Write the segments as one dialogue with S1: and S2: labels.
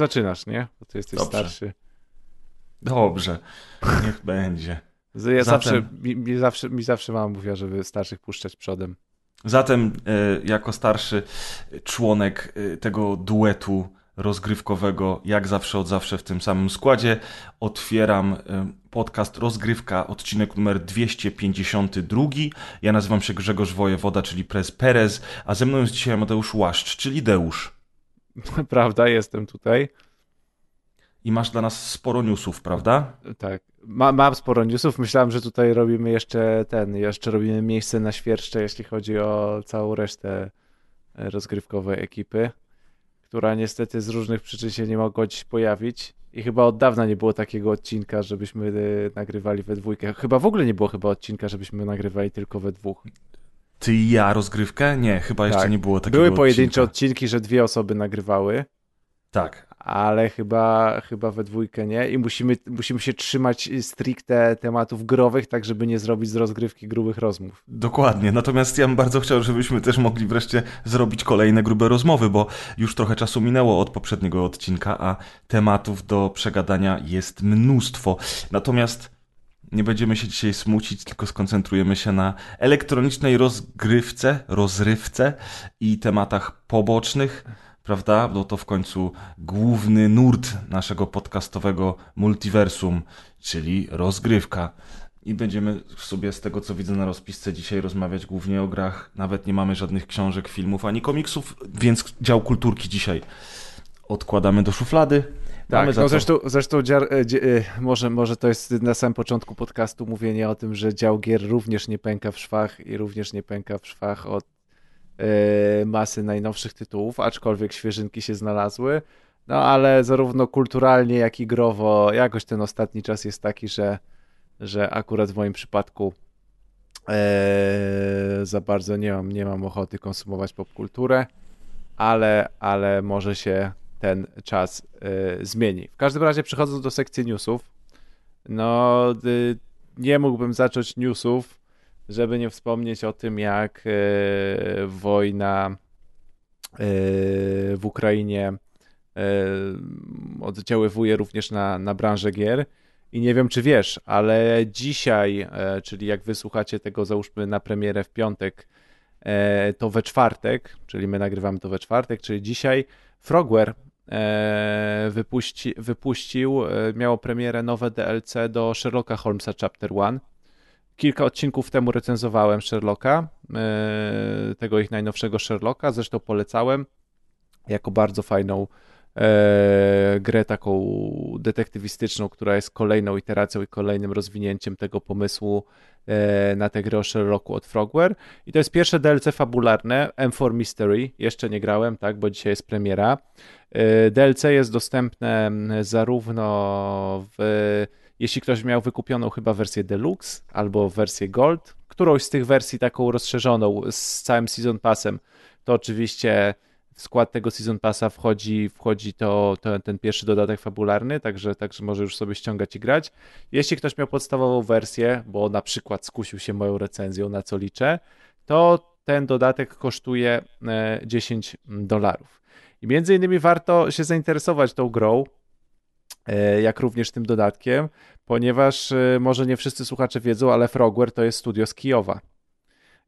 S1: Zaczynasz, nie? Bo ty jesteś
S2: Dobrze.
S1: starszy.
S2: Dobrze, niech będzie.
S1: Ja
S2: Zatem-
S1: zawsze, mi, mi, zawsze, mi zawsze mama mówiła, żeby starszych puszczać przodem.
S2: Zatem, e, jako starszy członek e, tego duetu rozgrywkowego, jak zawsze od zawsze w tym samym składzie, otwieram e, podcast Rozgrywka, odcinek numer 252. Ja nazywam się Grzegorz Wojewoda, czyli Prez Perez, a ze mną jest dzisiaj Mateusz Łaszcz, czyli Deusz.
S1: Prawda, jestem tutaj.
S2: I masz dla nas sporo newsów, prawda?
S1: Tak. Ma, mam sporo newsów. Myślałem, że tutaj robimy jeszcze ten, jeszcze robimy miejsce na świerszcze, jeśli chodzi o całą resztę e, rozgrywkowej ekipy, która niestety z różnych przyczyn się nie mogła dziś pojawić. I chyba od dawna nie było takiego odcinka, żebyśmy e, nagrywali we dwójkę. Chyba w ogóle nie było chyba odcinka, żebyśmy nagrywali tylko we dwóch.
S2: Ty i ja rozgrywkę? Nie, chyba jeszcze
S1: Tak.
S2: nie było takiego
S1: Były pojedyncze
S2: odcinka.
S1: odcinki, że dwie osoby nagrywały.
S2: Tak.
S1: ale chyba, chyba we dwójkę nie. I musimy, musimy się trzymać stricte tematów growych, tak żeby nie zrobić z rozgrywki grubych rozmów.
S2: Dokładnie, natomiast ja bym bardzo chciał, żebyśmy też mogli wreszcie zrobić kolejne grube rozmowy, bo już trochę czasu minęło od poprzedniego odcinka, a tematów do przegadania jest mnóstwo. Natomiast nie będziemy się dzisiaj smucić, tylko skoncentrujemy się na elektronicznej rozgrywce, rozrywce i tematach pobocznych, prawda? Bo to w końcu główny nurt naszego podcastowego multiversum, czyli rozgrywka. I będziemy sobie z tego, co widzę na rozpisce dzisiaj rozmawiać głównie o grach. Nawet nie mamy żadnych książek, filmów ani komiksów, więc dział kulturki dzisiaj odkładamy do szuflady.
S1: Tak, no zresztą, zresztą dziar, e, dzie, e, może, może to jest na samym początku podcastu mówienie o tym, że dział gier również nie pęka w szwach i również nie pęka w szwach od e, masy najnowszych tytułów, aczkolwiek świeżynki się znalazły. No ale zarówno kulturalnie, jak i growo jakoś ten ostatni czas jest taki, że, że akurat w moim przypadku za bardzo nie mam, nie mam ochoty konsumować popkulturę, ale, ale może się ten czas y, zmieni. W każdym razie przechodząc do sekcji newsów, no y, nie mógłbym zacząć newsów, żeby nie wspomnieć o tym, jak y, wojna y, w Ukrainie oddziaływuje również na, na branżę gier. I nie wiem, czy wiesz, ale dzisiaj, e, czyli jak wysłuchacie tego, załóżmy na premierę w piątek, e, to we czwartek, czyli my nagrywamy to we czwartek, czyli dzisiaj, Frogware e, wypuści, wypuścił, e, miało premierę nowe DLC do Sherlocka Holmesa Chapter 1. Kilka odcinków temu recenzowałem Sherlocka, e, tego ich najnowszego Sherlocka, zresztą polecałem jako bardzo fajną e, grę taką detektywistyczną, która jest kolejną iteracją i kolejnym rozwinięciem tego pomysłu e, na tę grę o Sherlocku od Frogware. I to jest pierwsze DLC fabularne, M4 Mystery. Jeszcze nie grałem, tak, bo dzisiaj jest premiera. E, DLC jest dostępne zarówno w, jeśli ktoś miał wykupioną chyba wersję Deluxe albo wersję Gold, którąś z tych wersji taką rozszerzoną z całym Season Passem, to oczywiście skład tego Season Passa wchodzi, wchodzi to, to, ten pierwszy dodatek fabularny, także, także może już sobie ściągać i grać. Jeśli ktoś miał podstawową wersję, bo na przykład skusił się moją recenzją, na co liczę, to ten dodatek kosztuje e, 10 dolarów. I między innymi warto się zainteresować tą grą, e, jak również tym dodatkiem, ponieważ e, może nie wszyscy słuchacze wiedzą, ale Frogware to jest studio z Kijowa.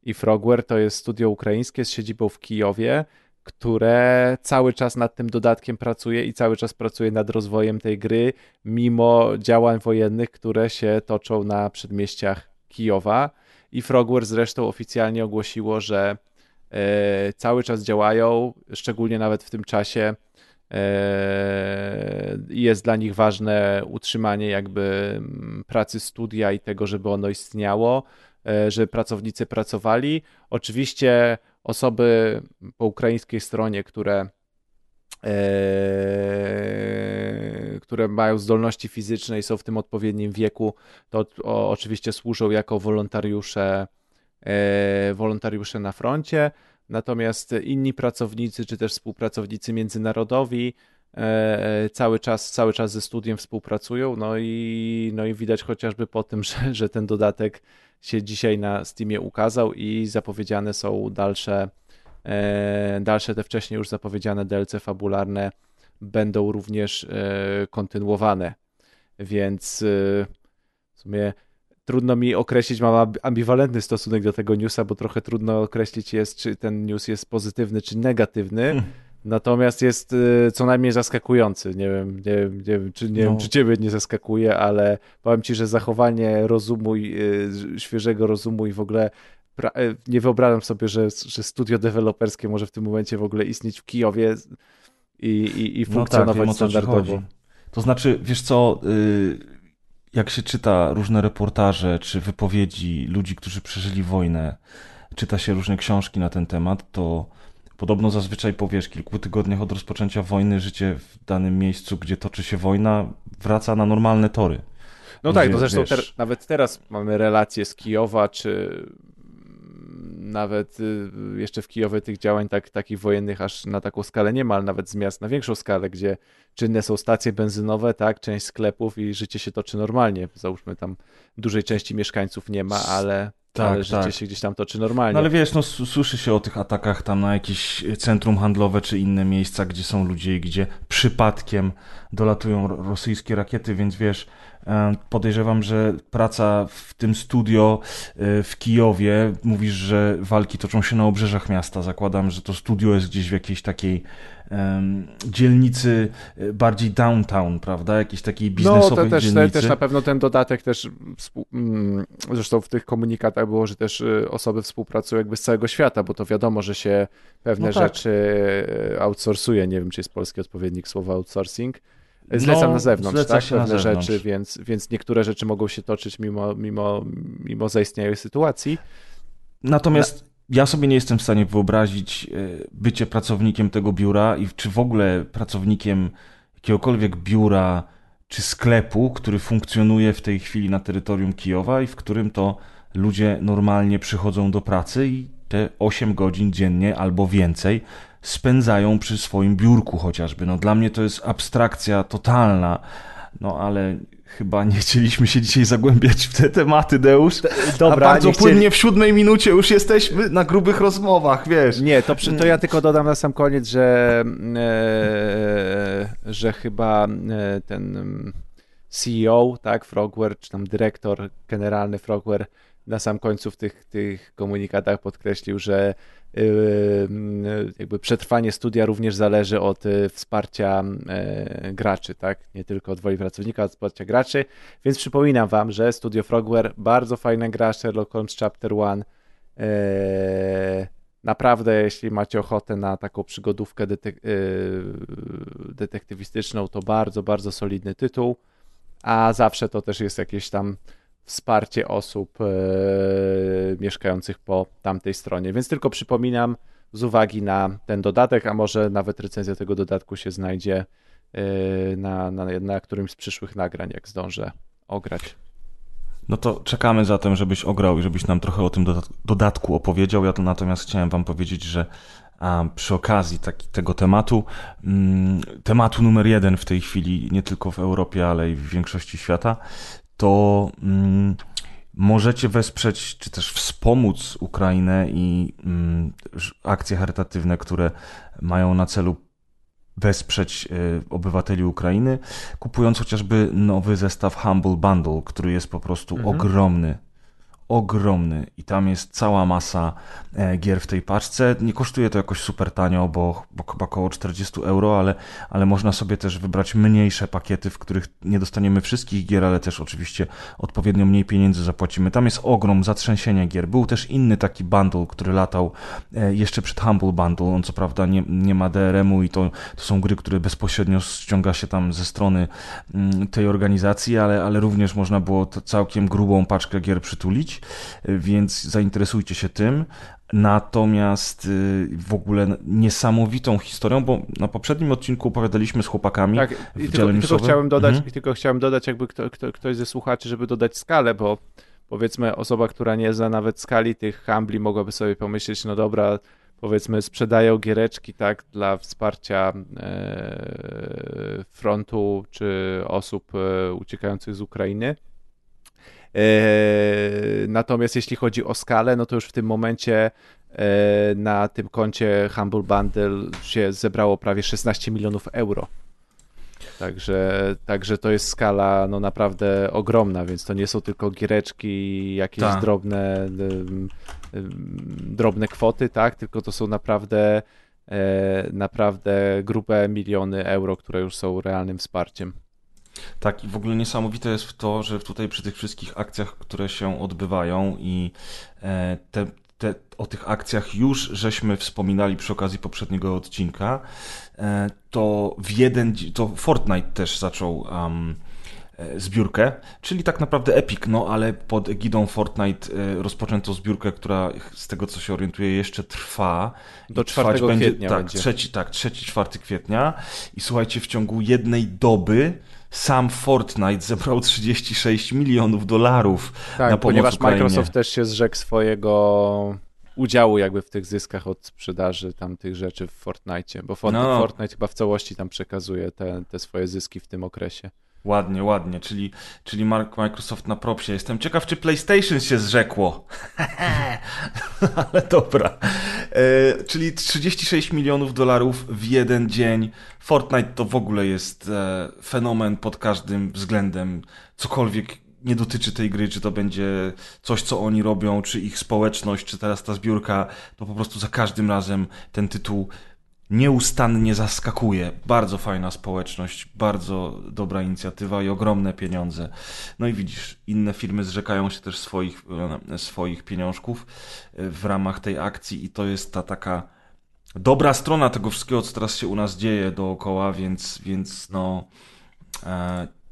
S1: I Frogware to jest studio ukraińskie z siedzibą w Kijowie, które cały czas nad tym dodatkiem pracuje i cały czas pracuje nad rozwojem tej gry, mimo działań wojennych, które się toczą na przedmieściach Kijowa. I Frogware zresztą oficjalnie ogłosiło, że e, cały czas działają, szczególnie nawet w tym czasie. e, Jest dla nich ważne utrzymanie jakby mm, pracy studia i tego, żeby ono istniało, e, żeby pracownicy pracowali. Oczywiście osoby po ukraińskiej stronie, które, e, które mają zdolności fizyczne i są w tym odpowiednim wieku, to o, oczywiście służą jako wolontariusze, e, wolontariusze na froncie. Natomiast inni pracownicy, czy też współpracownicy międzynarodowi cały czas, cały czas ze studiem współpracują, no i, no i widać chociażby po tym, że, że ten dodatek się dzisiaj na Steamie ukazał i zapowiedziane są dalsze, e, dalsze te wcześniej już zapowiedziane DLC fabularne będą również kontynuowane. Więc w sumie trudno mi określić, mam ambiwalentny stosunek do tego newsa, bo trochę trudno określić jest, czy ten news jest pozytywny, czy negatywny. Natomiast jest y, co najmniej zaskakujący. Nie wiem, nie wiem, nie wiem, czy, nie no. wiem, czy ciebie nie zaskakuje, ale powiem ci, że zachowanie rozumu, y, świeżego rozumu i w ogóle y, nie wyobrażam sobie, że, że studio deweloperskie może w tym momencie w ogóle istnieć w Kijowie i, i, i funkcjonować no tak, standardowo.
S2: To znaczy, wiesz co, jak się czyta różne reportaże czy wypowiedzi ludzi, którzy przeżyli wojnę, czyta się różne książki na ten temat, to podobno zazwyczaj po wiesz, kilku tygodniach od rozpoczęcia wojny życie w danym miejscu, gdzie toczy się wojna, wraca na normalne tory.
S1: No tak, no zresztą ter nawet teraz mamy relacje z Kijowa, czy nawet y, jeszcze w Kijowie tych działań tak, takich wojennych aż na taką skalę nie ma, ale nawet z miast na większą skalę, gdzie czynne są stacje benzynowe, tak, część sklepów i życie się toczy normalnie. Załóżmy tam dużej części mieszkańców nie ma, ale tak, ale życie tak. się gdzieś tam toczy normalnie.
S2: No ale wiesz, no słyszy się o tych atakach tam na jakieś centrum handlowe czy inne miejsca, gdzie są ludzie i gdzie przypadkiem dolatują rosyjskie rakiety, więc wiesz, Podejrzewam, że praca w tym studio e, w Kijowie, mówisz, że walki toczą się na obrzeżach miasta. Zakładam, że to studio jest gdzieś w jakiejś takiej dzielnicy e, bardziej downtown, prawda? Jakiejś takiej biznesowej no, to
S1: też,
S2: dzielnicy.
S1: też na pewno ten dodatek też, mm, zresztą w tych komunikatach było, że też e, osoby współpracują jakby z całego świata, bo to wiadomo, że się pewne no tak. rzeczy outsourcuje. Nie wiem, czy jest polski odpowiednik słowa outsourcing Zlecam no, na zewnątrz, tak? Pewne na zewnątrz. rzeczy, więc, więc niektóre rzeczy mogą się toczyć mimo, mimo, mimo zaistniałej sytuacji.
S2: Natomiast ja sobie nie jestem w stanie wyobrazić e, bycie pracownikiem tego biura i czy w ogóle pracownikiem jakiegokolwiek biura czy sklepu, który funkcjonuje w tej chwili na terytorium Kijowa i w którym to ludzie normalnie przychodzą do pracy i te 8 godzin dziennie albo więcej spędzają przy swoim biurku chociażby. No dla mnie to jest abstrakcja totalna. No ale chyba nie chcieliśmy się dzisiaj zagłębiać w te tematy, Deusz. Dobra, A bardzo płynnie chcieli... w siódmej minucie już jesteśmy na grubych rozmowach, wiesz.
S1: Nie, to, przy, to ja tylko dodam na sam koniec, że, e, że chyba e, ten CEO, tak, Frogware, czy tam dyrektor generalny Frogware na sam końcu w tych, tych komunikatach podkreślił, że Yy, jakby przetrwanie studia również zależy od y, wsparcia e, graczy, tak? Nie tylko od woli pracownika, od wsparcia graczy. Więc przypominam Wam, że Studio Frogware, bardzo fajne gra Sherlock Holmes Chapter 1. E, naprawdę, jeśli macie ochotę na taką przygodówkę detek y, detektywistyczną, to bardzo, bardzo solidny tytuł. A zawsze to też jest jakieś tam wsparcie osób e, mieszkających po tamtej stronie. Więc tylko przypominam z uwagi na ten dodatek, a może nawet recenzja tego dodatku się znajdzie e, na, na, na którymś z przyszłych nagrań, jak zdążę ograć.
S2: No to czekamy zatem, żebyś ograł i żebyś nam trochę o tym dodatku opowiedział. Ja to natomiast chciałem Wam powiedzieć, że a przy okazji taki, tego tematu, mm, tematu numer jeden w tej chwili, nie tylko w Europie, ale i w większości świata, to mm, możecie wesprzeć, czy też wspomóc Ukrainę i mm, akcje charytatywne, które mają na celu wesprzeć y, obywateli Ukrainy, kupując chociażby nowy zestaw Humble Bundle, który jest po prostu mhm. ogromny ogromny i tam jest cała masa e, gier w tej paczce. Nie kosztuje to jakoś super tanio, bo, bo około 40 euro, ale, ale można sobie też wybrać mniejsze pakiety, w których nie dostaniemy wszystkich gier, ale też oczywiście odpowiednio mniej pieniędzy zapłacimy. Tam jest ogrom zatrzęsienia gier. Był też inny taki bundle, który latał e, jeszcze przed Humble Bundle. On co prawda nie, nie ma DRM-u i to, to są gry, które bezpośrednio ściąga się tam ze strony mm, tej organizacji, ale, ale również można było całkiem grubą paczkę gier przytulić więc zainteresujcie się tym. Natomiast y, w ogóle niesamowitą historią, bo na poprzednim odcinku opowiadaliśmy z chłopakami tak, w
S1: i tylko, tylko chciałem dodać, mhm. tylko chciałem dodać, jakby kto, kto, ktoś ze słuchaczy, żeby dodać skalę, bo powiedzmy osoba, która nie zna nawet skali tych handli, mogłaby sobie pomyśleć, no dobra, powiedzmy sprzedają giereczki tak dla wsparcia e, frontu czy osób e, uciekających z Ukrainy natomiast jeśli chodzi o skalę, no to już w tym momencie e, na tym koncie Humble Bundle się zebrało prawie 16 milionów euro Także, także to jest skala no, naprawdę ogromna, więc to nie są tylko giereczki, jakieś Ta. drobne, drobne kwoty, tak? Tylko to są naprawdę, e, naprawdę grube miliony euro, które już są realnym wsparciem.
S2: Tak, i w ogóle niesamowite jest to, że tutaj przy tych wszystkich akcjach, które się odbywają i e, te, te, o tych akcjach już żeśmy wspominali przy okazji poprzedniego odcinka, e, to w jeden, to Fortnite też zaczął um, zbiórkę, czyli tak naprawdę Epic, no ale pod egidą Fortnite rozpoczęto zbiórkę, która z tego co się orientuję jeszcze trwa.
S1: Do 4 kwietnia
S2: tak,
S1: będzie.
S2: Trzeci, tak, 3-4 kwietnia i słuchajcie, w ciągu jednej doby sam Fortnite zebrał 36 milionów dolarów tak, na pomoc
S1: ponieważ
S2: Ukrainie.
S1: Microsoft też się zrzekł swojego udziału jakby w tych zyskach od sprzedaży tam tych rzeczy w Fortnite, bo no. Fortnite chyba w całości tam przekazuje te, te swoje zyski w tym okresie.
S2: Ładnie, ładnie, czyli, czyli Microsoft na propsie. Jestem ciekaw, czy PlayStation się zrzekło. Ale dobra. E, czyli 36 milionów dolarów w jeden dzień. Fortnite to w ogóle jest e, fenomen pod każdym względem. Cokolwiek nie dotyczy tej gry, czy to będzie coś, co oni robią, czy ich społeczność, czy teraz ta zbiórka, to po prostu za każdym razem ten tytuł nieustannie zaskakuje. Bardzo fajna społeczność, bardzo dobra inicjatywa i ogromne pieniądze. No i widzisz, inne firmy zrzekają się też swoich, e, swoich pieniążków e, w ramach tej akcji i to jest ta taka dobra strona tego wszystkiego, co teraz się u nas dzieje dookoła, więc, więc no...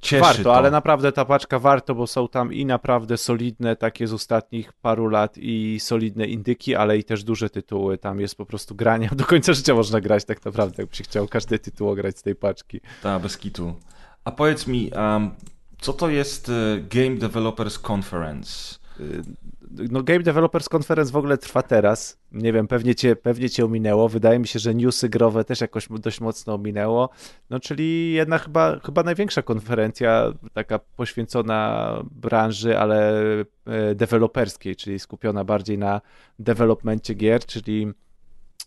S2: Cieszy
S1: warto,
S2: to.
S1: ale naprawdę ta paczka warto, bo są tam i naprawdę solidne takie z ostatnich paru lat i solidne indyki, ale i też duże tytuły. Tam jest po prostu grania. Do końca życia można grać tak naprawdę, jakby się chciał każdy tytuł ograć z tej paczki.
S2: Tak, bez kitu. A powiedz mi, um, co to jest y, Game Developers Conference?
S1: No Game Developers Conference w ogóle trwa teraz. Nie wiem, pewnie cię, pewnie cię ominęło. Wydaje mi się, że newsy growe też jakoś dość mocno ominęło. No czyli jedna chyba, chyba największa konferencja taka poświęcona branży, ale e, deweloperskiej, czyli skupiona bardziej na developmencie gier, czyli,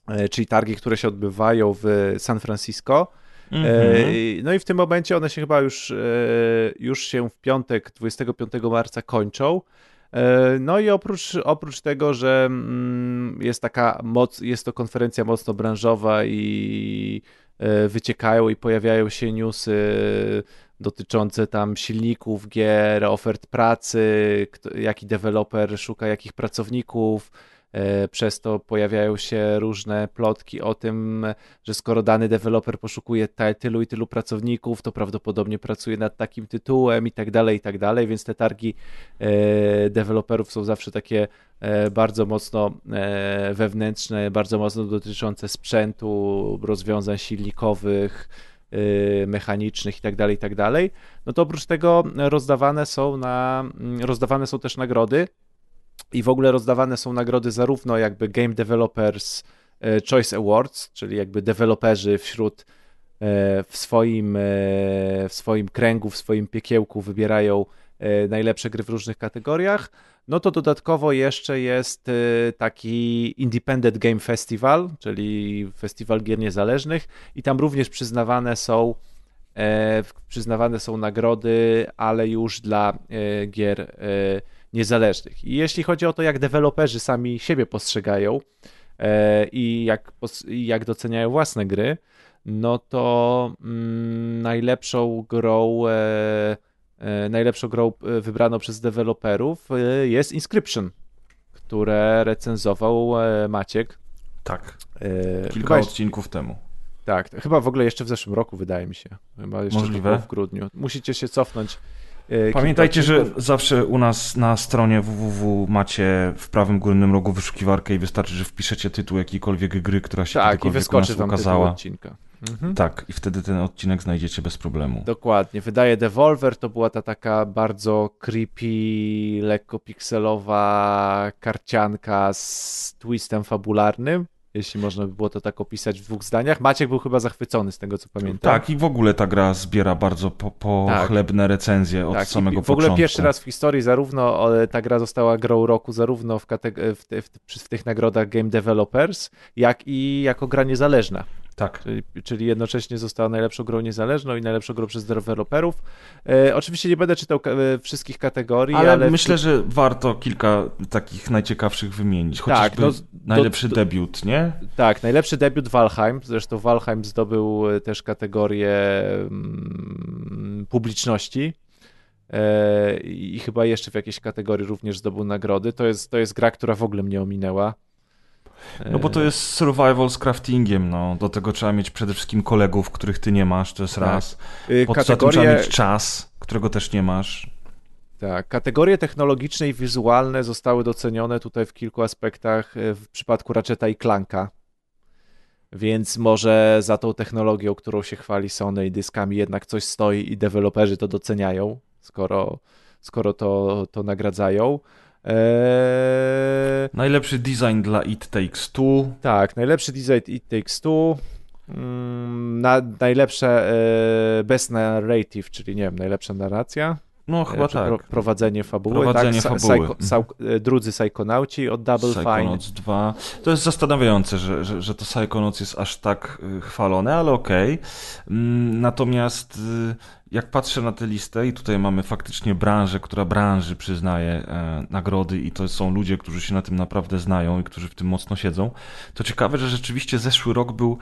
S1: e, czyli targi, które się odbywają w San Francisco. Mm -hmm. No i w tym momencie one się chyba już, już się w piątek, 25 marca kończą. E, no i oprócz, oprócz tego, że mm, jest taka moc, jest to konferencja mocno branżowa i e, wyciekają i pojawiają się newsy dotyczące tam silników gier, ofert pracy, jaki deweloper szuka jakich pracowników, przez to pojawiają się różne plotki o tym, że skoro dany deweloper poszukuje tylu i tylu pracowników, to prawdopodobnie pracuje nad takim tytułem i tak dalej, i tak dalej, więc te targi e, deweloperów są zawsze takie e, bardzo mocno wewnętrzne, bardzo mocno dotyczące sprzętu, rozwiązań silnikowych, mechanicznych i tak dalej, i tak. No to oprócz tego rozdawane są na, rozdawane są też nagrody i w ogóle rozdawane są nagrody zarówno jakby Game Developers e, Choice Awards, czyli jakby deweloperzy wśród e, w swoim, e, w swoim kręgu, w swoim piekiełku wybierają najlepsze gry w różnych kategoriach. No to dodatkowo jeszcze jest taki Independent Game Festival, czyli festiwal gier niezależnych i tam również przyznawane są przyznawane są nagrody, ale już dla gier niezależnych. I jeśli chodzi o to, jak deweloperzy sami siebie postrzegają e, i jak, jak doceniają własne gry, no to mm, najlepszą grą e, e, najlepszą grą e, wybraną przez deweloperów e, jest Inscription, które recenzował Maciek.
S2: Tak. Kilka odcinków temu.
S1: Tak, chyba w ogóle jeszcze w zeszłym roku, wydaje mi się. Chyba jeszcze Możliwe. w grudniu. Musicie się cofnąć
S2: Pamiętajcie, że zawsze u nas na stronie www macie w prawym górnym rogu wyszukiwarkę i wystarczy, że wpiszecie tytuł jakiejkolwiek gry, która się
S1: tak, i wyskoczy wam ukazała.
S2: odcinka. Mhm. Tak, i wtedy ten odcinek znajdziecie bez problemu.
S1: Dokładnie. Wydaje Devolver to była ta taka bardzo creepy, lekko pikselowa karcianka z twistem fabularnym jeśli można by było to tak opisać w dwóch zdaniach. Maciek był chyba zachwycony z tego, co pamiętam.
S2: Tak, i w ogóle ta gra zbiera bardzo pochlebne po tak. recenzje od tak. samego początku.
S1: W ogóle pierwszy raz w historii zarówno ta gra została grą roku, zarówno w, w, w, w tych nagrodach Game Developers, jak i jako gra niezależna.
S2: Tak.
S1: Czyli, czyli jednocześnie została najlepszą grą niezależną i najlepszą grą przez deweloperów. E, oczywiście nie będę czytał e, wszystkich kategorii, ale...
S2: ale myślę, że warto kilka takich najciekawszych wymienić. Chociażby tak, no, najlepszy do, debiut, nie?
S1: Tak, najlepszy debiut Valheim. Zresztą Valheim zdobył e, też kategorię mm, publiczności. E, I chyba jeszcze w jakiejś kategorii również zdobył nagrody. To jest, to jest gra, która w ogóle mnie ominęła.
S2: No bo to jest survival z craftingiem, no. Do tego trzeba mieć przede wszystkim kolegów, których ty nie masz, to jest tak. raz. Y, Poza Kategorie... trzeba mieć czas, którego też nie masz.
S1: Tak, kategorie technologiczne i wizualne zostały docenione tutaj w kilku aspektach y, w przypadku Ratcheta i Clanka. Więc może za tą technologią, którą się chwali Sony i dyskami jednak coś stoi i deweloperzy to doceniają, skoro, skoro to, to nagradzają.
S2: Eee... Najlepszy design dla It Takes Two.
S1: Tak, najlepszy design It Takes Two. Mm, na, najlepsze e, best narrative, czyli nie wiem, najlepsza narracja.
S2: No chyba tak. Pro,
S1: prowadzenie fabuły.
S2: Prowadzenie
S1: tak,
S2: fabuły.
S1: Psycho, mhm. drudzy Psychonauci od Double Fine.
S2: Psychonauts 2. To jest zastanawiające, że, że, że to Psychonauts jest aż tak y, chwalone, ale okej. Okay. Mm, natomiast y, jak patrzę na tę listę i tutaj mamy faktycznie branżę, która branży przyznaje e, nagrody i to są ludzie, którzy się na tym naprawdę znają i którzy w tym mocno siedzą, to ciekawe, że rzeczywiście zeszły rok był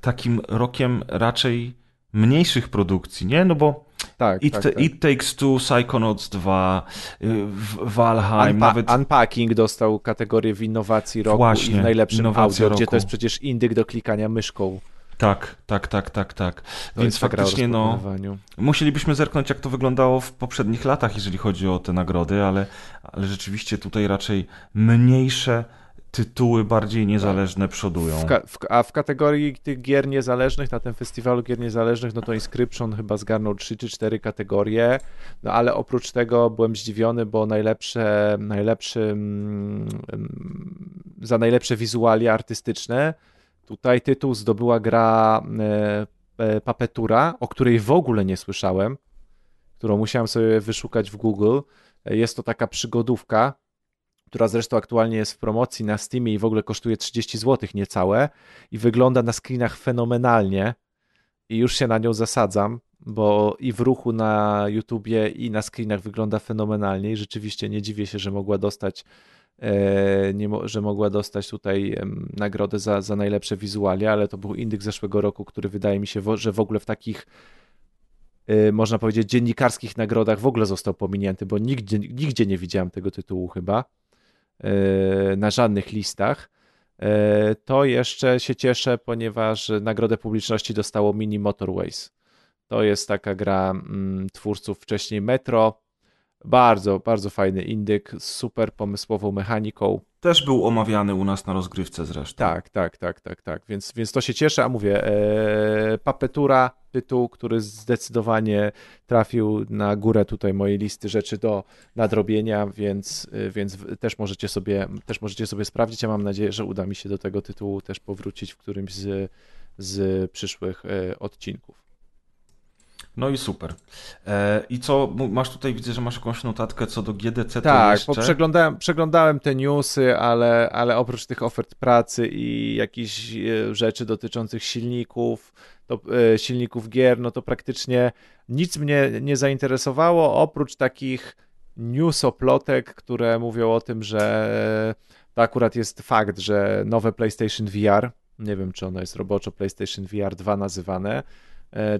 S2: takim rokiem raczej mniejszych produkcji, nie? No bo tak, It, tak, tak. It Takes Two, Psychonauts 2, y, Valheim,
S1: Unpa
S2: nawet...
S1: Unpacking dostał kategorię w innowacji roku Właśnie, i w najlepszym audio, roku. gdzie to jest przecież indyk do klikania myszką.
S2: Tak, tak, tak, tak, tak. To Więc faktycznie no, musielibyśmy zerknąć, jak to wyglądało w poprzednich latach, jeżeli chodzi o te nagrody, ale, ale rzeczywiście tutaj raczej mniejsze tytuły bardziej niezależne przodują.
S1: W w, a w kategorii tych gier niezależnych, na tym festiwalu gier niezależnych, no to Inscription chyba zgarnął 3 czy 4 kategorie, no ale oprócz tego byłem zdziwiony, bo najlepsze, najlepszy, mm, za najlepsze wizualia artystyczne tutaj tytuł zdobyła gra e, e, Papetura, o której w ogóle nie słyszałem, którą musiałem sobie wyszukać w Google. Jest to taka przygodówka, która zresztą aktualnie jest w promocji na Steamie i w ogóle kosztuje 30 zł niecałe i wygląda na screenach fenomenalnie i już się na nią zasadzam, bo i w ruchu na YouTubie i na screenach wygląda fenomenalnie i rzeczywiście nie dziwię się, że mogła dostać e, nie, że mogła dostać tutaj nagrodę za, za najlepsze wizualia, ale to był indyk zeszłego roku, który wydaje mi się, że w ogóle w takich e, można powiedzieć dziennikarskich nagrodach w ogóle został pominięty, bo nigdzie, nigdzie nie widziałem tego tytułu chyba. E, na żadnych listach, e, to jeszcze się cieszę, ponieważ nagrodę publiczności dostało Mini Motorways. To jest taka gra mm, twórców wcześniej Metro. Bardzo, bardzo fajny indyk z super pomysłową mechaniką.
S2: Też był omawiany u nas na rozgrywce zresztą.
S1: Tak, tak, tak, tak, tak. Więc, więc to się cieszę, a mówię, e, Papetura, tytuł, który zdecydowanie trafił na górę tutaj mojej listy rzeczy do nadrobienia, więc, e, więc też, możecie sobie, też możecie sobie sprawdzić. Ja mam nadzieję, że uda mi się do tego tytułu też powrócić w którymś z, z przyszłych e, odcinków.
S2: No i super. E, I co, masz tutaj, widzę, że masz jakąś notatkę co do GDC.
S1: Tak, bo przeglądałem, przeglądałem te newsy, ale, ale oprócz tych ofert pracy i jakichś e, rzeczy dotyczących silników, to, e, silników gier, no to praktycznie nic mnie nie zainteresowało, oprócz takich newsoplotek, które mówią o tym, że to akurat jest fakt, że nowe PlayStation VR, nie wiem czy ono jest roboczo PlayStation VR 2 nazywane,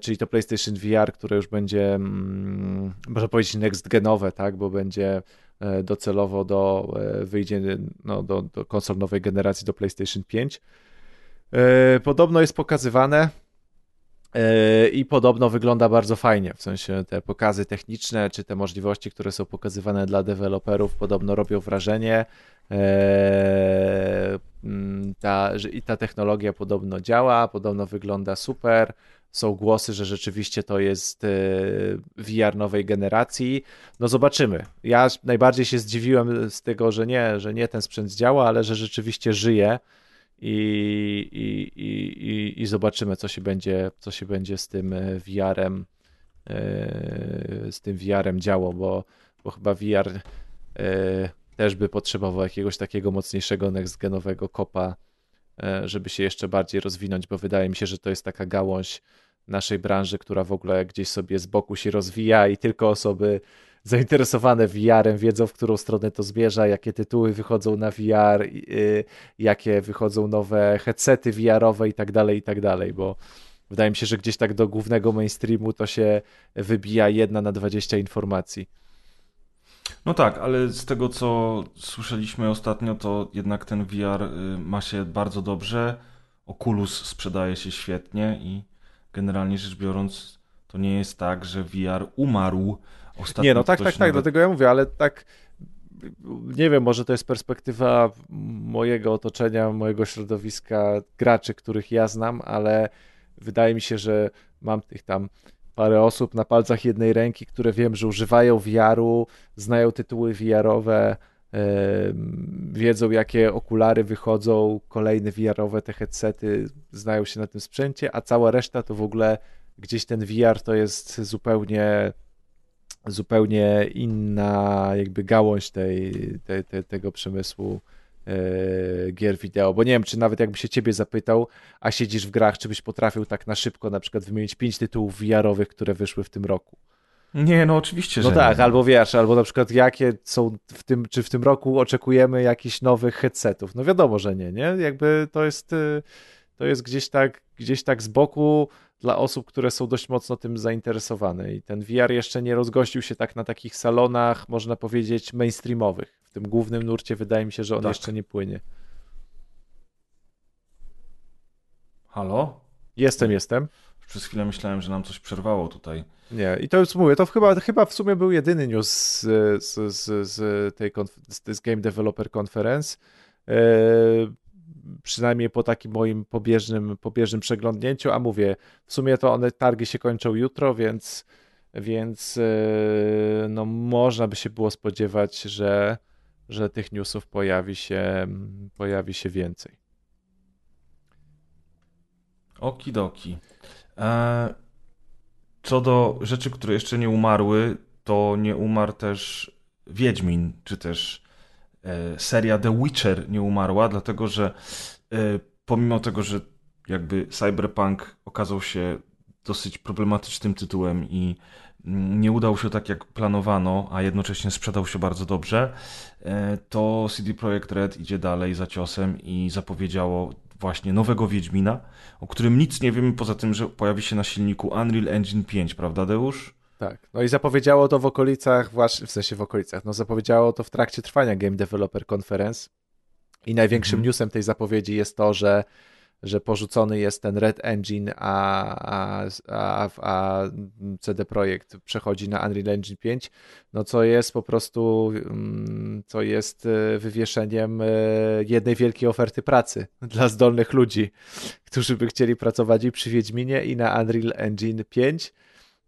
S1: czyli to PlayStation VR, które już będzie, mm, można powiedzieć, next genowe, tak, bo będzie e, docelowo do, e, wyjdzie no, do, do konsol nowej generacji, do PlayStation 5. Podobno jest pokazywane i podobno wygląda bardzo fajnie, w sensie te pokazy techniczne, czy te możliwości, które są pokazywane dla deweloperów, podobno robią wrażenie. Mm, ta, I ta technologia podobno działa, podobno wygląda super są głosy, że rzeczywiście to jest e, VR nowej generacji. No zobaczymy. Ja najbardziej się zdziwiłem z tego, że nie, że nie ten sprzęt działa, ale że rzeczywiście żyje i, i, i, i, zobaczymy, co się będzie, co się będzie z tym e, VR-em e, z tym VR-em działo, bo, bo chyba VR też by potrzebował jakiegoś takiego mocniejszego next-genowego kopa żeby się jeszcze bardziej rozwinąć, bo wydaje mi się, że to jest taka gałąź naszej branży, która w ogóle gdzieś sobie z boku się rozwija i tylko osoby zainteresowane VR-em wiedzą, w którą stronę to zmierza, jakie tytuły wychodzą na VR, y, jakie wychodzą nowe headsety VR-owe i tak dalej, i tak dalej, bo wydaje mi się, że gdzieś tak do głównego mainstreamu to się wybija jedna na 20 informacji.
S2: No tak, ale z tego co słyszeliśmy ostatnio, to jednak ten VR y, ma się bardzo dobrze. Oculus sprzedaje się świetnie i generalnie rzecz biorąc, to nie jest tak, że VR umarł.
S1: Ostatnio nie, no tak, tak, tak, nawet... dlatego ja mówię, ale tak nie wiem, może to jest perspektywa mojego otoczenia, mojego środowiska, graczy, których ja znam, ale wydaje mi się, że mam tych tam parę osób na palcach jednej ręki, które wiem, że używają VR-u, znają tytuły VR-owe, wiedzą jakie okulary wychodzą, kolejne VR-owe te headsety, znają się na tym sprzęcie, a cała reszta to w ogóle gdzieś ten VR to jest zupełnie zupełnie inna jakby gałąź tej, tej, tej tego przemysłu gier wideo, bo nie wiem, czy nawet jakby się ciebie zapytał, a siedzisz w grach, czy byś potrafił tak na szybko na przykład wymienić pięć tytułów VR-owych, które wyszły w tym roku.
S2: Nie, no oczywiście,
S1: no
S2: że
S1: No tak, nie. albo wiesz, albo na przykład jakie są w tym, czy w tym roku oczekujemy jakichś nowych headsetów. No wiadomo, że nie, nie? Jakby to jest, y, to jest gdzieś tak, gdzieś tak z boku dla osób, które są dość mocno tym zainteresowane i ten VR jeszcze nie rozgościł się tak na takich salonach, można powiedzieć, mainstreamowych. W tym głównym nurcie wydaje mi się, że on tak. jeszcze nie płynie.
S2: Halo?
S1: Jestem, jestem.
S2: Przez chwilę myślałem, że nam coś przerwało tutaj.
S1: Nie, i to już mówię, to chyba, chyba w sumie był jedyny news z, z, z, z tej z Game Developer Conference. E, przynajmniej po takim moim pobieżnym, pobieżnym przeglądnięciu, a mówię, w sumie to one targi się kończą jutro, więc, więc e, no, można by się było spodziewać, że, że tych newsów pojawi się, pojawi się więcej.
S2: Okidoki. E co do rzeczy, które jeszcze nie umarły, to nie umarł też Wiedźmin, czy też e, seria The Witcher nie umarła, dlatego że e, pomimo tego, że jakby Cyberpunk okazał się dosyć problematycznym tytułem i nie udał się tak jak planowano, a jednocześnie sprzedał się bardzo dobrze, e, to CD Projekt Red idzie dalej za ciosem i zapowiedziało właśnie nowego Wiedźmina, o którym nic nie wiemy poza tym, że pojawi się na silniku Unreal Engine 5, prawda Deusz?
S1: Tak, no i zapowiedziało to w okolicach, właśnie w sensie w okolicach, no zapowiedziało to w trakcie trwania Game Developer Conference. I największym mm newsem tej zapowiedzi jest to, że że porzucony jest ten Red Engine, a, a, a, a CD Projekt przechodzi na Unreal Engine 5, no co jest po prostu, mm, co jest e, wywieszeniem e, jednej wielkiej oferty pracy dla zdolnych ludzi, którzy by chcieli pracować i przy Wiedźminie i na Unreal Engine 5,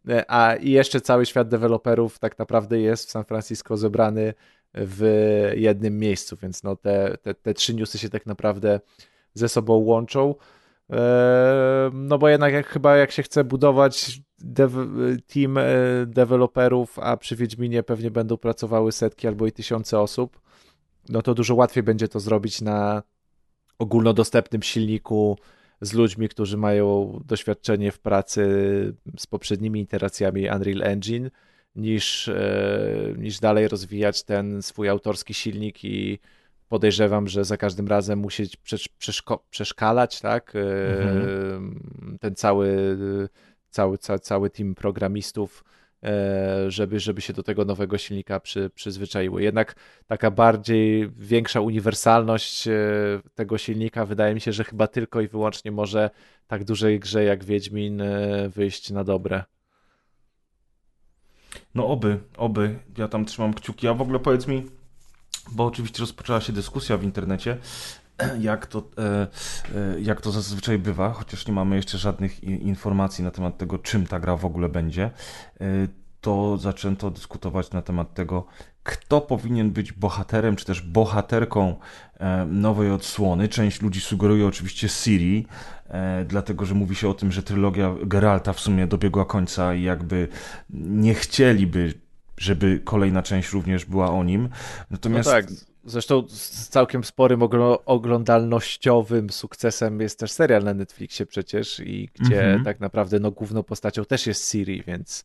S1: e, a i jeszcze cały świat deweloperów tak naprawdę jest w San Francisco zebrany w jednym miejscu, więc no te, te, te trzy newsy się tak naprawdę ze sobą łączą. No bo jednak jak, chyba jak się chce budować dev, team e, deweloperów, a przy Wiedźminie pewnie będą pracowały setki albo i tysiące osób, no to dużo łatwiej będzie to zrobić na ogólnodostępnym silniku z ludźmi, którzy mają doświadczenie w pracy z poprzednimi iteracjami Unreal Engine, niż, e, niż dalej rozwijać ten swój autorski silnik i podejrzewam, że za każdym razem musi przeszko- przeszkalać, tak? E, mhm. Ten cały, cały, cały, cały team programistów, e, żeby, żeby się do tego nowego silnika przy, przyzwyczaiły. Jednak taka bardziej większa uniwersalność e, tego silnika wydaje mi się, że chyba tylko i wyłącznie może tak dużej grze jak Wiedźmin wyjść na dobre.
S2: No oby, oby. Ja tam trzymam kciuki. A w ogóle powiedz mi, bo oczywiście rozpoczęła się dyskusja w internecie, jak to, e, e, jak to zazwyczaj bywa, chociaż nie mamy jeszcze żadnych informacji na temat tego, czym ta gra w ogóle będzie, e, to zaczęto dyskutować na temat tego, kto powinien być bohaterem, czy też bohaterką nowej odsłony. Część ludzi sugeruje oczywiście Siri, dlatego że mówi się o tym, że trylogia Geralta w sumie dobiegła końca i jakby nie chcieliby żeby kolejna część również była o nim. Natomiast
S1: no tak. Zresztą z całkiem sporym oglądalnościowym sukcesem jest też serial na Netflixie przecież i gdzie mm -hmm. tak naprawdę no główną postacią też jest Siri, więc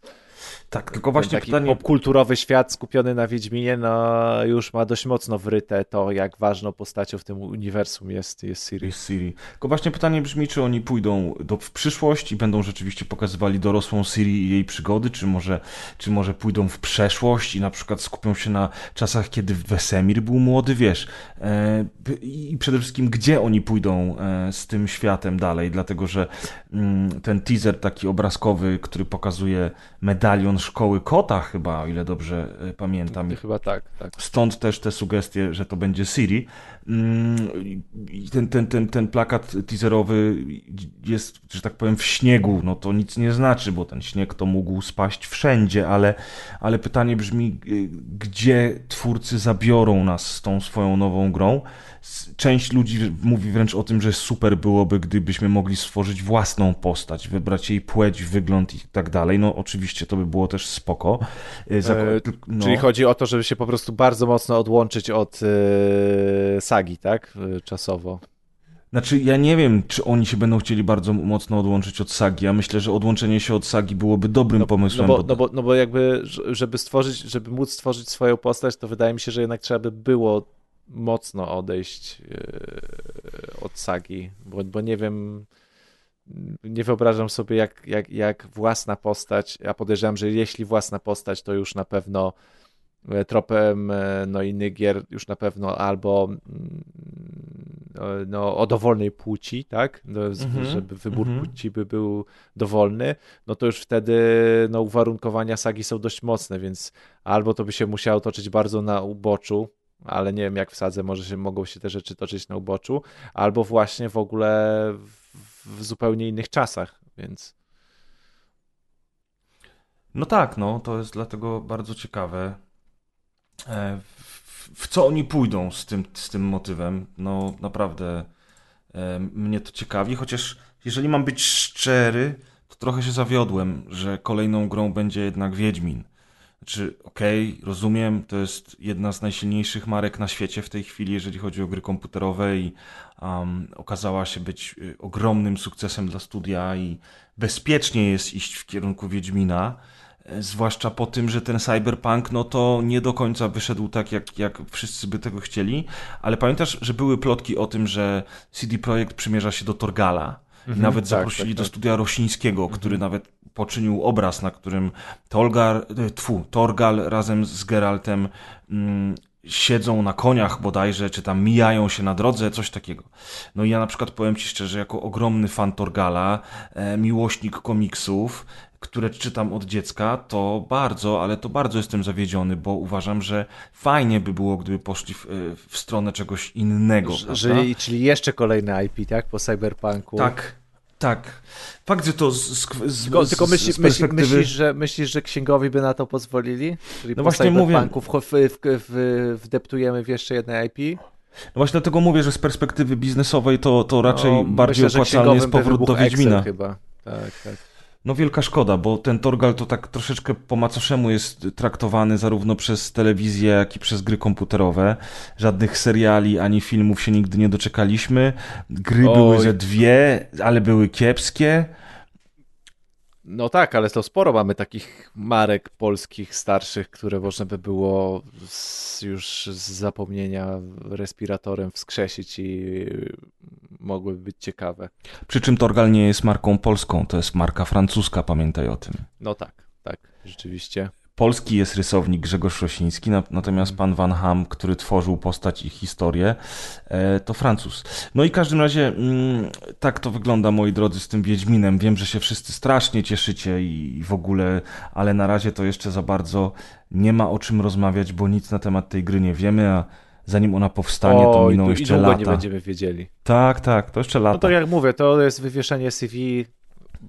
S2: tak, tylko właśnie
S1: taki
S2: pytanie...
S1: popkulturowy świat skupiony na Wiedźminie, no już ma dość mocno wryte to, jak ważną postacią w tym uniwersum jest, jest Siri.
S2: Jest Siri. Tylko właśnie pytanie brzmi, czy oni pójdą do, w przyszłość i będą rzeczywiście pokazywali dorosłą Siri i jej przygody, czy może, czy może pójdą w przeszłość i na przykład skupią się na czasach, kiedy Wesemir był młody, wiesz. E, I przede wszystkim, gdzie oni pójdą e, z tym światem dalej, dlatego że mm, ten teaser taki obrazkowy, który pokazuje medalion szkoły kota chyba, o ile dobrze e, pamiętam.
S1: Chyba tak, tak.
S2: Stąd też te sugestie, że to będzie Siri. Mm, ten, ten, ten, ten plakat teaserowy jest, że tak powiem, w śniegu. No to nic nie znaczy, bo ten śnieg to mógł spaść wszędzie, ale, ale pytanie brzmi, gdzie twórcy zabiorą nas z tą swoją nową grą? Część ludzi mówi wręcz o tym, że super byłoby, gdybyśmy mogli stworzyć własną postać, wybrać jej płeć, wygląd i tak dalej. No oczywiście to by było też spoko.
S1: E, e, no. Czyli chodzi o to, żeby się po prostu bardzo mocno odłączyć od e, sagi, tak? E, czasowo.
S2: Znaczy, ja nie wiem, czy oni się będą chcieli bardzo mocno odłączyć od sagi. Ja myślę, że odłączenie się od sagi byłoby dobrym no, pomysłem.
S1: No bo, no, bo, no bo jakby, żeby stworzyć, żeby móc stworzyć swoją postać, to wydaje mi się, że jednak trzeba by było mocno odejść e, od sagi, bo, bo nie wiem, nie wyobrażam sobie, jak, jak, jak własna postać, ja podejrzewam, że jeśli własna postać, to już na pewno e, tropem e, no, innych gier już na pewno albo mm, no, o dowolnej płci, tak, no, mhm, żeby wybór mm -hmm. płci by był dowolny, no to już wtedy no, uwarunkowania sagi są dość mocne, więc albo to by się musiało toczyć bardzo na uboczu, ale nie wiem jak w sadze może się, mogą się te rzeczy toczyć na uboczu, albo właśnie w ogóle w, w zupełnie innych czasach, więc...
S2: No tak, no, to jest dlatego bardzo ciekawe. E, w, w co oni pójdą z tym, z tym motywem? No, naprawdę e, mnie to ciekawi, chociaż jeżeli mam być szczery, to trochę się zawiodłem, że kolejną grą będzie jednak Wiedźmin. Znaczy, okej, okay, rozumiem, to jest jedna z najsilniejszych marek na świecie w tej chwili, jeżeli chodzi o gry komputerowe i um, okazała się być y, ogromnym sukcesem dla studia i bezpiecznie jest iść w kierunku Wiedźmina, e, zwłaszcza po tym, że ten cyberpunk, no to nie do końca wyszedł tak, jak, jak wszyscy by tego chcieli, ale pamiętasz, że były plotki o tym, że CD Projekt przymierza się do Torgala, Mhm, nawet tak, zaprosili tak, tak, do studia Rosińskiego, który mhm. nawet poczynił obraz, na którym Tolgar, e, tfu, Torgal razem z Geraltem mm, siedzą na koniach bodajże, czy tam mijają się na drodze, coś takiego. No i ja na przykład powiem Ci szczerze, jako ogromny fan Torgala, e, miłośnik komiksów, które czytam od dziecka, to bardzo, ale to bardzo jestem zawiedziony, bo uważam, że fajnie by było, gdyby poszli w, e, w stronę czegoś innego.
S1: Czyli, czyli jeszcze kolejny IP, tak? Po cyberpunku.
S2: Tak, tak. Fakt, że to z, z, z,
S1: tylko, z perspektywy... myślisz, że, myślisz, że księgowi by na to pozwolili? Czyli
S2: no właśnie mówię. W,
S1: w, w, wdeptujemy w jeszcze jedne IP?
S2: No właśnie dlatego mówię, że z perspektywy biznesowej to, to raczej no, bardziej myślę, opłacalny jest powrót do Wiedźmina.
S1: Excel chyba. Tak, tak.
S2: No wielka szkoda, bo ten Torgal to tak troszeczkę po macoszemu jest traktowany zarówno przez telewizję, jak i przez gry komputerowe. Żadnych seriali ani filmów się nigdy nie doczekaliśmy. Gry Oj. były ze dwie, ale były kiepskie.
S1: No tak, ale to sporo mamy takich marek polskich, starszych, które można by było z, już z zapomnienia respiratorem wskrzesić i mogłyby być ciekawe.
S2: Przy czym Torgal nie jest marką polską, to jest marka francuska, pamiętaj o tym.
S1: No tak, tak, rzeczywiście.
S2: Polski jest rysownik Grzegorz Rosiński, natomiast pan Van Ham, który tworzył postać i historię, e, to Francuz. No i w każdym razie mm, tak to wygląda, moi drodzy, z tym Wiedźminem. Wiem, że się wszyscy strasznie cieszycie i w ogóle, ale na razie to jeszcze za bardzo nie ma o czym rozmawiać, bo nic na temat tej gry nie wiemy, a zanim ona powstanie, to miną jeszcze lata.
S1: nie będziemy wiedzieli.
S2: Tak, tak, to jeszcze lata.
S1: No to jak mówię, to jest wywieszenie CV,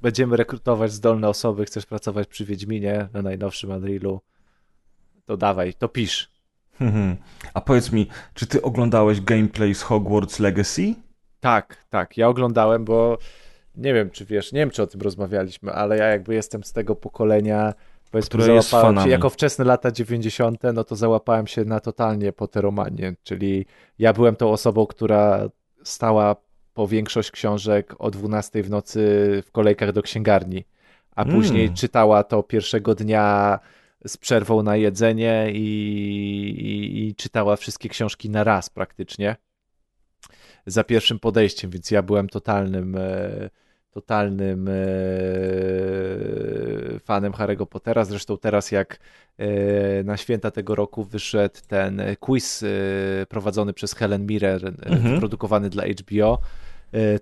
S1: będziemy rekrutować zdolne osoby, chcesz pracować przy Wiedźminie na najnowszym Unrealu, to dawaj, to pisz.
S2: Mhm. A powiedz mi, czy ty oglądałeś gameplay z Hogwarts Legacy?
S1: Tak, tak, ja oglądałem, bo nie wiem, czy wiesz, nie wiem, czy o tym rozmawialiśmy, ale ja jakby jestem z tego pokolenia powiedzmy załapałem się, jako wczesne lata 90., no to załapałem się na totalnie poteromanię, czyli ja byłem tą osobą, która stała po większość książek o 12 w nocy w kolejkach do księgarni, a mm. później czytała to pierwszego dnia z przerwą na jedzenie i, i, i czytała wszystkie książki na raz praktycznie za pierwszym podejściem, więc ja byłem totalnym e, totalnym e, fanem Harry'ego Pottera. Zresztą teraz jak e, na święta tego roku wyszedł ten quiz prowadzony przez Helen Mirren, mhm. produkowany dla HBO,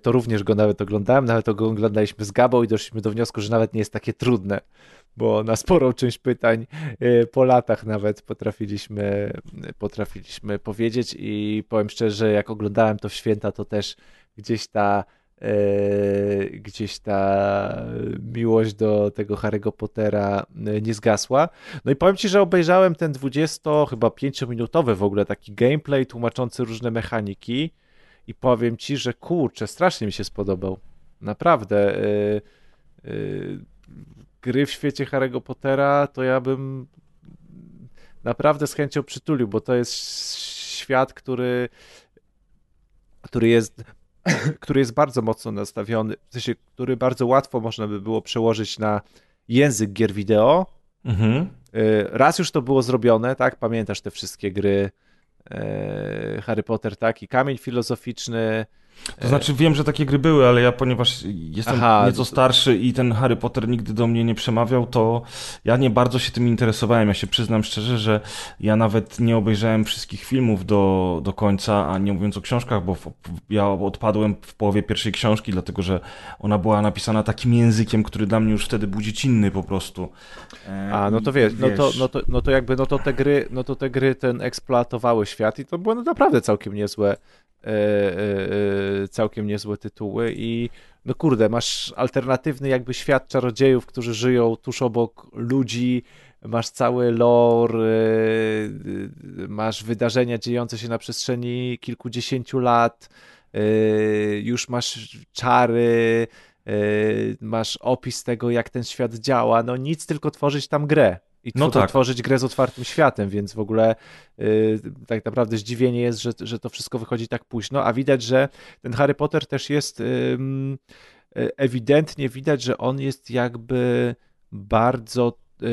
S1: to również go nawet oglądałem, nawet go oglądaliśmy z Gabą i doszliśmy do wniosku, że nawet nie jest takie trudne, bo na sporą część pytań po latach nawet potrafiliśmy, potrafiliśmy powiedzieć i powiem szczerze, jak oglądałem to w święta, to też gdzieś ta gdzieś ta miłość do tego Harry'ego Pottera nie zgasła. No i powiem Ci, że obejrzałem ten 20 chyba 5-minutowy w ogóle taki gameplay tłumaczący różne mechaniki i powiem Ci, że kurczę, strasznie mi się spodobał. Naprawdę. Yy, gry w świecie Harry'ego Pottera to ja bym naprawdę z chęcią przytulił, bo to jest świat, który który jest który jest bardzo mocno nastawiony, w sensie, który bardzo łatwo można by było przełożyć na język gier wideo. Mhm. Y, raz już to było zrobione, tak? Pamiętasz te wszystkie gry y, Harry Potter, tak? I Kamień Filozoficzny,
S2: to znaczy wiem, że takie gry były, ale ja ponieważ jestem Aha, nieco starszy i ten Harry Potter nigdy do mnie nie przemawiał, to ja nie bardzo się tym interesowałem. Ja się przyznam szczerze, że ja nawet nie obejrzałem wszystkich filmów do, do końca, a nie mówiąc o książkach, bo w, ja odpadłem w połowie pierwszej książki, dlatego że ona była napisana takim językiem, który dla mnie już wtedy był dziecinny po prostu.
S1: E, a, no to wiesz, wiesz, No, to, no, to, no to jakby, no to te gry, no to te gry ten eksploatowały świat i to było naprawdę całkiem niezłe całkiem niezłe tytuły i no kurde, masz alternatywny jakby świat czarodziejów, którzy żyją tuż obok ludzi, masz cały lore, masz wydarzenia dziejące się na przestrzeni kilkudziesięciu lat, już masz czary, masz opis tego, jak ten świat działa, no nic, tylko tworzyć tam grę i no tak. tworzyć grę z otwartym światem, więc w ogóle yy, tak naprawdę zdziwienie jest, że, że to wszystko wychodzi tak późno, a widać, że ten Harry Potter też jest yy, ewidentnie widać, że on jest jakby bardzo yy,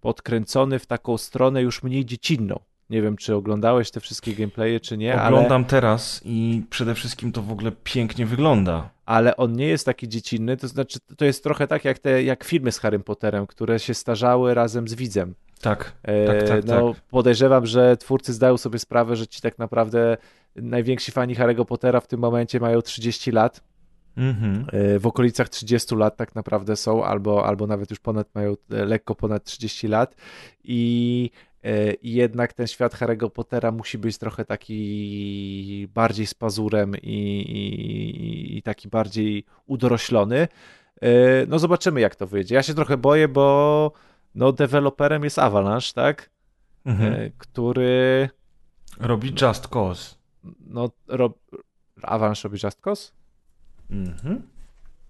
S1: podkręcony w taką stronę już mniej dziecinną. Nie wiem, czy oglądałeś te wszystkie gameplaye, czy nie.
S2: Oglądam
S1: ale...
S2: teraz i przede wszystkim to w ogóle pięknie wygląda.
S1: Ale on nie jest taki dziecinny, to znaczy to jest trochę tak jak te jak filmy z Harrym Potterem, które się starzały razem z widzem.
S2: Tak, e, tak, tak,
S1: no, tak. Podejrzewam, że twórcy zdają sobie sprawę, że ci tak naprawdę najwięksi fani Harry'ego Pottera w tym momencie mają 30 lat. Mm-hmm. W okolicach 30 lat tak naprawdę są, albo, albo nawet już ponad mają e, lekko ponad 30 lat. I E, i jednak ten świat Harry'ego Pottera musi być trochę taki bardziej z pazurem i, i, i taki bardziej udoroślony. E, no zobaczymy jak to wyjdzie. Ja się trochę boję, bo no deweloperem jest Avalanche, tak? Mhm. E, który...
S2: Robi Just Cause.
S1: No, ro... Avalanche robi Just Cause?
S2: Mhm.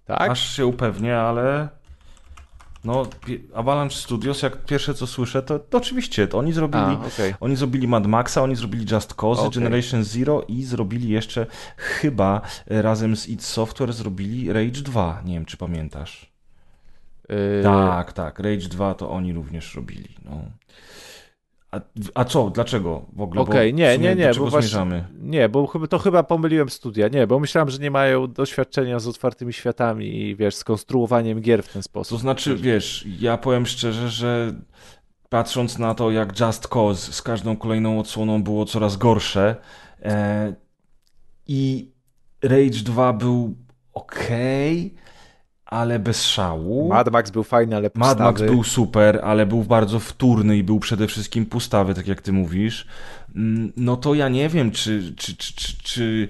S2: Tak? Aż się upewnię, ale no, Avalanche Studios, jak pierwsze co słyszę, to, to oczywiście, to oni zrobili, A, okay. oni zrobili Mad Maxa, oni zrobili Just Cause, okay. Generation Zero i zrobili jeszcze chyba razem z id Software zrobili Rage 2. Nie wiem, czy pamiętasz. Yy... Tak, tak, Rage 2 to oni również robili. No. A, a co? Dlaczego w ogóle?
S1: Okej, okay, nie, nie, nie, bo zmierzamy? nie, bo to chyba pomyliłem studia. Nie, bo myślałem, że nie mają doświadczenia z otwartymi światami i wiesz, z konstruowaniem gier w ten sposób.
S2: To znaczy, wiesz, ja powiem szczerze, że patrząc na to, jak Just Cause z każdą kolejną odsłoną było coraz gorsze e, i Rage 2 był ok, ale bez szału.
S1: Mad Max był fajny, ale pustawy.
S2: Mad Max był super, ale był bardzo wtórny i był przede wszystkim pustawy, tak jak ty mówisz. Mm, no to ja nie wiem, czy, czy, czy, czy, czy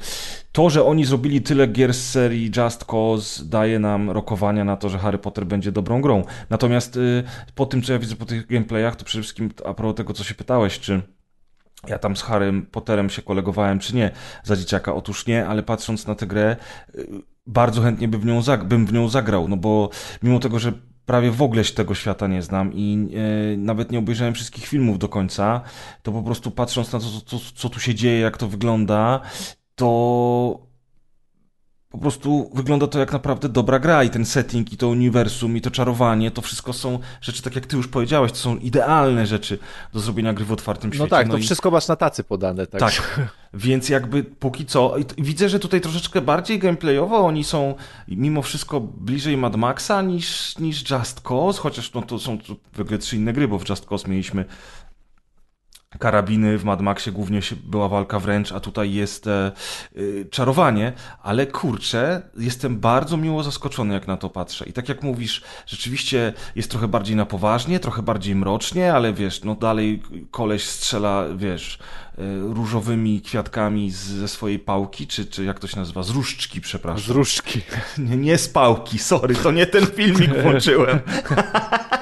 S2: to, że oni zrobili tyle gier z serii Just Cause daje nam rokowania na to, że Harry Potter będzie dobrą grą. Natomiast y, po tym, co ja widzę po tych gameplayach, to przede wszystkim a propos tego, co się pytałeś, czy ja tam z Harrym Potterem się kolegowałem, czy nie, za dzieciaka. Otóż nie, ale patrząc na tę grę, y, bardzo chętnie bym w nią, bym w nią zagrał, no bo mimo tego, że prawie w ogóle tego świata nie znam i e, nawet nie obejrzałem wszystkich filmów do końca, to po prostu patrząc na to, co, co tu się dzieje, jak to wygląda, to po prostu wygląda to jak naprawdę dobra gra i ten setting, i to uniwersum, i to czarowanie, to wszystko są rzeczy, tak jak ty już powiedziałeś, to są idealne rzeczy do zrobienia gry w otwartym no świecie.
S1: No tak, no to i... wszystko masz na tacy podane.
S2: Tak, tak. więc jakby póki co, widzę, że tutaj troszeczkę bardziej gameplayowo oni są mimo wszystko bliżej Mad Maxa niż, niż Just Cause, chociaż no to są w ogóle trzy inne gry, bo w Just Cause mieliśmy karabiny, w Mad Maxie głównie była walka wręcz, a tutaj jest e, y, czarowanie, ale kurczę, jestem bardzo miło zaskoczony, jak na to patrzę. I tak jak mówisz, rzeczywiście jest trochę bardziej na poważnie, trochę bardziej mrocznie, ale wiesz, no dalej koleś strzela, wiesz, e, różowymi kwiatkami z, ze swojej pałki, czy, czy jak to się nazywa? Z różdżki, przepraszam.
S1: Z różdżki.
S2: Nie, nie z pałki, sorry, to nie ten filmik włączyłem.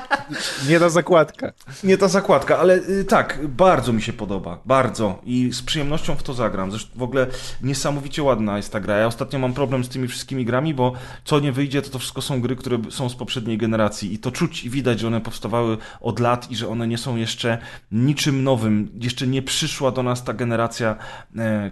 S1: Nie ta zakładka.
S2: Nie ta zakładka, ale y, tak, bardzo mi się podoba. Bardzo. I z przyjemnością w to zagram. Zresztą w ogóle niesamowicie ładna jest ta gra. Ja ostatnio mam problem z tymi wszystkimi grami, bo co nie wyjdzie, to to wszystko są gry, które są z poprzedniej generacji. I to czuć i widać, że one powstawały od lat i że one nie są jeszcze niczym nowym. Jeszcze nie przyszła do nas ta generacja, e,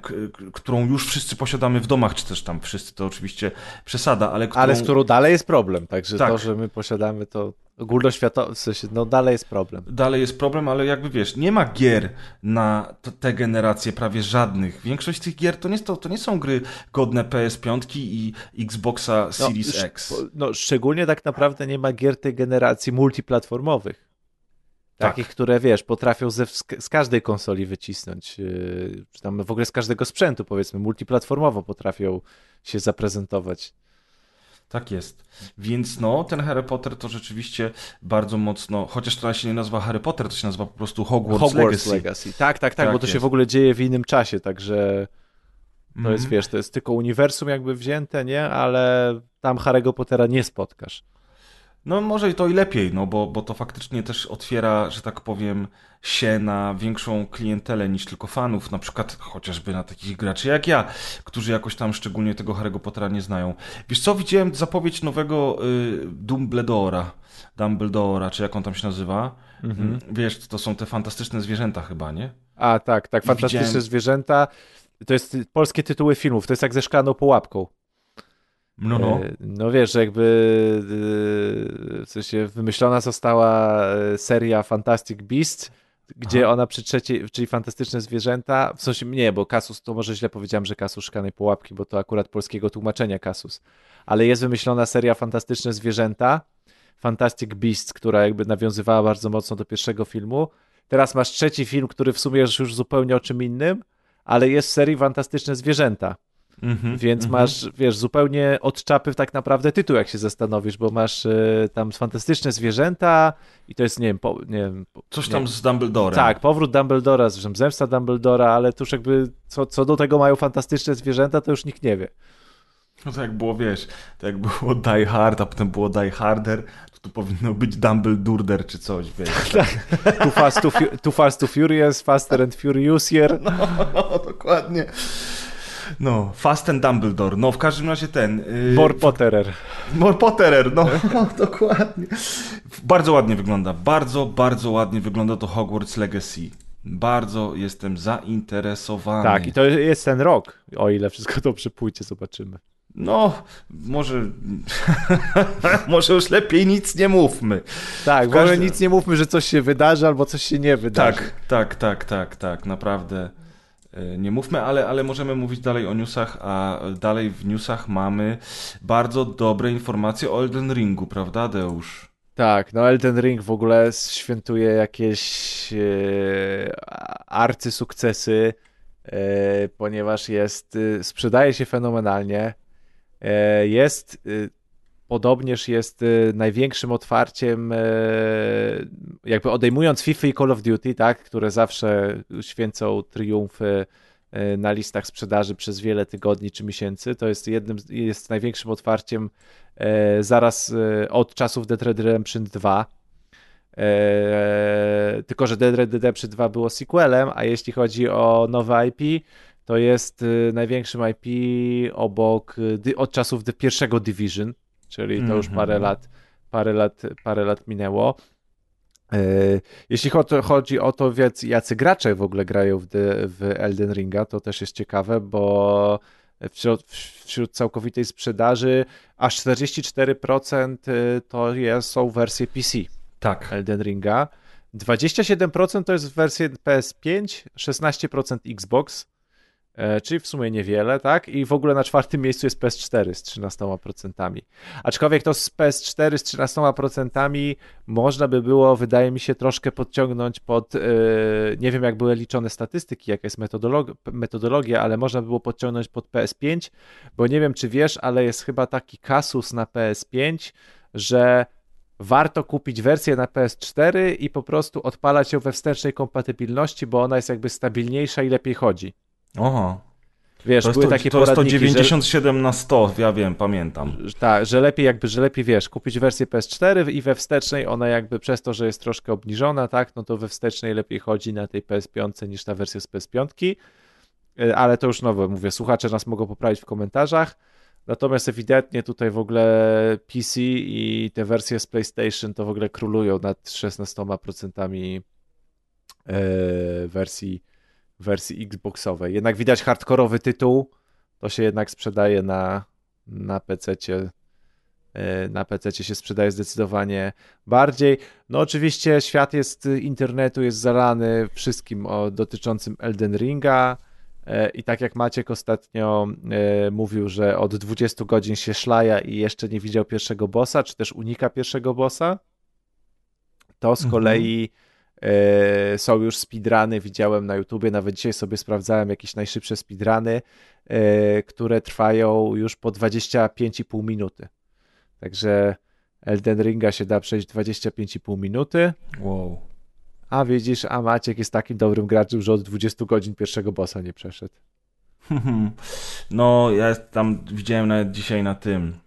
S2: którą już wszyscy posiadamy w domach, czy też tam wszyscy, to oczywiście przesada, ale którą...
S1: Ale z którą dalej jest problem. Także tak. to, że my posiadamy to ogólnoświatowy, w sensie, no dalej jest problem.
S2: Dalej jest problem, ale jakby wiesz, nie ma gier na te generacje prawie żadnych. Większość tych gier to nie, to, to nie są gry godne PS5 i Xboxa no, Series no, X.
S1: No, szczególnie tak naprawdę nie ma gier tej generacji multiplatformowych. Tak. Takich, które wiesz, potrafią ze, z każdej konsoli wycisnąć, yy, czy tam w ogóle z każdego sprzętu, powiedzmy, multiplatformowo potrafią się zaprezentować.
S2: Tak jest. Więc no, ten Harry Potter to rzeczywiście bardzo mocno, chociaż to się nie nazywa Harry Potter, to się nazywa po prostu Hogwarts, Hogwarts Legacy. Legacy.
S1: Tak, tak, tak, tak bo to jest. się w ogóle dzieje w innym czasie, także to mm -hmm. jest, mhm. wiesz, to jest tylko uniwersum jakby wzięte, nie? Ale tam Harry'ego Pottera nie spotkasz.
S2: No może i to i lepiej, no bo, bo to faktycznie też otwiera, że tak powiem, się na większą klientelę niż tylko fanów, na przykład chociażby na takich graczy jak ja, którzy jakoś tam szczególnie tego Harry'ego Pottera nie znają. Wiesz co, widziałem zapowiedź nowego y, Dumbledora, Dumbledora, czy jak on tam się nazywa. Mhm. Mm, wiesz, to są te fantastyczne zwierzęta chyba, nie?
S1: A tak, tak, fantastyczne widziałem... zwierzęta. To jest polskie tytuły filmów, to jest jak ze szklaną pułapką.
S2: No, no.
S1: E, no wiesz, jakby e, w sensie wymyślona została e, seria Fantastic Beasts, gdzie Aha. ona przy trzeciej, czyli fantastyczne zwierzęta, w sensie nie, bo Kasus, to może źle powiedziałem, że Kasus szklanej pułapki, bo to akurat polskiego tłumaczenia Kasus, ale jest wymyślona seria Fantastyczne zwierzęta, Fantastic Beasts, która jakby nawiązywała bardzo mocno do pierwszego filmu. Teraz masz trzeci film, który w sumie jest już zupełnie o czym innym, ale jest w serii Fantastyczne zwierzęta. Mm -hmm, Więc mm -hmm. masz, wiesz, zupełnie od czapy tak naprawdę tytuł, jak się zastanowisz, bo masz y, tam fantastyczne zwierzęta i to jest, nie wiem, po, nie wiem
S2: Coś
S1: nie
S2: tam z Dumbledorem.
S1: Tak, powrót Dumbledora, zresztą zemsta Dumbledora, ale tuż jakby co, co do tego mają fantastyczne zwierzęta, to już nikt nie wie.
S2: No to jak było, wiesz, to jak było Die Hard, a potem było Die Harder, to tu powinno być Dumbledore czy coś, wiesz.
S1: Tak. too, fast, too, too fast, too furious, faster and furious here.
S2: No, no, dokładnie. No, Fast and Dumbledore. No, w każdym razie ten.
S1: Yy, More Potterer.
S2: More Potterer, no, no, dokładnie. Bardzo ładnie wygląda. Bardzo, bardzo ładnie wygląda to Hogwarts Legacy. Bardzo jestem zainteresowany.
S1: Tak, i to jest ten rok, o ile wszystko dobrze pójdzie, zobaczymy.
S2: No, może, może już lepiej nic nie mówmy.
S1: Tak, może nic nie mówmy, że coś się wydarzy albo coś się nie wydarzy.
S2: Tak, tak, tak, tak, tak, naprawdę. E, nie mówmy, ale, ale możemy mówić dalej o newsach, a dalej w newsach mamy bardzo dobre informacje o Elden Ringu, prawda, Deusz?
S1: Tak, no Elden Ring w ogóle świętuje jakieś e, arcysukcesy, e, ponieważ jest, e, sprzedaje się fenomenalnie, e, jest e, podobnież jest y, największym otwarciem, y, jakby odejmując FIFA i Call of Duty, tak, które zawsze święcą triumfy y, na listach sprzedaży przez wiele tygodni czy miesięcy, to jest jednym, jest największym otwarciem zaraz od czasów Dead Red Redemption 2. tylko, że Dead Red Redemption 2 było sequelem, a jeśli chodzi o nowe IP, to jest największym IP obok od czasów pierwszego Division, czyli to już parę mhm. lat parę lat, parę lat minęło. Jeśli chodzi o to, jacy gracze w ogóle grają w, Elden Ringa, to też jest ciekawe, bo wśród, wśród całkowitej sprzedaży aż 44% to jest, są wersje PC.
S2: Tak.
S1: Elden Ringa. 27% to jest wersja PS5, 16% Xbox, e, czyli w sumie niewiele, tak? I w ogóle na czwartym miejscu jest PS4 z 13%. Aczkolwiek to z PS4 z 13% można by było, wydaje mi się, troszkę podciągnąć pod, e, nie wiem jak były liczone statystyki, jaka jest metodolog metodologia, ale można by było podciągnąć pod PS5, bo nie wiem czy wiesz, ale jest chyba taki kasus na PS5, że warto kupić wersję na PS4 i po prostu odpalać ją we wstecznej kompatybilności, bo ona jest jakby stabilniejsza i lepiej chodzi.
S2: Oho.
S1: Wiesz,
S2: to
S1: były
S2: to,
S1: takie
S2: to jest to
S1: 97
S2: że... na 100, ja wiem, pamiętam.
S1: Tak, że lepiej jakby, że lepiej wiesz, kupić wersję PS4 i we wstecznej ona jakby przez to, że jest troszkę obniżona, tak, no to we wstecznej lepiej chodzi na tej PS5 niż ta wersja z PS5. E, ale to już nowe, mówię, słuchacze nas mogą poprawić w komentarzach. Natomiast ewidentnie tutaj w ogóle PC i te wersje z PlayStation to w ogóle królują nad 16% e, wersji, wersji Xboxowej. Jednak widać hardkorowy tytuł, to się jednak sprzedaje na, na PC. E, na PC się sprzedaje zdecydowanie bardziej. No oczywiście świat jest internetu jest zalany wszystkim o, dotyczącym Elden Ringa. E, I tak jak Maciek ostatnio e, mówił, że od 20 godzin się szlaja i jeszcze nie widział pierwszego bossa, czy też unika pierwszego bossa, to z mhm. kolei są już speedruny, widziałem na YouTubie, nawet dzisiaj sobie sprawdzałem jakieś najszybsze speedruny, które trwają już po 25,5 minuty. Także Elden Ringa się da przejść 25,5 minuty.
S2: Wow.
S1: A widzisz, a Maciek jest takim dobrym graczem, że od 20 godzin pierwszego bossa nie przeszedł.
S2: No, ja tam widziałem nawet dzisiaj na tym,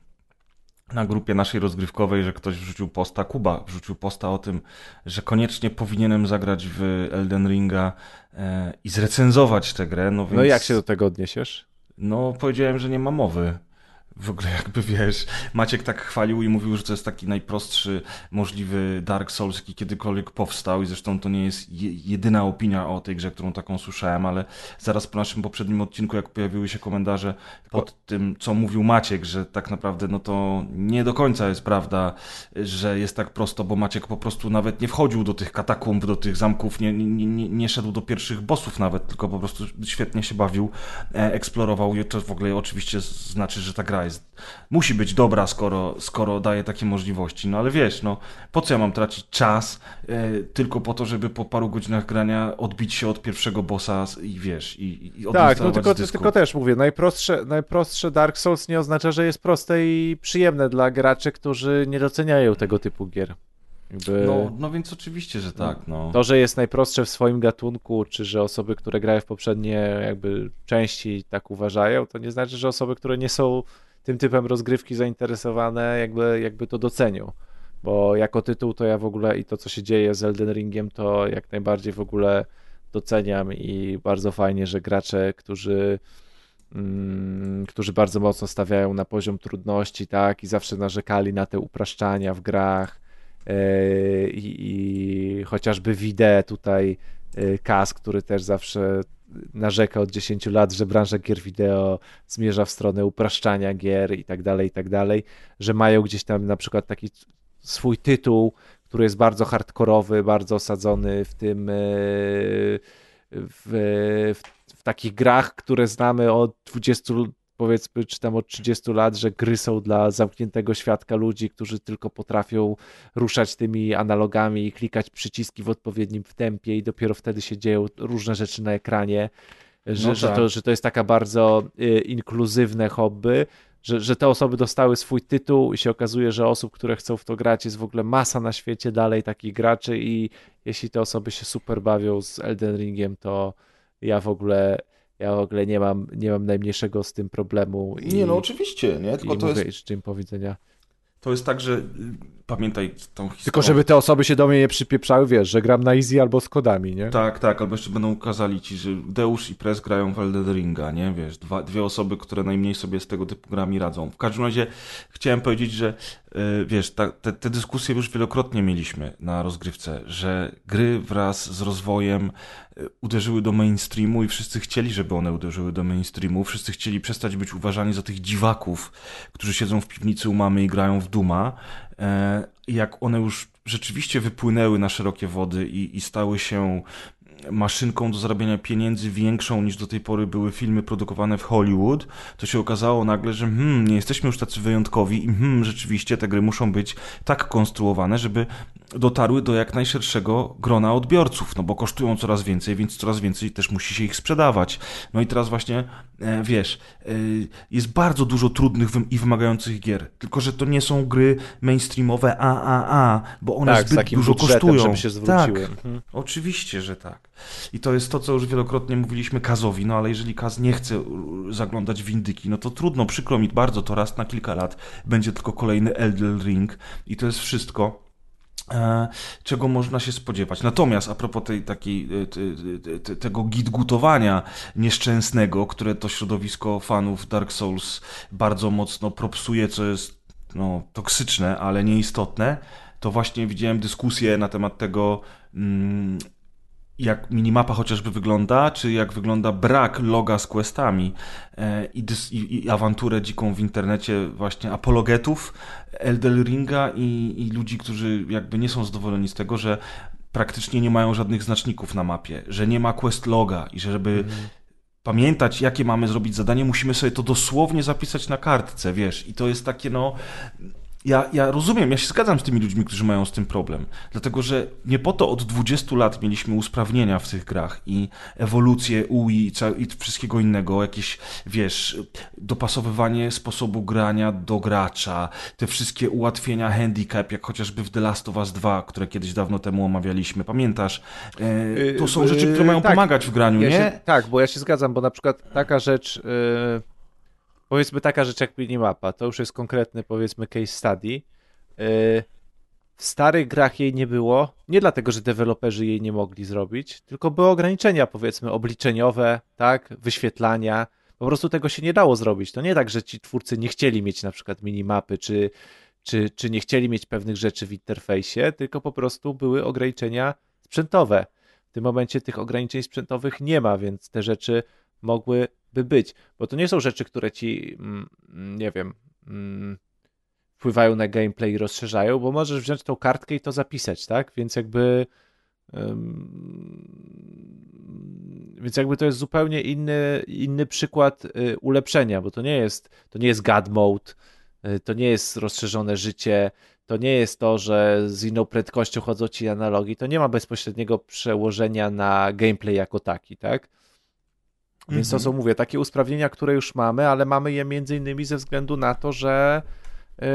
S2: na grupie naszej rozgrywkowej, że ktoś wrzucił posta, Kuba wrzucił posta o tym, że koniecznie powinienem zagrać w Elden Ringa e, i zrecenzować tę grę. No, więc...
S1: no jak się do tego odniesiesz?
S2: No, powiedziałem, że nie ma mowy w ogóle jakby wiesz, Maciek tak chwalił i mówił, że to jest taki najprostszy możliwy Dark Souls, jaki kiedykolwiek powstał i zresztą to nie jest jedyna opinia o tej grze, którą taką słyszałem, ale zaraz po naszym poprzednim odcinku, jak pojawiły się komentarze pod tym, co mówił Maciek, że tak naprawdę no to nie do końca jest prawda, że jest tak prosto, bo Maciek po prostu nawet nie wchodził do tych katakumb, do tych zamków, nie, nie, nie, nie szedł do pierwszych bossów nawet, tylko po prostu świetnie się bawił, e, eksplorował i to w ogóle oczywiście znaczy, że ta gra jest, musi być dobra, skoro, skoro daje takie możliwości. No ale wiesz, no po co ja mam tracić czas e, tylko po to, żeby po paru godzinach grania odbić się od pierwszego bossa i wiesz, i, i
S1: Tak, no tylko, tylko też mówię, najprostsze, najprostsze Dark Souls nie oznacza, że jest proste i przyjemne dla graczy, którzy nie doceniają tego typu gier.
S2: Jakby... No, no więc oczywiście, że tak. No.
S1: To, że jest najprostsze w swoim gatunku, czy że osoby, które grają w poprzednie jakby części tak uważają, to nie znaczy, że osoby, które nie są tym typem rozgrywki zainteresowane, jakby, jakby to docenią. Bo jako tytuł to ja w ogóle i to, co się dzieje z Elden Ringiem, to jak najbardziej w ogóle doceniam i bardzo fajnie, że gracze, którzy mm, którzy bardzo mocno stawiają na poziom trudności, tak, i zawsze narzekali na te upraszczania w grach yy, i, chociażby Wide tutaj yy, Kas, który też zawsze narzeka od 10 lat, że branża gier wideo zmierza w stronę upraszczania gier i tak dalej, i tak dalej, że mają gdzieś tam na przykład taki swój tytuł, który jest bardzo hardkorowy, bardzo osadzony w tym e, w, w, w takich grach, które znamy od 20 powiedzmy, czy tam od 30 lat, że gry są dla zamkniętego świadka ludzi, którzy tylko potrafią ruszać tymi analogami i klikać przyciski w odpowiednim tempie i dopiero wtedy się dzieją różne rzeczy na ekranie, że, no tak. że, to, że to jest taka bardzo y, inkluzywne hobby, że, że te osoby dostały swój tytuł i się okazuje, że osób, które chcą w to grać jest w ogóle masa na świecie dalej takich graczy i jeśli te osoby się super bawią z Elden Ringiem, to ja w ogóle ja w ogóle nie mam, nie mam najmniejszego z tym problemu.
S2: I, nie, no oczywiście, nie?
S1: Tylko to mówię, jest. czym powiedzenia.
S2: To jest tak, że pamiętaj tą historię.
S1: Tylko żeby te osoby się do mnie nie przypieprzały, wiesz, że gram na easy albo z kodami, nie?
S2: Tak, tak, albo jeszcze będą kazali ci, że Deusz i Press grają w Elden Ringa, nie? Wiesz, dwa, dwie osoby, które najmniej sobie z tego typu grami radzą. W każdym razie chciałem powiedzieć, że yy, wiesz, ta, te, te dyskusje już wielokrotnie mieliśmy na rozgrywce, że gry wraz z rozwojem yy, uderzyły do mainstreamu i wszyscy chcieli, żeby one uderzyły do mainstreamu. Wszyscy chcieli przestać być uważani za tych dziwaków, którzy siedzą w piwnicy u mamy i grają w Duma. E, jak one już rzeczywiście wypłynęły na szerokie wody i, i stały się maszynką do zarabiania pieniędzy większą niż do tej pory były filmy produkowane w Hollywood, to się okazało nagle, że hmm, nie jesteśmy już tacy wyjątkowi i hmm, rzeczywiście te gry muszą być tak konstruowane, żeby dotarły do jak najszerszego grona odbiorców, no bo kosztują coraz więcej, więc coraz więcej też musi się ich sprzedawać. No i teraz właśnie, e, wiesz, e, jest bardzo dużo trudnych i wymagających gier, tylko że to nie są gry mainstreamowe AAA, bo one
S1: tak,
S2: zbyt dużo kosztują.
S1: Żeby się zwróciły.
S2: Tak, mhm. oczywiście, że tak. I to jest to, co już wielokrotnie mówiliśmy Kazowi, no ale jeżeli Kaz nie chce zaglądać w indyki, no to trudno, przykro mi bardzo, to raz na kilka lat będzie tylko kolejny Elden Ring i to jest wszystko czego można się spodziewać. Natomiast a propos tej takiej, e, tego gitgutowania nieszczęsnego, które to środowisko fanów Dark Souls bardzo mocno propsuje, co jest no, toksyczne, ale nieistotne, to właśnie widziałem dyskusję na temat tego, mm, jak minimapa chociażby wygląda, czy jak wygląda brak loga z questami e, i, i, i awanturę dziką w internecie właśnie apologetów Elden Ringa i, i ludzi, którzy jakby nie są zadowoleni z tego, że praktycznie nie mają żadnych znaczników na mapie, że nie ma quest loga i że żeby mhm. pamiętać, jakie mamy zrobić zadanie, musimy sobie to dosłownie zapisać na kartce, wiesz, i to jest takie no ja, ja rozumiem, ja się zgadzam z tymi ludźmi, którzy mają z tym problem. Dlatego, że nie po to od 20 lat mieliśmy usprawnienia w tych grach i ewolucję UI i, i wszystkiego innego, jakieś, wiesz, dopasowywanie sposobu grania do gracza, te wszystkie ułatwienia handicap, jak chociażby w The Last of Us 2, które kiedyś dawno temu omawialiśmy. Pamiętasz? E, to są rzeczy, które mają tak, pomagać w graniu,
S1: ja
S2: nie?
S1: Się, tak, bo ja się zgadzam, bo na przykład taka rzecz... Yy powiedzmy taka rzecz jak minimapa, to już jest konkretny powiedzmy case study. Y, w starych grach jej nie było, nie dlatego, że deweloperzy jej nie mogli zrobić, tylko były ograniczenia powiedzmy obliczeniowe, tak, wyświetlania. Po prostu tego się nie dało zrobić. To nie tak, że ci twórcy nie chcieli mieć na przykład minimapy, czy, czy, czy nie chcieli mieć pewnych rzeczy w interfejsie, tylko po prostu były ograniczenia sprzętowe. W tym momencie tych ograniczeń sprzętowych nie ma, więc te rzeczy mogły by być, bo to nie są rzeczy, które ci, mm, nie wiem, mm, wpływają na gameplay i rozszerzają, bo możesz wziąć tą kartkę i to zapisać, tak? Więc jakby więc jakby to jest zupełnie inny, inny przykład y, ulepszenia, bo to nie jest, to nie jest God mode, y, to nie jest rozszerzone życie, to nie jest to, że z inną prędkością chodzą ci analogi, to nie ma bezpośredniego przełożenia na gameplay jako taki, tak? Więc to mhm. są, mówię, takie usprawnienia, które już mamy, ale mamy je między innymi ze względu na to, że, yy,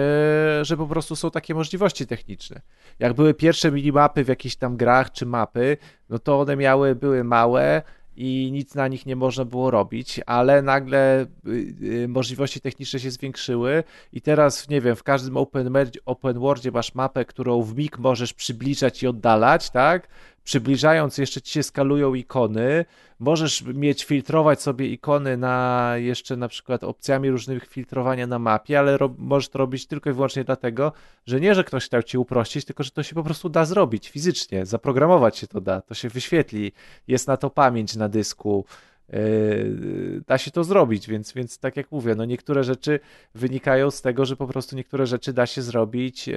S1: że po prostu są takie możliwości techniczne. Jak były pierwsze minimapy w jakichś tam grach czy mapy, no to one miały, były małe, i nic na nich nie można było robić, ale nagle y, y, możliwości techniczne się zwiększyły i teraz, nie wiem, w każdym open, open worldzie masz mapę, którą w mig możesz przybliżać i oddalać, tak? Przybliżając jeszcze ci się skalują ikony, możesz mieć, filtrować sobie ikony na jeszcze na przykład opcjami różnych filtrowania na mapie, ale możesz to robić tylko i wyłącznie dlatego, że nie, że ktoś chciał ci uprościć, tylko że to się po prostu da zrobić fizycznie, zaprogramować się to da, to się wyświetli, jest na to pamięć na dysku, Yy, da się to zrobić, więc, więc tak jak mówię, no niektóre rzeczy wynikają z tego, że po prostu niektóre rzeczy da się zrobić yy,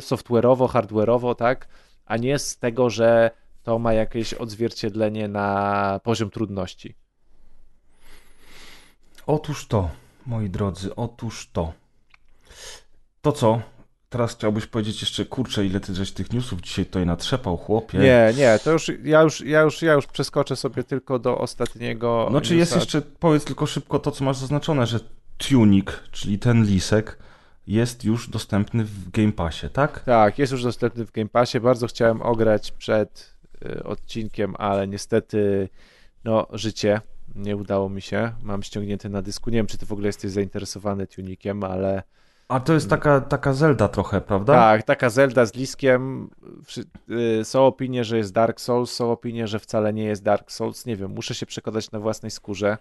S1: software'owo, hardware'owo, tak, a nie z tego, że to ma jakieś odzwierciedlenie na poziom trudności.
S2: Otóż to, moi drodzy, otóż to. To co? Teraz chciałbyś powiedzieć jeszcze, kurczę, ile ty żeś tych newsów dzisiaj tutaj natrzepał, chłopie.
S1: Nie, nie, to już ja już, ja już, ja już przeskoczę sobie tylko do ostatniego.
S2: No czy jest jeszcze, powiedz tylko szybko to, co masz zaznaczone, że Tunik, czyli ten lisek, jest już dostępny w Game Passie, tak?
S1: Tak, jest już dostępny w Game Passie. Bardzo chciałem ograć przed y, odcinkiem, ale niestety no, życie nie udało mi się. Mam ściągnięty na dysku. Nie wiem, czy ty w ogóle jesteś zainteresowany Tunikiem, ale
S2: A to jest taka, taka Zelda trochę, prawda?
S1: Tak, taka Zelda z Liskiem. Y, są opinie, że jest Dark Souls, są opinie, że wcale nie jest Dark Souls. Nie wiem, muszę się przekonać na własnej skórze.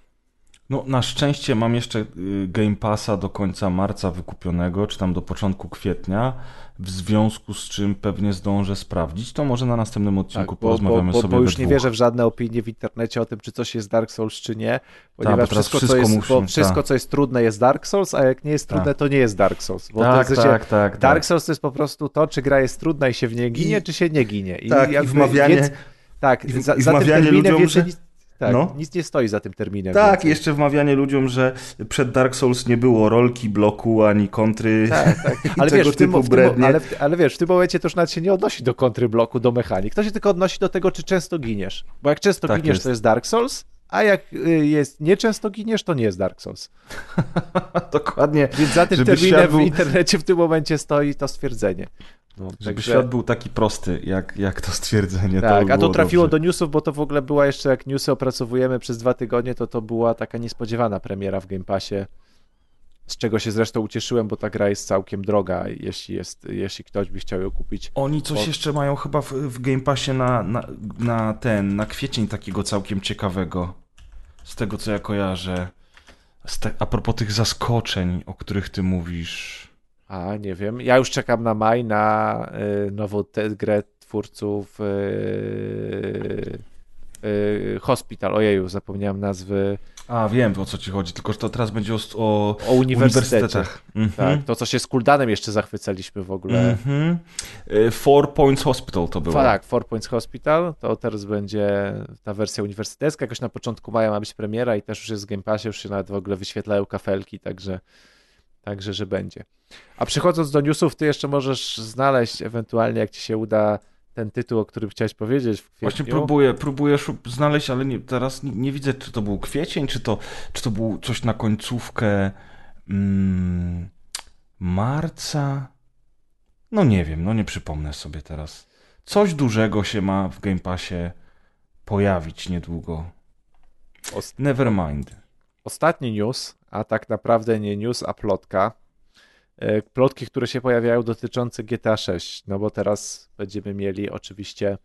S2: No, na szczęście mam jeszcze y, Game Passa do końca marca wykupionego, czy tam do początku kwietnia, w związku z czym pewnie zdążę sprawdzić. To może na następnym odcinku tak, bo, porozmawiamy
S1: bo, bo,
S2: sobie
S1: Bo już
S2: nie
S1: wierzę w żadne opinie w internecie o tym, czy coś jest Dark Souls, czy nie, ponieważ tak, wszystko, wszystko, co jest, musi, wszystko tak. co jest trudne, jest Dark Souls, a jak nie jest trudne, tak. to nie jest Dark Souls.
S2: Bo tak, to tak, tak,
S1: Dark Souls to jest po prostu to, czy gra jest trudna i się w niej ginie, I, czy się nie ginie.
S2: I, tak, i wmawianie... Więc,
S1: tak, i, za, i za tym terminem ludziom, że... Tak, no. nic nie stoi za tym terminem.
S2: Tak, więcej. jeszcze wmawianie ludziom, że przed Dark Souls nie było rolki, bloku, ani kontry. Tak, tak.
S1: Ale, wiesz, w tym, w tym, ale, ale, wiesz, w tym momencie to już nawet się nie odnosi do kontry bloku, do mechanik. To się tylko odnosi do tego, czy często giniesz. Bo jak często tak giniesz, jest. to jest Dark Souls, a jak y, jest nieczęsto giniesz, to nie jest Dark Souls.
S2: Dokładnie.
S1: Więc za tym terminem był... w internecie w tym momencie stoi to stwierdzenie.
S2: No, Żeby także... świat był taki prosty, jak, jak to stwierdzenie.
S1: Tak,
S2: to
S1: a to trafiło
S2: dobrze.
S1: do newsów, bo to w ogóle była jeszcze, jak newsy opracowujemy przez dwa tygodnie, to to była taka niespodziewana premiera w Game Passie, z czego się zresztą ucieszyłem, bo ta gra jest całkiem droga, jeśli, jest, jeśli ktoś by chciał ją kupić.
S2: Oni coś jeszcze mają chyba w, w Game Passie na, na, na ten, na kwiecień takiego całkiem ciekawego, z tego co ja kojarzę. Te, a propos tych zaskoczeń, o których ty mówisz...
S1: A, nie wiem. Ja już czekam na maj na y, nową te, grę twórców y, y, Hospital. Ojeju, zapomniałem nazwy.
S2: A, wiem o co ci chodzi, tylko że to teraz będzie o, o,
S1: o uniwersytetach. Mhm. Tak, to co się z Kuldanem jeszcze zachwycaliśmy w ogóle. Mhm.
S2: Four Points Hospital to było.
S1: Tak, Four Points Hospital, to teraz będzie ta wersja uniwersytecka, jakoś na początku maja ma być premiera i też już jest w Game Passie, już się nawet w ogóle wyświetlają kafelki, także Także, że będzie. A przechodząc do newsów, ty jeszcze możesz znaleźć ewentualnie, jak ci się uda ten tytuł, o którym chciałeś powiedzieć w kwietniu.
S2: Właśnie próbuję, próbuję znaleźć, ale nie, teraz nie, nie, widzę, czy to był kwiecień, czy to, czy to był coś na końcówkę mm, marca. No nie wiem, no nie przypomnę sobie teraz. Coś dużego się ma w Game Passie pojawić niedługo. Never mind.
S1: Ostatni news a tak naprawdę nie news, a plotka. E, plotki, które się pojawiają dotyczące GTA 6, no bo teraz będziemy mieli oczywiście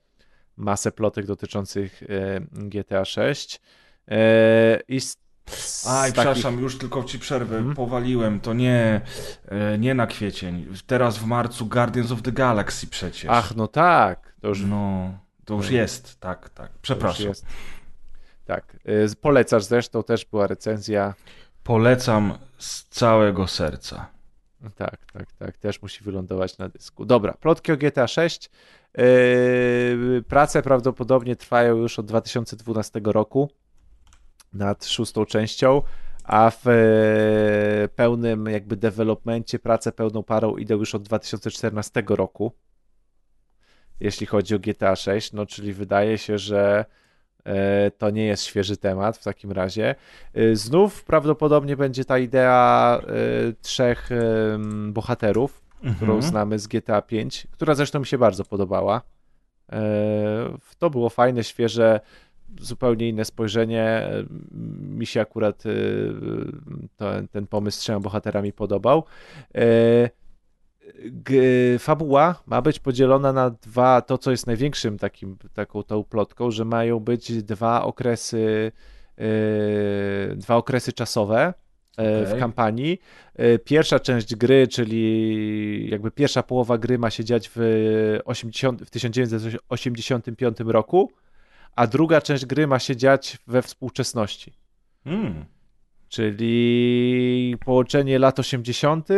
S1: masę plotek dotyczących e, GTA 6 e, i
S2: Aj, takich... przepraszam, już tylko ci przerwę. Hmm? Powaliłem. To nie, nie na kwiecień. Teraz w marcu Guardians of the Galaxy przecież.
S1: Ach, no tak.
S2: To już, no, to już jest. Tak, tak. Przepraszam.
S1: Tak. Polecasz zresztą, też była recenzja.
S2: Polecam z całego serca.
S1: Tak, tak, tak. Też musi wylądować na dysku. Dobra, plotki o GTA 6. Yy, prace prawdopodobnie trwają już od 2012 roku nad szóstą częścią, a w yy, pełnym jakby developmencie prace pełną parą idą już od 2014 roku. Jeśli chodzi o GTA 6, no czyli wydaje się, że to nie jest świeży temat w takim razie. E, znów prawdopodobnie będzie ta idea e, trzech bohaterów, mhm. którą znamy z GTA 5, która zresztą mi się bardzo podobała. To było fajne, świeże, zupełnie inne spojrzenie. Mi się akurat ten, ten pomysł z trzema bohaterami podobał fabuła ma być podzielona na dwa, to co jest największym takim, taką tą plotką, że mają być dwa okresy, yy, dwa okresy czasowe okay. w kampanii. E, pierwsza część gry, czyli jakby pierwsza połowa gry ma się dziać w, 80, w 1985 roku, a druga część gry ma się dziać we współczesności. Hmm. Czyli połączenie lat 80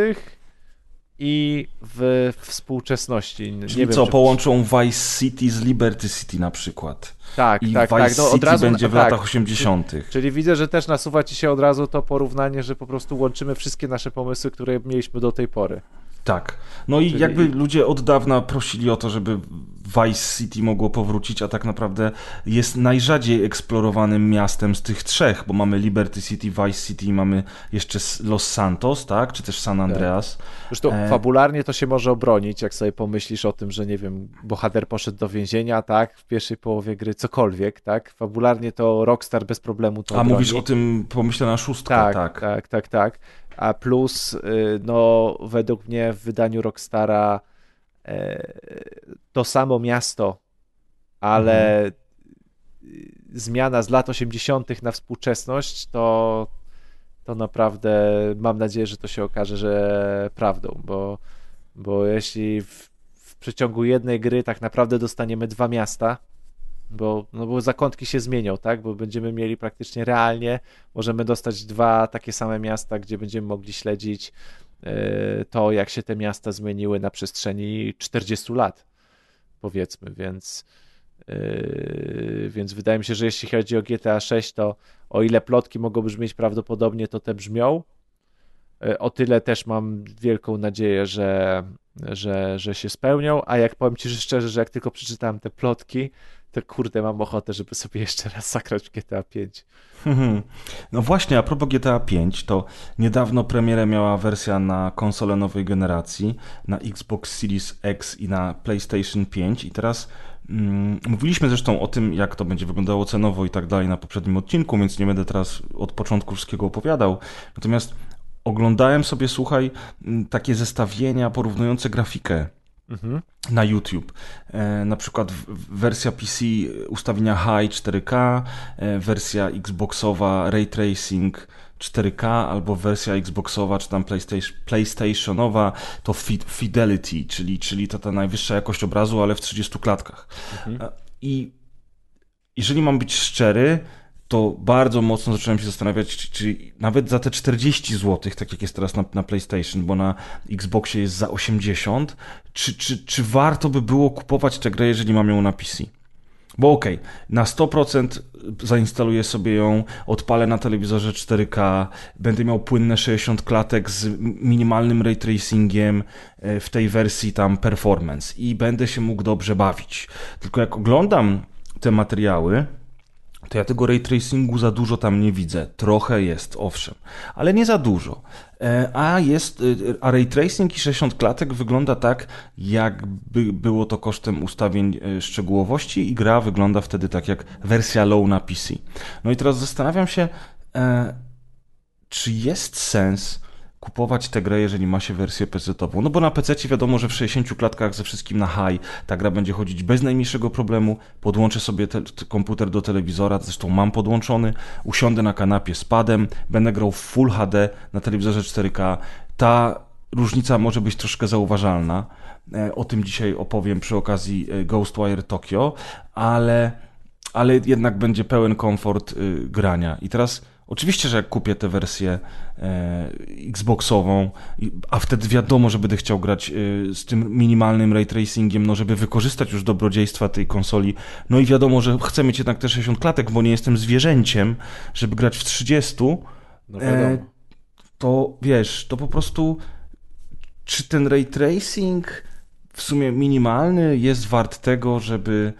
S1: i w współczesności.
S2: Czyli nie co, wiem, połączą Vice City z Liberty City na przykład.
S1: Tak,
S2: I
S1: tak,
S2: Vice
S1: tak. No,
S2: City razu, będzie w tak, latach 80. Czyli,
S1: czyli widzę, że też nasuwa ci się od razu to porównanie, że po prostu łączymy wszystkie nasze pomysły, które mieliśmy do tej pory.
S2: Tak. No i Czyli... jakby ludzie od dawna prosili o to, żeby Vice City mogło powrócić, a tak naprawdę jest najrzadziej eksplorowanym miastem z tych trzech, bo mamy Liberty City, Vice City i mamy jeszcze Los Santos, tak? Czy też San Andreas. Tak.
S1: Zresztą e... fabularnie to się może obronić, jak sobie pomyślisz o tym, że nie wiem, bohater poszedł do więzienia, tak? W pierwszej połowie gry cokolwiek, tak? Fabularnie to Rockstar bez problemu to
S2: A
S1: obroni.
S2: mówisz o tym pomyśle na szóstkę,
S1: tak? Tak, tak, tak, tak. A plus, no, według mnie w wydaniu Rockstara to samo miasto, ale mhm. zmiana z lat 80. na współczesność, to, to naprawdę mam nadzieję, że to się okaże, że prawdą, bo, bo jeśli w, w przeciągu jednej gry tak naprawdę dostaniemy dwa miasta, bo, no bo zakątki się zmienią, tak? Bo będziemy mieli praktycznie realnie, możemy dostać dwa takie same miasta, gdzie będziemy mogli śledzić e, to, jak się te miasta zmieniły na przestrzeni 40 lat, powiedzmy, więc. Yy, więc wydaje mi się, że jeśli chodzi o GTA 6, to o ile plotki mogą brzmieć prawdopodobnie, to te brzmią. Yy, o tyle też mam wielką nadzieję, że, że, że się spełnią. A jak powiem Ci szczerze, że jak tylko przeczytałem te plotki, to kurde, mam ochotę, żeby sobie jeszcze raz zagrać w GTA 5.
S2: No właśnie, a propos GTA 5, to niedawno premierę miała wersja na konsolę nowej generacji, na Xbox Series X i na PlayStation 5 i teraz mm, Mówiliśmy zresztą o tym, jak to będzie wyglądało cenowo i tak dalej na poprzednim odcinku, więc nie będę teraz od początku wszystkiego opowiadał. Natomiast oglądałem sobie, słuchaj, mm, takie zestawienia porównujące grafikę Mhm. na YouTube. E, na przykład wersja PC ustawienia High 4K, e, wersja Xboxowa Ray Tracing 4K albo wersja Xboxowa czy tam PlayStation, PlayStationowa to Fidelity, czyli, czyli to ta najwyższa jakość obrazu, ale w 30 klatkach. Mhm. E, I jeżeli mam być szczery, to bardzo mocno zacząłem się zastanawiać, czy, czy, nawet za te 40 zł, tak jak jest teraz na, na PlayStation, bo na Xboxie jest za 80, czy, czy, czy warto by było kupować tę grę, jeżeli mam ją na PC? Bo okej, okay, na 100% zainstaluję sobie ją, odpalę na telewizorze 4K, będę miał płynne 60 klatek z minimalnym ray tracingiem e, w tej wersji tam performance i będę się mógł dobrze bawić. Tylko jak oglądam te materiały, to ja tego ray tracingu za dużo tam nie widzę. Trochę jest, owszem, ale nie za dużo. E, a jest, e, a ray tracing i 60 klatek wygląda tak, jakby było to kosztem ustawień e, szczegółowości i gra wygląda wtedy tak jak wersja low na PC. No i teraz zastanawiam się, czy jest sens kupować tę grę, jeżeli ma się wersję PC-ową. No bo na PC wiadomo, że w 60 klatkach ze wszystkim na high ta gra będzie chodzić bez najmniejszego problemu. Podłączę sobie te, te komputer do telewizora, zresztą mam podłączony, usiądę na kanapie z padem, będę grał w Full HD na telewizorze 4K. Ta różnica może być troszkę zauważalna. E, o tym dzisiaj opowiem przy okazji e, Ghostwire Tokyo, ale, ale jednak będzie pełen komfort y, grania. I teraz Oczywiście, że jak kupię tę wersję e, Xboxową, a wtedy wiadomo, że będę chciał grać e, z tym minimalnym ray tracingiem, no żeby wykorzystać już dobrodziejstwa tej konsoli. No i wiadomo, że chcę mieć jednak te 60 klatek, bo nie jestem zwierzęciem, żeby grać w 30. No e, to wiesz, to po prostu czy ten ray tracing w sumie minimalny jest wart tego, żeby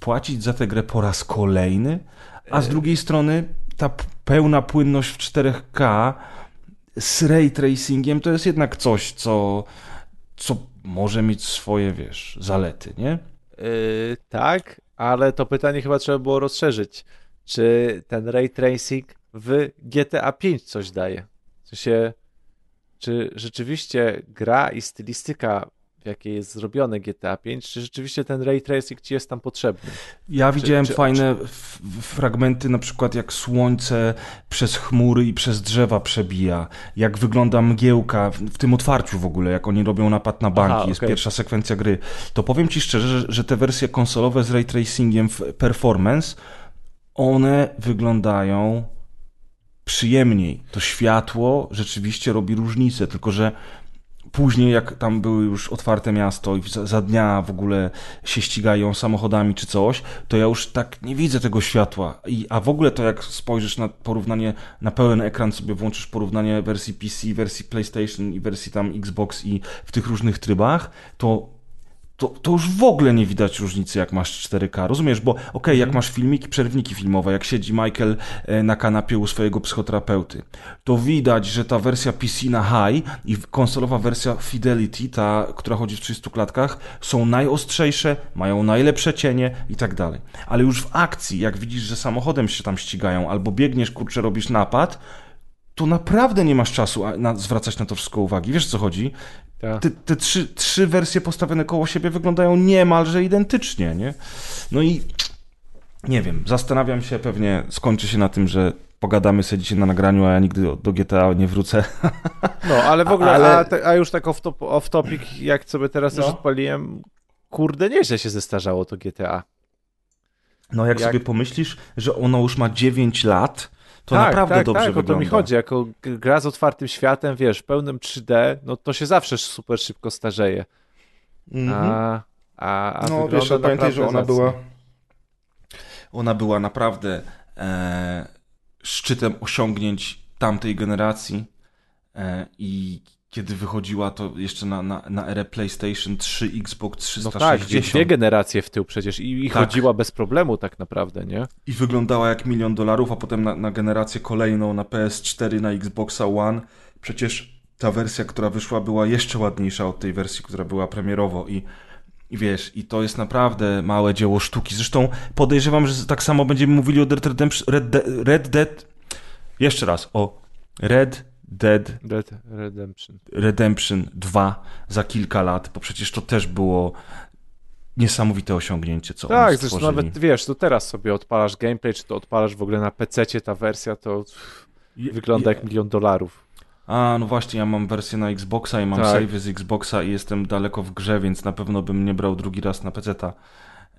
S2: płacić za tę grę po raz kolejny? A z e, drugiej strony ta pełna płynność w 4K z ray tracingiem to jest jednak coś, co, co może mieć swoje, wiesz, zalety, nie?
S1: Yy, tak, ale to pytanie chyba trzeba było rozszerzyć. Czy ten ray tracing w GTA 5 coś daje? W sensie, czy rzeczywiście gra i stylistyka w jakiej jest zrobione GTA 5, czy rzeczywiście ten ray tracing ci jest tam potrzebny?
S2: Ja czy, widziałem czy, fajne czy... fragmenty, na przykład jak słońce przez chmury i przez drzewa przebija, jak wygląda mgiełka w, w tym otwarciu w ogóle, jak oni robią napad na banki, Aha, jest okay. pierwsza sekwencja gry. To powiem ci szczerze, że, że te wersje konsolowe z ray tracingiem w performance, one wyglądają przyjemniej. To światło rzeczywiście robi różnicę, tylko że później, jak tam były już otwarte miasto i za, za, dnia w ogóle się ścigają samochodami czy coś, to ja już tak nie widzę tego światła. I, a w ogóle to jak spojrzysz na porównanie, na pełen ekran sobie włączysz porównanie wersji PC, wersji PlayStation i wersji tam Xbox i w tych różnych trybach, to to, to już w ogóle nie widać różnicy, jak masz 4K. Rozumiesz? Bo okej, okay, jak mhm. masz filmiki, przerwniki filmowe, jak siedzi Michael e, na kanapie u swojego psychoterapeuty, to widać, że ta wersja PC na high i konsolowa wersja Fidelity, ta, która chodzi w 300 klatkach, są najostrzejsze, mają najlepsze cienie i tak dalej. Ale już w akcji, jak widzisz, że samochodem się tam ścigają, albo biegniesz, kurczę, robisz napad, to naprawdę nie masz czasu na, zwracać na to wszystko uwagi. Wiesz co chodzi? Te, te trzy, trzy wersje postawione koło siebie wyglądają niemalże identycznie, nie? No i nie wiem, zastanawiam się, pewnie skończy się na tym, że pogadamy sobie dzisiaj na nagraniu, a ja nigdy do, GTA nie wrócę.
S1: No, ale w ogóle, ale... A, a, już tak off, off topic, jak sobie teraz no. też odpaliłem, kurde, nieźle się zestarzało to GTA.
S2: No jak, jak, sobie pomyślisz, że ono już ma 9 lat, to tak, naprawdę tak, dobrze tak, wygląda. Tak, o to
S1: mi chodzi. Jako gra z otwartym światem, wiesz, pełnym 3D, no to się zawsze super szybko starzeje. Mm -hmm. A, a, a
S2: no wiesz, pamiętaj, że ona była ona była naprawdę e, szczytem osiągnięć tamtej generacji e, i kiedy wychodziła to jeszcze na, na, na erę PlayStation 3, Xbox 360. No tak,
S1: dwie generacje w tył przecież i, i tak. chodziła bez problemu tak naprawdę, nie?
S2: I wyglądała jak milion dolarów, a potem na, na generację kolejną, na PS4, na Xboxa One, przecież ta wersja, która wyszła była jeszcze ładniejsza od tej wersji, która była premierowo i i wiesz, i to jest naprawdę małe dzieło sztuki. Zresztą podejrzewam, że tak samo będziemy mówili o Dead Redemption, Red, De Red Dead, jeszcze raz, o Red Dead
S1: Dead Redemption.
S2: Redemption 2 za kilka lat, bo przecież to też było niesamowite osiągnięcie, co
S1: Tak, zresztą nawet wiesz, to teraz sobie odpalasz gameplay, czy to odpalasz w ogóle na PC ta wersja, to wygląda jak milion dolarów.
S2: A, no właśnie, ja mam wersję na Xboxa i mam tak. save z Xboxa i jestem daleko w grze, więc na pewno bym nie brał drugi raz na PC-ta.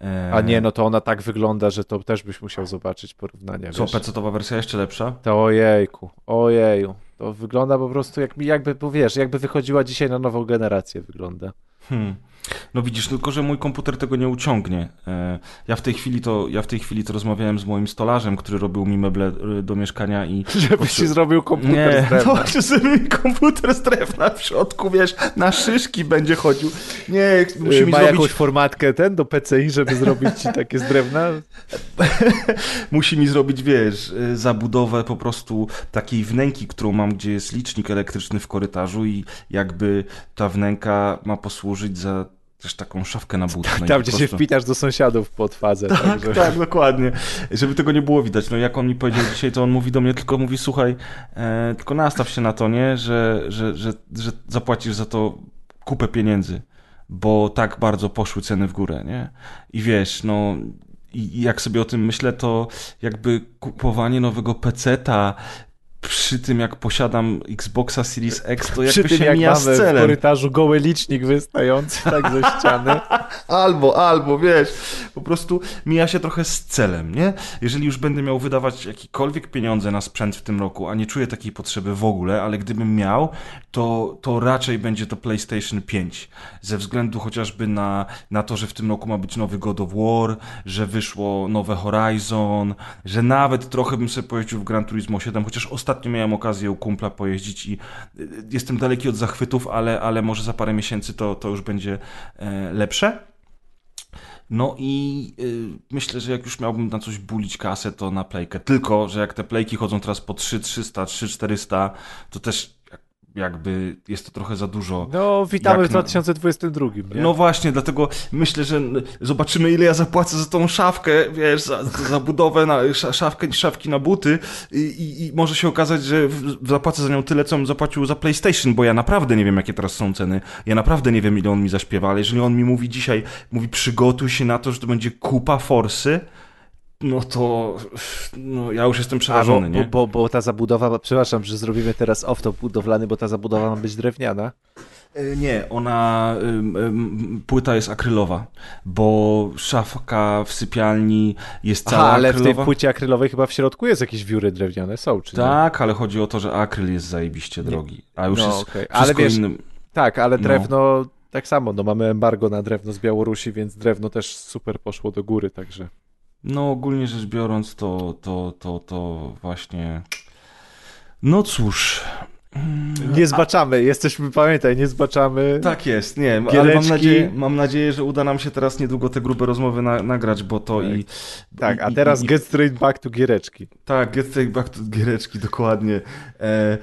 S1: E, A nie, no to ona tak wygląda, że to też byś musiał zobaczyć porównanie.
S2: Co, PC-towa wersja jeszcze lepsza?
S1: To ojejku, ojeju. To wygląda po prostu jak, jakby, bo wiesz, jakby wychodziła dzisiaj na nową generację wygląda.
S2: Hmm. No widzisz, tylko że mój komputer tego nie uciągnie. E, ja w tej chwili to, ja w tej chwili to rozmawiałem z moim stolarzem, który robił mi meble e, do mieszkania i...
S1: Żeby ci zrobił komputer nie, z drewna.
S2: Nie, żeby mi komputer z drewna w środku, wiesz, na szyszki będzie chodził. Nie,
S1: musi mi Ma zrobić... jakąś formatkę ten do PCI, żeby zrobić ci takie z drewna?
S2: musi mi zrobić, wiesz, zabudowę po prostu takiej wnęki, którą mam, gdzie jest licznik elektryczny w korytarzu i jakby ta wnęka ma posłużyć za też taką szafkę na buty.
S1: Tak, no tam, gdzie prostu... się wpitasz do sąsiadów pod fazę.
S2: Tak, także... tak, dokładnie. Żeby tego nie było widać. No jak on mi powiedział dzisiaj, to on mówi do mnie, tylko mówi, słuchaj, e, tylko nastaw się na to, nie, że, że, że, że zapłacisz za to kupę pieniędzy, bo tak bardzo poszły ceny w górę, nie? I wiesz, no i jak sobie o tym myślę, to jakby kupowanie nowego peceta przy tym, jak posiadam Xboxa Series X, to jakby się jak z celem.
S1: w korytarzu goły licznik wystający tak ze ściany.
S2: albo, albo, wiesz, po prostu mija się trochę z celem, nie? Jeżeli już będę miał wydawać jakiekolwiek pieniądze na sprzęt w tym roku, a nie czuję takiej potrzeby w ogóle, ale gdybym miał, to, to raczej będzie to PlayStation 5. Ze względu chociażby na, na to, że w tym roku ma być nowy God of War, że wyszło nowe Horizon, że nawet trochę bym sobie pojeździł w Gran Turismo 7, chociaż ostatnio ostatnio miałem okazję u kumpla pojeździć i y, jestem daleki od zachwytów, ale, ale może za parę miesięcy to, to już będzie e, lepsze. No i y, myślę, że jak już miałbym na coś bulić kasę, to na playkę. Tylko, że jak te playki chodzą teraz po 3300, 3400, to też jakby jest to trochę za dużo.
S1: No, witamy w 2022. Nie?
S2: No właśnie, dlatego myślę, że zobaczymy, ile ja zapłacę za tą szafkę, wiesz, za, za budowę na, szafkę, szafki na buty i, i, i, może się okazać, że zapłacę za nią tyle, co on zapłacił za PlayStation, bo ja naprawdę nie wiem, jakie teraz są ceny. Ja naprawdę nie wiem, ile on mi zaśpiewa, ale jeżeli on mi mówi dzisiaj, mówi przygotuj się na to, że to będzie kupa forsy, no to no, ja już jestem przerażony, bo,
S1: nie? Bo, bo, bo ta zabudowa, przepraszam, że zrobimy teraz off-top budowlany, bo ta zabudowa ma być drewniana.
S2: E, nie, ona, płyta jest akrylowa, bo szafka w sypialni jest cała Aha,
S1: ale
S2: akrylowa.
S1: w tej płycie akrylowej chyba w środku jest jakieś wióry drewniane, są, czy
S2: Tak, nie? ale chodzi o to, że akryl jest zajebiście drogi, a już no, jest okay. ale wiesz, innym.
S1: Tak, ale no. drewno no. tak samo, no mamy embargo na drewno z Białorusi, więc drewno też super poszło do góry, także...
S2: No ogólnie rzecz biorąc, to, to, to, to właśnie. No cóż.
S1: Nie zbaczamy, jesteśmy, pamiętaj, nie zbaczamy.
S2: Tak jest, nie, Giereczki. ale mam nadzieję, mam nadzieję, że uda nam się teraz niedługo te grube rozmowy na, nagrać, bo to tak. i...
S1: Tak, a teraz i, get straight back to giereczki.
S2: Tak, get straight back to giereczki, dokładnie. E, e,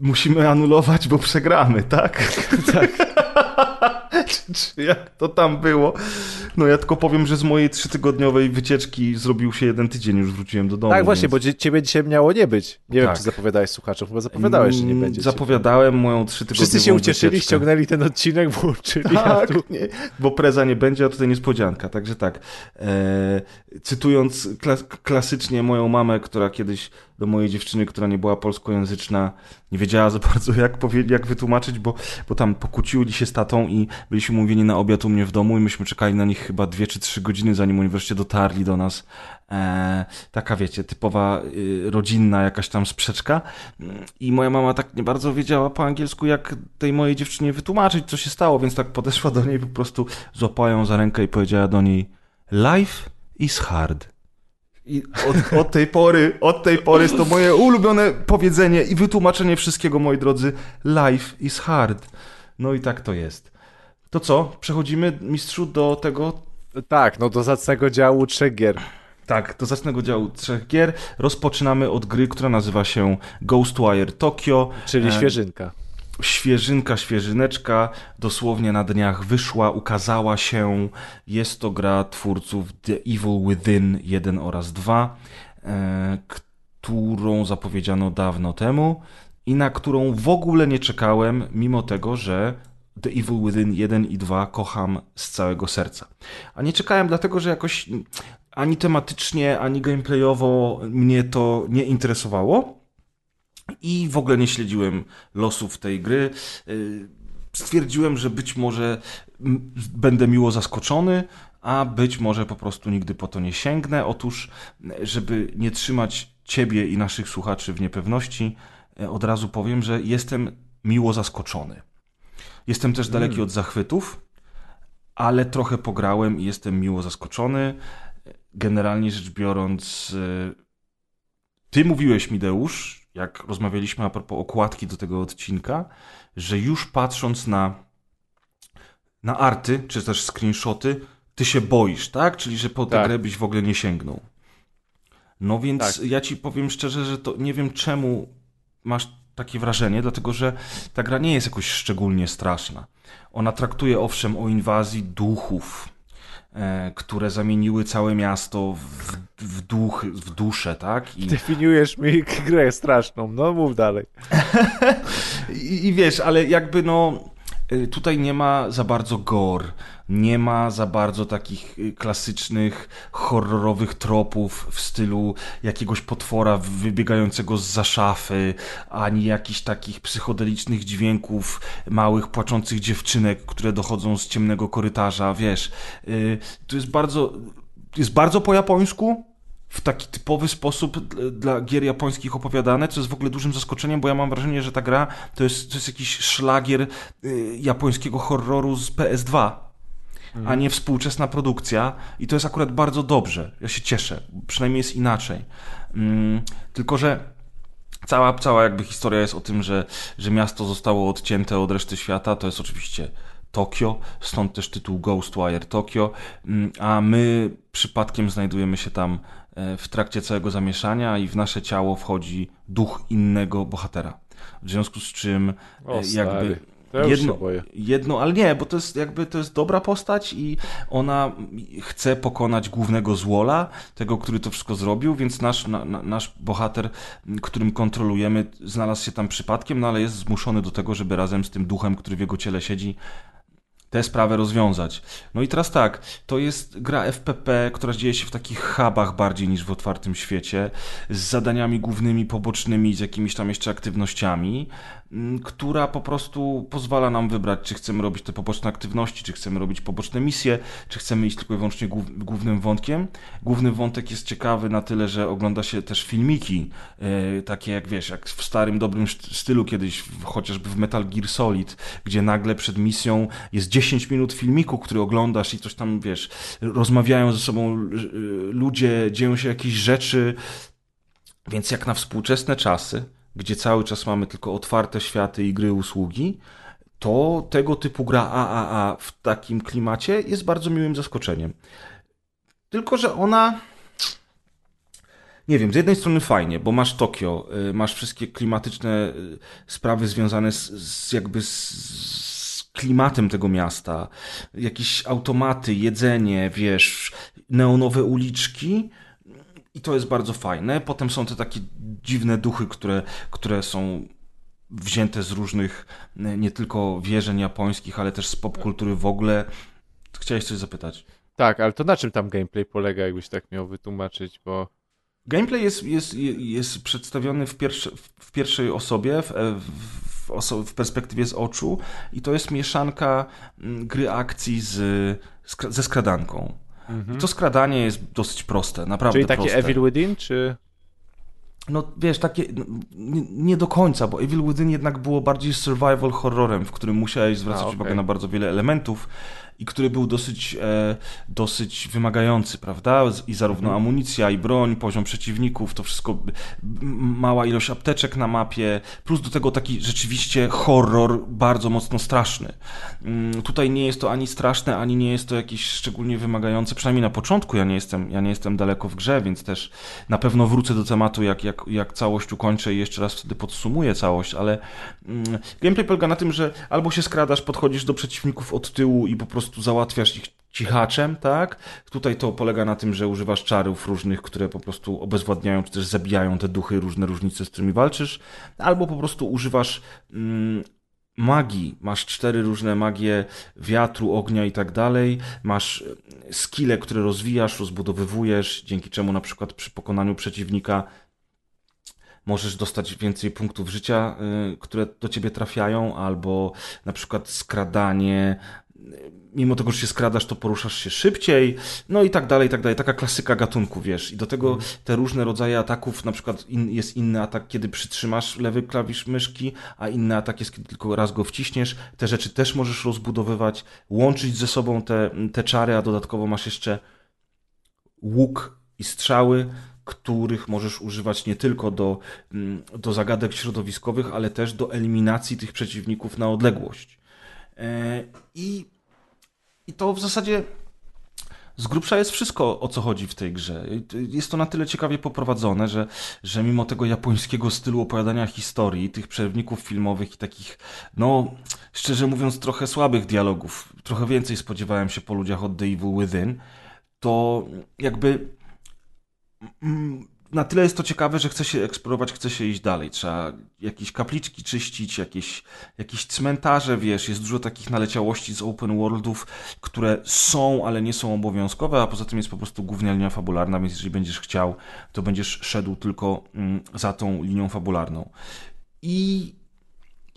S2: musimy anulować, bo przegramy, tak? tak. Czy, czy jak to tam było. No ja tylko powiem, że z mojej trzytygodniowej wycieczki zrobił się jeden tydzień, już wróciłem do domu.
S1: Tak, właśnie,
S2: więc...
S1: bo ciebie dzisiaj miało nie być. Nie
S2: Tak.
S1: wiem, czy zapowiadałeś słuchaczom, chyba zapowiadałeś, że nie
S2: Mm,
S1: będzie.
S2: Zapowiadałem moją trzytygodniową
S1: Wszyscy się ucieszyli,
S2: wycieczkę.
S1: ściągnęli ten odcinek, włączyli,
S2: Tak,
S1: tu...
S2: nie, bo preza nie będzie, a tutaj niespodzianka. Także tak, e, cytując klas, klasycznie moją mamę, która kiedyś do mojej dziewczyny, która nie była polskojęzyczna, nie wiedziała za bardzo jak, jak wytłumaczyć, bo, bo tam pokłócili się z tatą i byliśmy mówieni na obiad u mnie w domu i myśmy czekali na nich chyba dwie czy trzy godziny, zanim oni wreszcie dotarli do nas. E, taka, wiecie, typowa y, rodzinna jakaś tam sprzeczka. I moja mama tak nie bardzo wiedziała po angielsku, jak tej mojej dziewczynie wytłumaczyć, co się stało, więc tak podeszła do niej, po prostu złapała ją za rękę i powiedziała do niej Life is hard. I od, od tej pory, od tej pory jest to moje ulubione powiedzenie i wytłumaczenie wszystkiego, moi drodzy. Life is hard. No i tak to jest. To co? Przechodzimy, mistrzu, do tego
S1: Tak, no do zacnego działu trzech gier.
S2: tak, do zacnego działu trzech gier. Rozpoczynamy od gry, która nazywa się Ghostwire Tokyo.
S1: Czyli
S2: E,
S1: świeżynka.
S2: Świeżynka, świeżyneczka, dosłownie na dniach wyszła, ukazała się. Jest to gra twórców The Evil Within 1 oraz 2, e, którą zapowiedziano dawno temu i na którą w ogóle nie czekałem, mimo tego, że The Evil Within 1 i 2 kocham z całego serca. A nie czekałem dlatego, że jakoś ani tematycznie, ani gameplayowo mnie to nie interesowało i w ogóle nie śledziłem losów tej gry. Yy, Stwierdziłem, że być może mm, będę miło zaskoczony, a być może po prostu nigdy po to nie sięgnę. Otóż, żeby nie trzymać Ciebie i naszych słuchaczy w niepewności, e, od razu powiem, że jestem miło zaskoczony. Jestem też daleki od zachwytów, ale trochę pograłem i jestem miło zaskoczony. Generalnie rzecz biorąc, e, ty mówiłeś mi, Deusz, jak rozmawialiśmy a propos okładki do tego odcinka, że już patrząc na, na arty, czy też screenshoty, ty się boisz, tak? Czyli, że po tę
S1: Tak.
S2: grę byś w ogóle nie sięgnął. No więc
S1: Tak.
S2: ja ci powiem szczerze, że to nie wiem czemu masz takie wrażenie, dlatego że ta gra nie jest jakoś szczególnie straszna. Ona traktuje owszem o inwazji duchów, które zamieniły całe miasto w, w duch, w duszę, tak? I,
S1: Definiujesz mi grę straszną, no mów dalej.
S2: I, I wiesz, ale jakby no tutaj nie ma za bardzo gore, nie ma za bardzo takich y, klasycznych horrorowych tropów w stylu jakiegoś potwora wybiegającego z za szafy, ani jakichś takich psychodelicznych dźwięków małych płaczących dziewczynek, które dochodzą z ciemnego korytarza, wiesz. y, To jest bardzo jest bardzo po japońsku, w taki typowy sposób dla gier japońskich opowiadane, co jest w ogóle dużym zaskoczeniem, bo ja mam wrażenie, że ta gra to jest, to jest jakiś szlagier y, japońskiego horroru z PS2, a nie współczesna produkcja i to jest akurat bardzo dobrze. Ja się cieszę, przynajmniej jest inaczej. Mm, tylko, że cała, cała jakby historia jest o tym, że, że miasto zostało odcięte od reszty świata, to jest oczywiście Tokio, stąd też tytuł Ghostwire Tokio, Mm, a my przypadkiem znajdujemy się tam w trakcie całego zamieszania i w nasze ciało wchodzi duch innego bohatera. W związku z czym
S1: O,
S2: e,
S1: stary.
S2: jakby
S1: ja
S2: jedno, jedno, ale nie, bo to jest jakby to jest dobra postać i ona chce pokonać głównego złola, tego, który to wszystko zrobił, więc nasz, na, na, nasz bohater, którym kontrolujemy, znalazł się tam przypadkiem, no ale jest zmuszony do tego, żeby razem z tym duchem, który w jego ciele siedzi, tę sprawę rozwiązać. No i teraz tak, to jest gra FPP, która dzieje się w takich hubach bardziej niż w otwartym świecie, z zadaniami głównymi, pobocznymi, z jakimiś tam jeszcze aktywnościami, która po prostu pozwala nam wybrać, czy chcemy robić te poboczne aktywności, czy chcemy robić poboczne misje, czy chcemy iść tylko i wyłącznie głów, głównym wątkiem. Główny wątek jest ciekawy na tyle, że ogląda się też filmiki, e, takie jak wiesz, jak w starym, dobrym stylu kiedyś, chociażby w Metal Gear Solid, gdzie nagle przed misją jest 10 minut filmiku, który oglądasz i coś tam, wiesz, rozmawiają ze sobą y, ludzie, dzieją się jakieś rzeczy, więc jak na współczesne czasy, gdzie cały czas mamy tylko otwarte światy i gry usługi, to tego typu gra AAA w takim klimacie jest bardzo miłym zaskoczeniem. Tylko, że ona. Nie wiem, z jednej strony fajnie, bo masz Tokio, y, masz wszystkie klimatyczne y, sprawy związane z, z jakby z, z klimatem tego miasta. Jakieś automaty, jedzenie, wiesz, neonowe uliczki. I to jest bardzo fajne. Potem są te takie dziwne duchy, które, które są wzięte z różnych nie tylko wierzeń japońskich, ale też z popkultury w ogóle. Chciałeś coś zapytać?
S1: Tak, ale to na czym tam gameplay polega, jakbyś tak miał wytłumaczyć, bo...
S2: Gameplay jest, jest, jest przedstawiony w, pierwsze, w pierwszej osobie, w, w, oso w, perspektywie z oczu i to jest mieszanka gry akcji z, ze skradanką. Mhm. To skradanie jest dosyć proste, naprawdę
S1: Czyli takie
S2: proste.
S1: Evil Within, czy...
S2: No wiesz, takie no, nie, nie, do końca, bo Evil Within jednak było bardziej survival horrorem, w którym musiałeś zwracać A, okay. uwagę na bardzo wiele elementów i który był dosyć, e, dosyć wymagający, prawda? I zarówno mhm. amunicja, i broń, poziom przeciwników, to wszystko, mała ilość apteczek na mapie, plus do tego taki rzeczywiście horror bardzo mocno straszny. Mm, tutaj nie jest to ani straszne, ani nie jest to jakieś szczególnie wymagające, przynajmniej na początku ja nie jestem, ja nie jestem daleko w grze, więc też na pewno wrócę do tematu, jak, jak, jak całość ukończę i jeszcze raz wtedy podsumuję całość, ale mm, gameplay polega na tym, że albo się skradasz, podchodzisz do przeciwników od tyłu i po prostu prostu załatwiasz ich cichaczem, tak? Tutaj to polega na tym, że używasz czarów różnych, które po prostu obezwładniają, czy też zabijają te duchy, różne różnice, z którymi walczysz, albo po prostu używasz mm, magii. Masz cztery różne magie wiatru, ognia i tak dalej. Masz e, skille, które rozwijasz, rozbudowywujesz, dzięki czemu na przykład przy pokonaniu przeciwnika możesz dostać więcej punktów życia, y, które do ciebie trafiają, albo na przykład skradanie, mimo tego, że się skradasz, to poruszasz się szybciej, no i tak dalej, i tak dalej. Taka klasyka gatunku, wiesz. I do tego mhm. te różne rodzaje ataków, na przykład in, jest inny atak, kiedy przytrzymasz lewy klawisz myszki, a inny atak jest, kiedy tylko raz go wciśniesz. Te rzeczy też możesz rozbudowywać, łączyć ze sobą te, te czary, a dodatkowo masz jeszcze łuk i strzały, których możesz używać nie tylko do, mm, do zagadek środowiskowych, ale też do eliminacji tych przeciwników na odległość. E, I, I to w zasadzie z grubsza jest wszystko, o co chodzi w tej grze. Jest to na tyle ciekawie poprowadzone, że, że mimo tego japońskiego stylu opowiadania historii, tych przerwników filmowych i takich, no, szczerze mówiąc, trochę słabych dialogów, trochę więcej spodziewałem się po ludziach od The Evil Within, to jakby na tyle jest to ciekawe, że chce się eksplorować, chce się iść dalej. Trzeba jakieś kapliczki czyścić, jakieś, jakieś cmentarze, wiesz, jest dużo takich naleciałości z open worldów, które są, ale nie są obowiązkowe, a poza tym jest po prostu główna linia fabularna, więc jeżeli będziesz chciał, to będziesz szedł tylko mm, za tą linią fabularną. I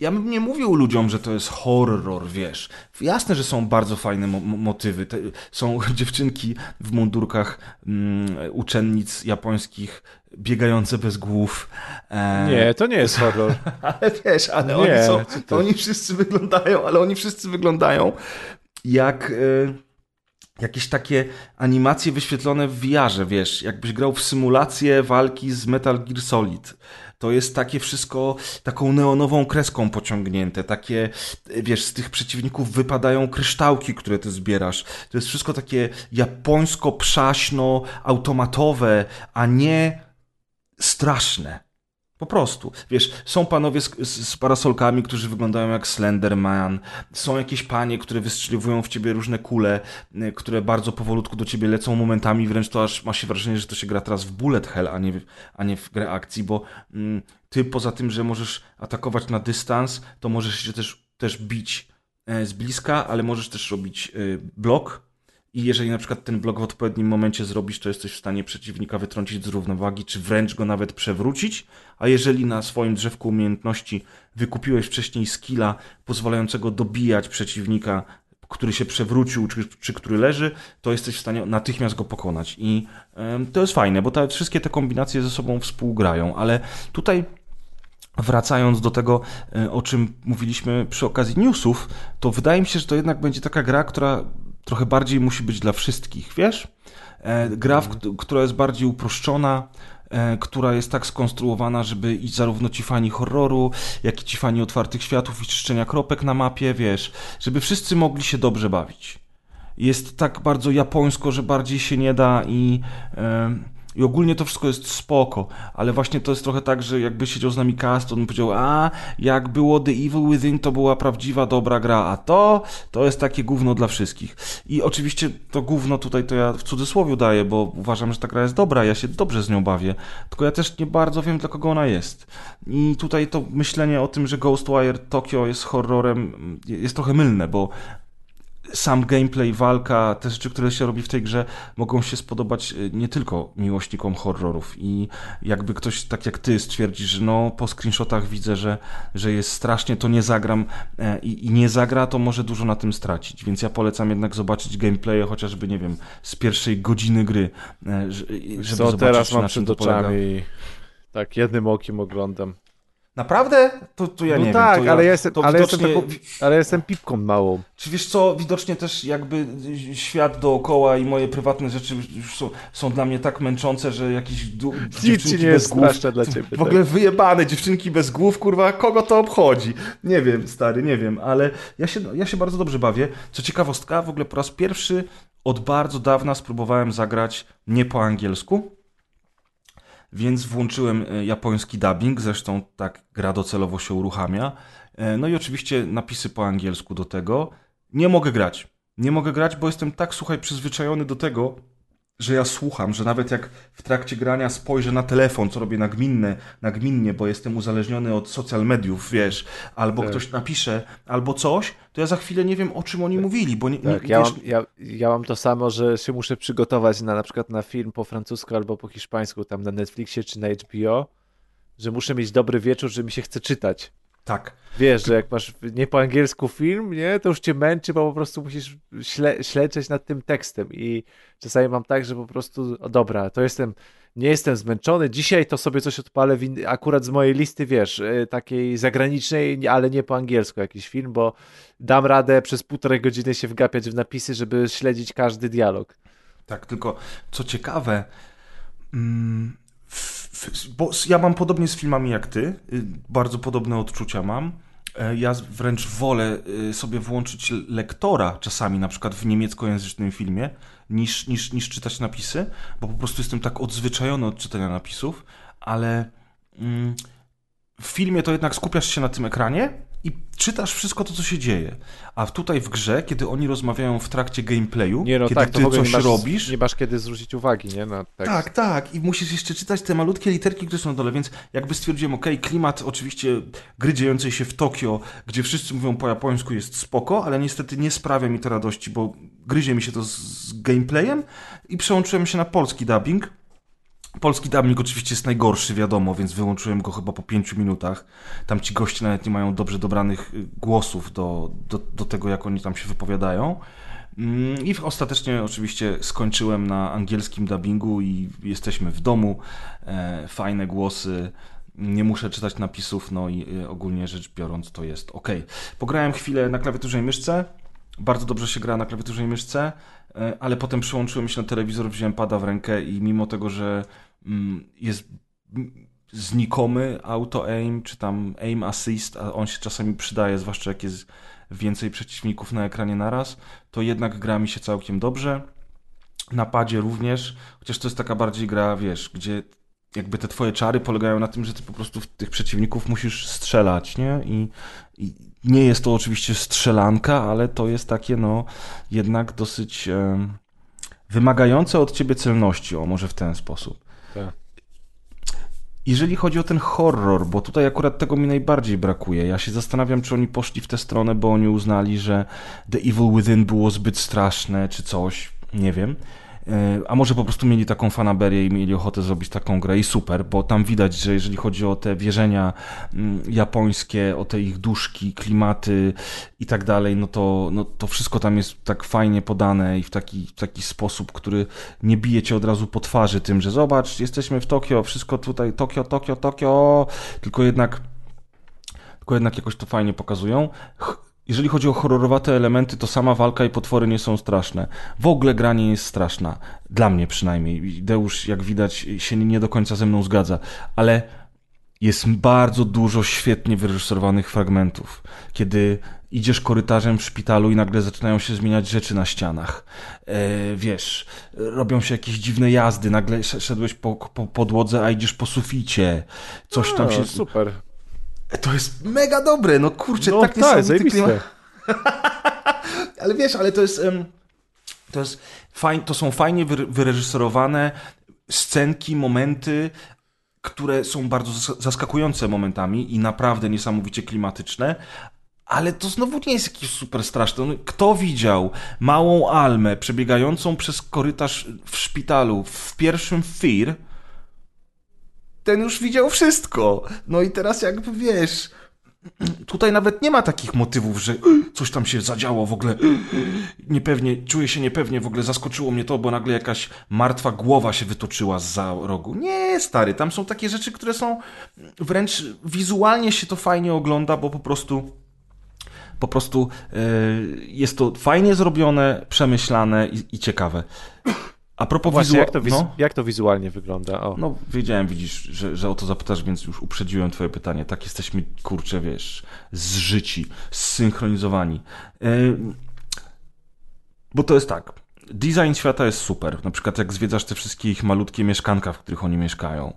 S2: ja bym nie mówił ludziom, że to jest horror, wiesz. Jasne, że są bardzo fajne mo motywy. Te, są dziewczynki w mundurkach mm, uczennic japońskich biegające bez głów.
S1: E... Nie, to nie jest horror.
S2: ale wiesz, ale nie, oni są, to... oni wszyscy wyglądają, ale oni wszyscy wyglądają jak... E jakieś takie animacje wyświetlone w VR-ze, wiesz, jakbyś grał w symulację walki z Metal Gear Solid to jest takie wszystko taką neonową kreską pociągnięte, takie, wiesz, z tych przeciwników wypadają kryształki, które ty zbierasz. To jest wszystko takie japońsko-przaśno, automatowe, a nie straszne. Po prostu. Wiesz, są panowie z, z, z, parasolkami, którzy wyglądają jak Slenderman. Są jakieś panie, które wystrzeliwują w ciebie różne kule, y, które bardzo powolutku do ciebie lecą momentami, wręcz to aż ma się wrażenie, że to się gra teraz w bullet hell, a nie, a nie w grę akcji, bo mm, ty poza tym, że możesz atakować na dystans, to możesz się też, też bić e, z bliska, ale możesz też robić y, blok, i jeżeli na przykład ten blok w odpowiednim momencie zrobisz, to jesteś w stanie przeciwnika wytrącić z równowagi, czy wręcz go nawet przewrócić. A jeżeli na swoim drzewku umiejętności wykupiłeś wcześniej skilla pozwalającego dobijać przeciwnika, który się przewrócił, czy, czy który leży, to jesteś w stanie natychmiast go pokonać. I y, to jest fajne, bo te, wszystkie te kombinacje ze sobą współgrają, ale tutaj Wracając do tego, e, o czym mówiliśmy przy okazji newsów, to wydaje mi się, że to jednak będzie taka gra, która trochę bardziej musi być dla wszystkich, wiesz? E, gra, która jest bardziej uproszczona, która jest tak skonstruowana, żeby iść zarówno ci fani horroru, jak i ci fani otwartych światów i czyszczenia kropek na mapie, wiesz, żeby wszyscy mogli się dobrze bawić. Jest tak bardzo japońsko, że bardziej się nie da i... I ogólnie to wszystko jest spoko, ale właśnie to jest trochę tak, że jakby siedział z nami cast, on powiedział, a jak było The Evil Within, to była prawdziwa, dobra gra, a to, to jest takie gówno dla wszystkich. I oczywiście to gówno tutaj to ja w cudzysłowie daję, bo uważam, że ta gra jest dobra, ja się dobrze z nią bawię, tylko ja też nie bardzo wiem, dla kogo ona jest. I tutaj to myślenie o tym, że Ghostwire Tokyo jest horrorem, jest trochę mylne, bo sam gameplay, walka, te rzeczy, które się robi w tej grze, mogą się spodobać e, nie tylko miłośnikom horrorów. I jakby ktoś tak jak ty stwierdzi, że no po screenshotach widzę, że, że jest strasznie, to nie zagram e, i, i nie zagra, to może dużo na tym stracić. Więc ja polecam jednak zobaczyć gameplay, chociażby, nie wiem, z pierwszej godziny gry, e, żeby
S1: Co
S2: zobaczyć,
S1: teraz mam
S2: na czym
S1: przed oczami. Tak, jednym okiem oglądam.
S2: Naprawdę? To, to ja
S1: no
S2: nie
S1: tak,
S2: wiem. To
S1: ale,
S2: ja,
S1: jestem, ale, jestem taką, ale jestem pipką małą.
S2: Czy wiesz co, widocznie też jakby świat dookoła i moje prywatne rzeczy już są, są dla mnie tak męczące, że jakieś du- dziewczynki
S1: nie
S2: bez
S1: jest
S2: głów,
S1: dla ciebie. tak.
S2: w ogóle wyjebane dziewczynki bez głów, kurwa, kogo to obchodzi? Nie wiem, stary, nie wiem, ale ja się, ja się bardzo dobrze bawię. Co ciekawostka, w ogóle po raz pierwszy od bardzo dawna spróbowałem zagrać nie po angielsku, więc włączyłem e, japoński dubbing, zresztą tak gra docelowo się uruchamia. E, No i oczywiście napisy po angielsku do tego. Nie mogę grać. Nie mogę grać, bo jestem tak, słuchaj, przyzwyczajony do tego, że ja słucham, że nawet jak w trakcie grania spojrzę na telefon, co robię nagminne, nagminnie, bo jestem uzależniony od social mediów, wiesz, albo
S1: Tak.
S2: ktoś napisze, albo coś, to ja za chwilę nie wiem, o czym oni mówili, bo nie,
S1: Tak,
S2: nie
S1: ja,
S2: wiesz,
S1: mam, ja, ja mam to samo, że się muszę przygotować na na przykład na film po francusku albo po hiszpańsku, tam na Netflixie czy na HBO, że muszę mieć dobry wieczór, że mi się chce czytać.
S2: Tak.
S1: Wiesz, że jak masz nie po angielsku film, nie, to już cię męczy, bo po prostu musisz śle, śledzić nad tym tekstem i czasami mam tak, że po prostu, o dobra, to jestem, nie jestem zmęczony, dzisiaj to sobie coś odpalę akurat z mojej listy, wiesz, y, takiej zagranicznej, ale nie po angielsku jakiś film, bo dam radę przez półtorej godziny się wgapiać w napisy, żeby śledzić każdy dialog.
S2: Tak, tylko co ciekawe, mm, bo ja mam podobnie z filmami jak ty, y, bardzo podobne odczucia mam. E, Ja wręcz wolę y, sobie włączyć lektora czasami, na przykład w niemieckojęzycznym filmie, niż, niż, niż czytać napisy, bo po prostu jestem tak odzwyczajony od czytania napisów, ale mm, w filmie to jednak skupiasz się na tym ekranie i czytasz wszystko to, co się dzieje. A tutaj w grze, kiedy oni rozmawiają w trakcie gameplayu,
S1: Nie no
S2: kiedy
S1: tak,
S2: ty coś
S1: nie masz,
S2: robisz,
S1: nie masz kiedy zwrócić uwagi, nie, na tekst.
S2: tak, tak. I musisz jeszcze czytać te malutkie literki, które są na dole, więc jakby stwierdziłem, ok, klimat oczywiście gry dziejącej się w Tokio, gdzie wszyscy mówią po japońsku jest spoko, ale niestety nie sprawia mi to radości, bo gryzie mi się to z, z gameplayem i przełączyłem się na polski dubbing. Polski dubbing oczywiście jest najgorszy, wiadomo, więc wyłączyłem go chyba po pięciu minutach. Tam ci goście nawet nie mają dobrze dobranych y, głosów do, do, do tego, jak oni tam się wypowiadają. Mm, I ostatecznie oczywiście skończyłem na angielskim dubbingu i jesteśmy w domu. E, fajne głosy. Nie muszę czytać napisów, no i e, ogólnie rzecz biorąc to jest ok. Pograłem chwilę na klawiaturze i myszce. Bardzo dobrze się gra na klawiaturze i myszce, e, ale potem przyłączyłem się na telewizor, wziąłem pada w rękę i mimo tego, że mm, jest znikomy auto aim, czy tam aim assist, a on się czasami przydaje, zwłaszcza jak jest więcej przeciwników na ekranie naraz, to jednak gra mi się całkiem dobrze. Na padzie również, chociaż to jest taka bardziej gra, wiesz, gdzie jakby te twoje czary polegają na tym, że ty po prostu w tych przeciwników musisz strzelać, nie? I, i nie jest to oczywiście strzelanka, ale to jest takie, no, jednak dosyć em, wymagające od ciebie celności, o może w ten sposób.
S1: Tak.
S2: Jeżeli chodzi o ten horror, bo tutaj akurat tego mi najbardziej brakuje. Ja się zastanawiam, czy oni poszli w tę stronę, bo oni uznali, że The Evil Within było zbyt straszne, czy coś. Nie wiem. E, A może po prostu mieli taką fanaberię i mieli ochotę zrobić taką grę i super, bo tam widać, że jeżeli chodzi o te wierzenia mm, japońskie, o te ich duszki, klimaty i tak dalej, no to, no to wszystko tam jest tak fajnie podane i w taki, w taki sposób, który nie bije cię od razu po twarzy tym, że zobacz, jesteśmy w Tokio, wszystko tutaj Tokio, Tokio, Tokio, tylko jednak tylko jednak jakoś to fajnie pokazują. Jeżeli chodzi o horrorowate elementy, to sama walka i potwory nie są straszne. W ogóle gra nie jest straszna. Dla mnie przynajmniej. Deusz, jak widać, się nie do końca ze mną zgadza. Ale jest bardzo dużo świetnie wyreżyserowanych fragmentów, kiedy idziesz korytarzem w szpitalu i nagle zaczynają się zmieniać rzeczy na ścianach. E, wiesz, robią się jakieś dziwne jazdy, nagle szedłeś po, po podłodze, a idziesz po suficie. Coś tam się...
S1: Super.
S2: E, to jest mega dobre, no kurczę,
S1: no,
S2: tak
S1: niesamowity klimat.
S2: ale wiesz, ale to jest... To, jest fajn, to są fajnie wyreżyserowane scenki, momenty, które są bardzo zaskakujące momentami i naprawdę niesamowicie klimatyczne, ale to znowu nie jest jakieś super straszne. No, kto widział małą Almę przebiegającą przez korytarz w szpitalu w pierwszym Fear, ten już widział wszystko. No i teraz jakby wiesz, tutaj nawet nie ma takich motywów, że coś tam się zadziało w ogóle. Niepewnie, czuję się niepewnie, w ogóle zaskoczyło mnie to, bo nagle jakaś martwa głowa się wytoczyła z za rogu. Nie, stary, tam są takie rzeczy, które są wręcz wizualnie się to fajnie ogląda, bo po prostu po prostu yy, jest to fajnie zrobione, przemyślane i, i ciekawe. A propos
S1: Właśnie, jak, to no? jak to wizualnie wygląda? O.
S2: No, wiedziałem, widzisz, że, że o to zapytasz, więc już uprzedziłem twoje pytanie. Tak jesteśmy, kurczę, wiesz, zżyci, zsynchronizowani. Yy, bo to jest tak. Design świata jest super. Na przykład jak zwiedzasz te wszystkie ich malutkie mieszkanka, w których oni mieszkają.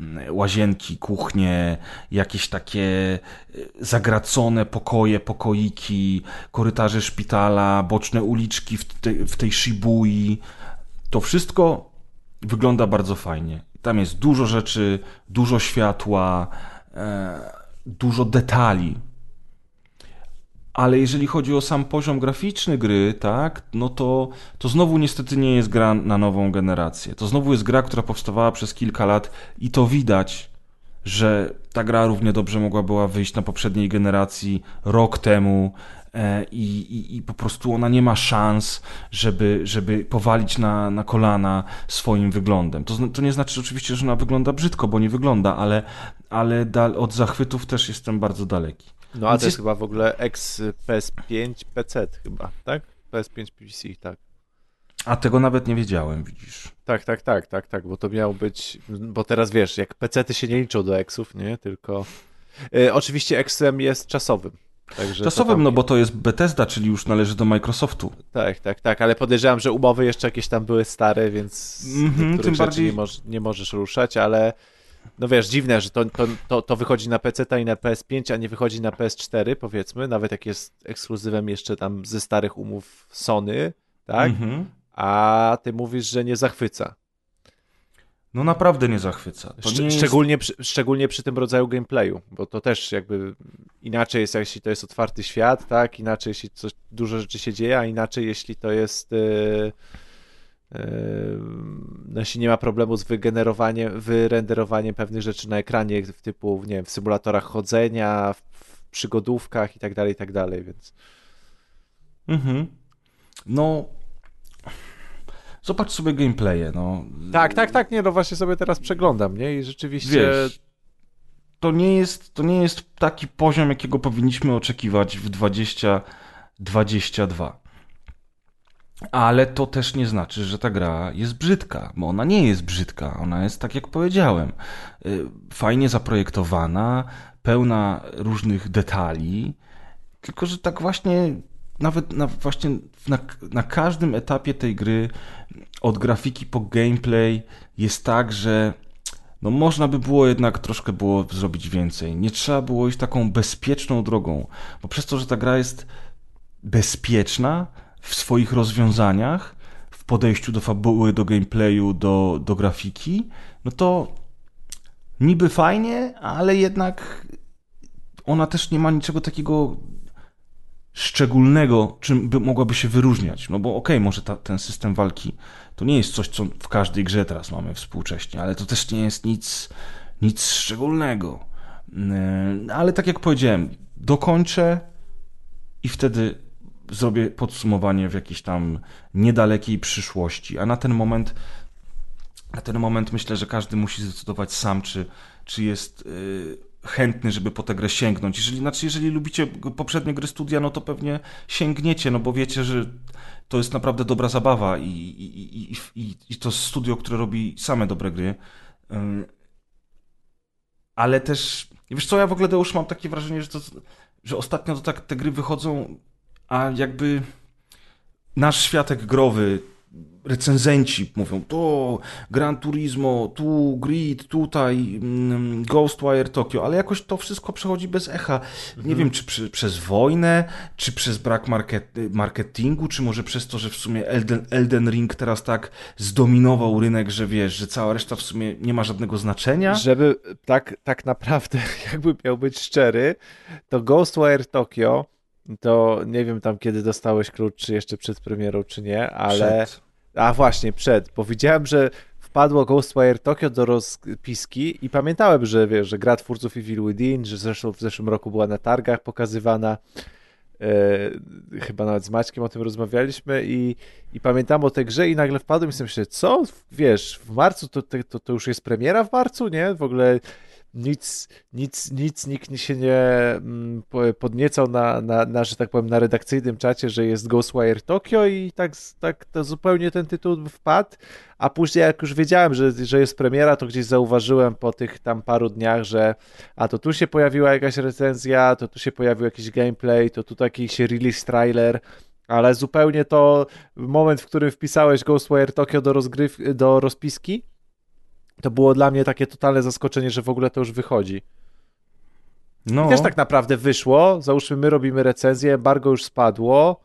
S2: Mm, łazienki, kuchnie, jakieś takie e, zagracone pokoje, pokoiki, korytarze szpitala, boczne uliczki w, te, w tej Shibui. To wszystko wygląda bardzo fajnie. Tam jest dużo rzeczy, dużo światła, e, dużo detali ale jeżeli chodzi o sam poziom graficzny gry, tak, no to, to znowu niestety nie jest gra na nową generację. To znowu jest gra, która powstawała przez kilka lat i to widać, że ta gra równie dobrze mogła była wyjść na poprzedniej generacji rok temu i, i, i po prostu ona nie ma szans, żeby, żeby powalić na, na kolana swoim wyglądem. To, to nie znaczy oczywiście, że ona wygląda brzydko, bo nie wygląda, ale, ale dal, od zachwytów też jestem bardzo daleki.
S1: No a to jest chyba w ogóle ex PS5 PC chyba, tak? PS5 PC, tak.
S2: A tego nawet nie wiedziałem, widzisz.
S1: Tak, tak, tak, tak, tak, bo to miał być, bo teraz wiesz, jak PC-ty się nie liczą do exów, nie, tylko... E, oczywiście exem jest czasowym.
S2: Także czasowym, no bo to jest Bethesda, czyli już należy do Microsoftu.
S1: Tak, tak, tak, ale podejrzewam, że umowy jeszcze jakieś tam były stare, więc mm -hmm, tym bardziej nie, moż, nie możesz ruszać, ale no wiesz, dziwne, że to, to, to, to wychodzi na PC i na PS5, a nie wychodzi na PS4, powiedzmy, nawet jak jest ekskluzywem jeszcze tam ze starych umów Sony, tak? Mhm. A ty mówisz, że nie zachwyca.
S2: No naprawdę nie zachwyca.
S1: Nie szczególnie, przy, szczególnie przy tym rodzaju gameplayu, bo to też jakby inaczej jest, jeśli to jest otwarty świat, tak? Inaczej, jeśli coś, dużo rzeczy się dzieje, a inaczej, jeśli to jest. Yy no jeśli nie ma problemu z wygenerowaniem, wyrenderowaniem pewnych rzeczy na ekranie, w typu, nie wiem, w symulatorach chodzenia, w przygodówkach i tak dalej, i tak dalej, więc...
S2: Mhm. No... Zobacz sobie gameplaye, no.
S1: Tak, tak, tak, nie, no właśnie sobie teraz przeglądam, nie? I rzeczywiście...
S2: Wiesz, to nie jest, to nie jest taki poziom, jakiego powinniśmy oczekiwać w 2022. Ale to też nie znaczy, że ta gra jest brzydka, bo ona nie jest brzydka. Ona jest, tak jak powiedziałem, y, fajnie zaprojektowana, pełna różnych detali, tylko że tak właśnie, nawet na, właśnie na, na każdym etapie tej gry, od grafiki po gameplay, jest tak, że no można by było jednak troszkę było zrobić więcej. Nie trzeba było iść taką bezpieczną drogą, bo przez to, że ta gra jest bezpieczna, w swoich rozwiązaniach, w podejściu do fabuły, do gameplayu, do, do grafiki, no to niby fajnie, ale jednak ona też nie ma niczego takiego szczególnego, czym by mogłaby się wyróżniać. No bo okej, okay, może ta, ten system walki to nie jest coś, co w każdej grze teraz mamy współcześnie, ale to też nie jest nic, nic szczególnego. Yy, ale tak jak powiedziałem, dokończę i wtedy zrobię podsumowanie w jakiejś tam niedalekiej przyszłości, a na ten moment na ten moment myślę, że każdy musi zdecydować sam, czy, czy jest yy, chętny, żeby po tę grę sięgnąć. Jeżeli, znaczy, jeżeli lubicie poprzednie gry studia, no to pewnie sięgniecie, no bo wiecie, że to jest naprawdę dobra zabawa i, i, i, i, to studio, które robi same dobre gry. Ale też, wiesz co, ja w ogóle już mam takie wrażenie, że, to, że ostatnio to tak te gry wychodzą, a jakby nasz światek growy recenzenci mówią, to Gran Turismo, tu Grid, tutaj mm, Ghostwire Tokyo, ale jakoś to wszystko przechodzi bez echa. Nie mhm. wiem, czy przy, przez wojnę, czy przez brak market, marketingu, czy może przez to, że w sumie Elden, Elden Ring teraz tak zdominował rynek, że wiesz, że cała reszta w sumie nie ma żadnego znaczenia.
S1: Żeby tak, tak naprawdę, jakby miał być szczery, to Ghostwire Tokyo to nie wiem tam kiedy dostałeś klucz, czy jeszcze przed premierą, czy nie, ale... Przed a właśnie, przed, bo widziałem, że wpadło Ghostwire Tokyo do rozpiski i pamiętałem, że wiesz, że gra twórców Evil Within, że zresztą w zeszłym roku była na targach pokazywana. E, chyba nawet z Maćkiem o tym rozmawialiśmy i, i pamiętam o tej grze i nagle wpadłem i sobie myślę, co? Wiesz, w marcu to, to, to już jest premiera w marcu, nie? W ogóle nic, nic, nic, nikt się nie mm, podniecał na, na, na, że tak powiem, na redakcyjnym czacie, że jest Ghostwire Tokyo i tak, tak to zupełnie ten tytuł wpadł, a później jak już wiedziałem, że, że jest premiera, to gdzieś zauważyłem po tych tam paru dniach, że a to tu się pojawiła jakaś recenzja, to tu się pojawił jakiś gameplay, to tu taki się release trailer, ale zupełnie to moment, w którym wpisałeś Ghostwire Tokyo do, rozgryw, do rozpiski, to było dla mnie takie totalne zaskoczenie, że w ogóle to już wychodzi. No. I też tak naprawdę wyszło. Załóżmy, my robimy recenzję, embargo już spadło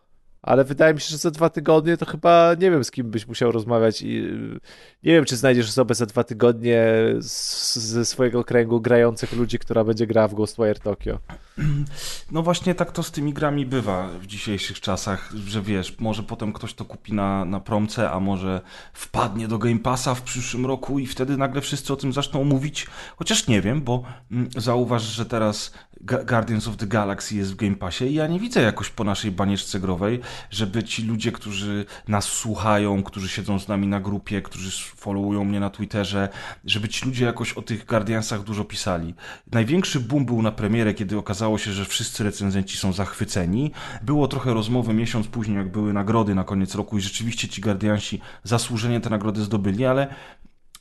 S1: ale wydaje mi się, że za dwa tygodnie to chyba nie wiem, z kim byś musiał rozmawiać i nie wiem, czy znajdziesz osobę za dwa tygodnie z, ze swojego kręgu grających ludzi, która będzie grała w Ghostwire Tokyo.
S2: No właśnie tak to z tymi grami bywa w dzisiejszych czasach, że wiesz, może potem ktoś to kupi na, na promce, a może wpadnie do Game Passa w przyszłym roku i wtedy nagle wszyscy o tym zaczną mówić, chociaż nie wiem, bo mm, zauważ, że teraz Guardians of the Galaxy jest w Game Passie i ja nie widzę jakoś po naszej banieczce growej, żeby ci ludzie, którzy nas słuchają, którzy siedzą z nami na grupie, którzy followują mnie na Twitterze, żeby ci ludzie jakoś o tych Guardiansach dużo pisali. Największy boom był na premierę, kiedy okazało się, że wszyscy recenzenci są zachwyceni. Było trochę rozmowy miesiąc później, jak były nagrody na koniec roku i rzeczywiście ci Guardiansi zasłużenie te nagrody zdobyli, ale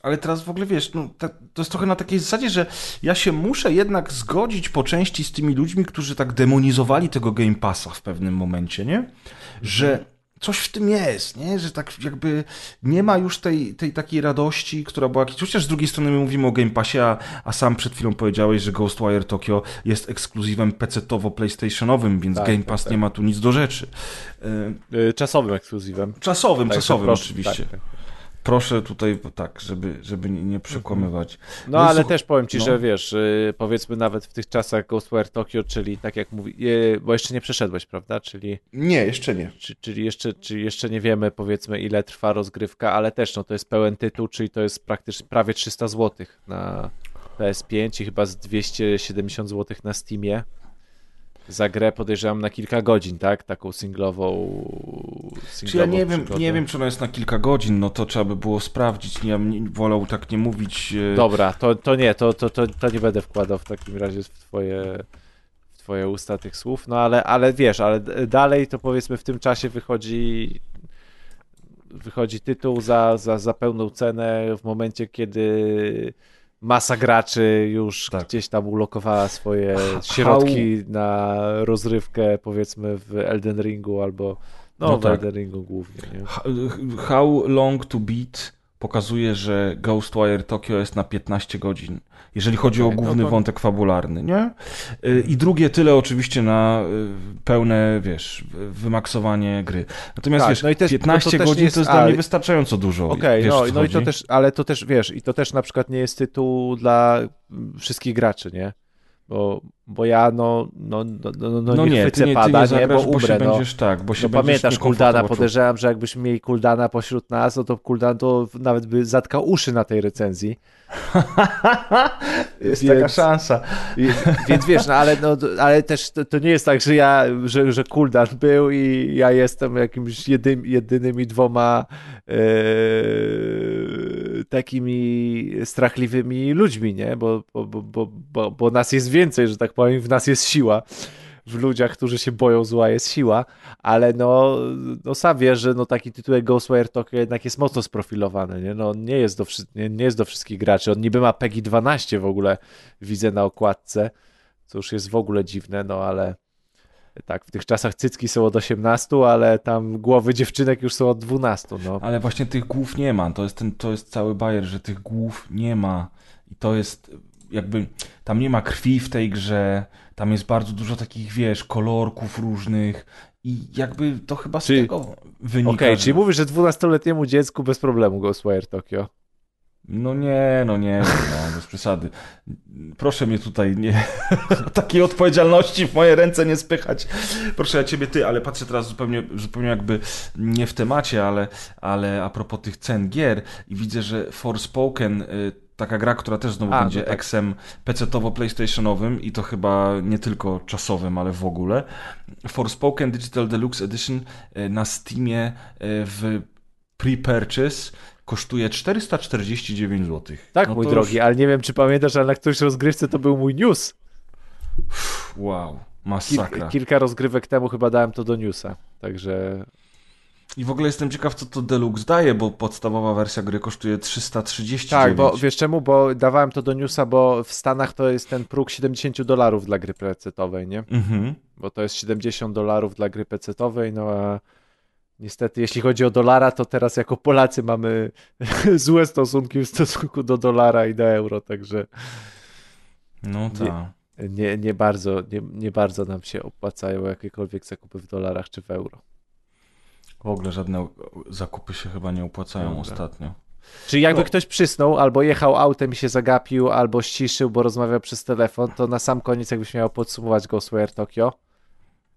S2: ale teraz w ogóle wiesz, no, to jest trochę na takiej zasadzie, że ja się muszę jednak zgodzić po części z tymi ludźmi, którzy tak demonizowali tego Game Passa w pewnym momencie, nie? Że coś w tym jest, nie? Że tak jakby nie ma już tej, tej takiej radości, która była. Chociaż z drugiej strony my mówimy o Game Passie, a, a sam przed chwilą powiedziałeś, że Ghostwire Tokyo jest ekskluzywem PC-towo-PlayStationowym, więc tak, Game tak, Pass tak, tak. nie ma tu nic do rzeczy.
S1: Y, czasowym ekskluzywem.
S2: Czasowym, tak, czasowym oczywiście. Proszę tutaj tak, żeby, żeby nie przekłamywać.
S1: No, no ale też powiem ci, no. że wiesz, y, powiedzmy nawet w tych czasach Ghostwire Tokyo, czyli tak jak mówi, y, bo jeszcze nie przeszedłeś, prawda? Czyli
S2: Nie, jeszcze nie.
S1: czyli jeszcze czyli jeszcze nie wiemy powiedzmy ile trwa rozgrywka, ale też no to jest pełen tytuł, czyli to jest praktycznie prawie 300 zł na PS5 i chyba z 270 zł na Steamie za grę podejrzewam na kilka godzin, tak? Taką singlową.
S2: singlową czy ja nie wiem, nie wiem, czy ona jest na kilka godzin, no to trzeba by było sprawdzić. Ja wolał tak nie mówić.
S1: E, Dobra, to, to nie, to, to, to, to nie będę wkładał w takim razie w twoje, w twoje usta tych słów, no ale, ale wiesz, ale dalej to powiedzmy w tym czasie wychodzi wychodzi tytuł za, za, za pełną cenę w momencie, kiedy masa graczy już tak. gdzieś tam ulokowała swoje środki How... na rozrywkę, powiedzmy w Elden Ringu albo no, no w tak. Elden Ringu głównie. Nie?
S2: How long to beat pokazuje, że Ghostwire Tokyo jest na 15 godzin, jeżeli chodzi okay, o główny no to... wątek fabularny, nie? Y, I drugie tyle oczywiście na y, pełne, wiesz, wymaksowanie gry. Natomiast tak, wiesz, no i też, 15 to, to godzin jest, to jest dla mnie wystarczająco dużo.
S1: Okej, okay, no, no i to też, ale to też, wiesz, i to też na przykład nie jest tytuł dla wszystkich graczy, nie? Bo, bo ja no, no, no, no, no, no nie, chwycę ty nie, pada, nie, nie, bo umrę.
S2: Bo no. będziesz, tak, bo się
S1: no pamiętasz Kuldana, podejrzewam, że jakbyśmy mieli Kuldana pośród nas, no to Kuldan to nawet by zatkał uszy na tej recenzji.
S2: jest więc, taka szansa.
S1: Więc wiesz, no ale, no, ale też to, to, nie jest tak, że ja, że, że Kuldan był i ja jestem jakimiś jedyn, jedynymi dwoma e, takimi strachliwymi ludźmi, nie? Bo, bo, bo, bo, bo nas jest więcej, że tak powiem, w nas jest siła. W ludziach, którzy się boją, zła jest siła, ale no, no sam wiesz, że no taki tytuł Ghostwire Tokyo jednak jest mocno sprofilowany, nie? No, nie, jest do, nie, nie jest do wszystkich graczy. On niby ma PEGI 12 w ogóle, widzę na okładce, co już jest w ogóle dziwne, no ale tak, w tych czasach cycki są od 18, ale tam głowy dziewczynek już są od 12. No.
S2: Ale właśnie tych głów nie ma. To jest, ten, to jest cały bajer, że tych głów nie ma. I to jest jakby, tam nie ma krwi w tej grze, tam jest bardzo dużo takich, wiesz, kolorków różnych i jakby to chyba z czyli, tego wynika.
S1: Okej, okay, że... czyli mówisz, że 12-letniemu dziecku bez problemu Ghostwire Tokyo.
S2: No nie, no nie, no, bez przesady. Proszę mnie tutaj nie, takiej odpowiedzialności w moje ręce nie spychać. Proszę ja ciebie ty, ale patrzę teraz zupełnie, zupełnie jakby nie w temacie, ale, ale a propos tych cen gier i widzę, że Forspoken, y, taka gra, która też znowu a, będzie no tak. XM PC-towo-PlayStationowym i to chyba nie tylko czasowym, ale w ogóle. Forspoken Digital Deluxe Edition y, na Steamie y, w pre-purchase kosztuje 449 zł.
S1: Tak, no mój drogi, już... ale nie wiem, czy pamiętasz, ale na którejś rozgrywce to był mój news.
S2: Wow, masakra.
S1: Kilka, kilka rozgrywek temu chyba dałem to do newsa, także...
S2: I w ogóle jestem ciekaw, co to Deluxe daje, bo podstawowa wersja gry kosztuje 339.
S1: Tak, bo wiesz czemu? Bo dawałem to do newsa, bo w Stanach to jest ten próg 70 dolarów dla gry pecetowej, nie? Mhm. Bo to jest 70 dolarów dla gry pecetowej, no a Niestety, jeśli chodzi o dolara, to teraz jako Polacy mamy złe stosunki w stosunku do dolara i do euro, także.
S2: No tak.
S1: Nie, nie, nie, bardzo, nie, nie bardzo nam się opłacają jakiekolwiek zakupy w dolarach czy w euro.
S2: W ogóle żadne zakupy się chyba nie opłacają Dobra. ostatnio.
S1: Czyli jakby no. ktoś przysnął, albo jechał autem i się zagapił, albo ściszył, bo rozmawiał przez telefon, to na sam koniec jakbyś miał podsumować Ghostwire Tokyo,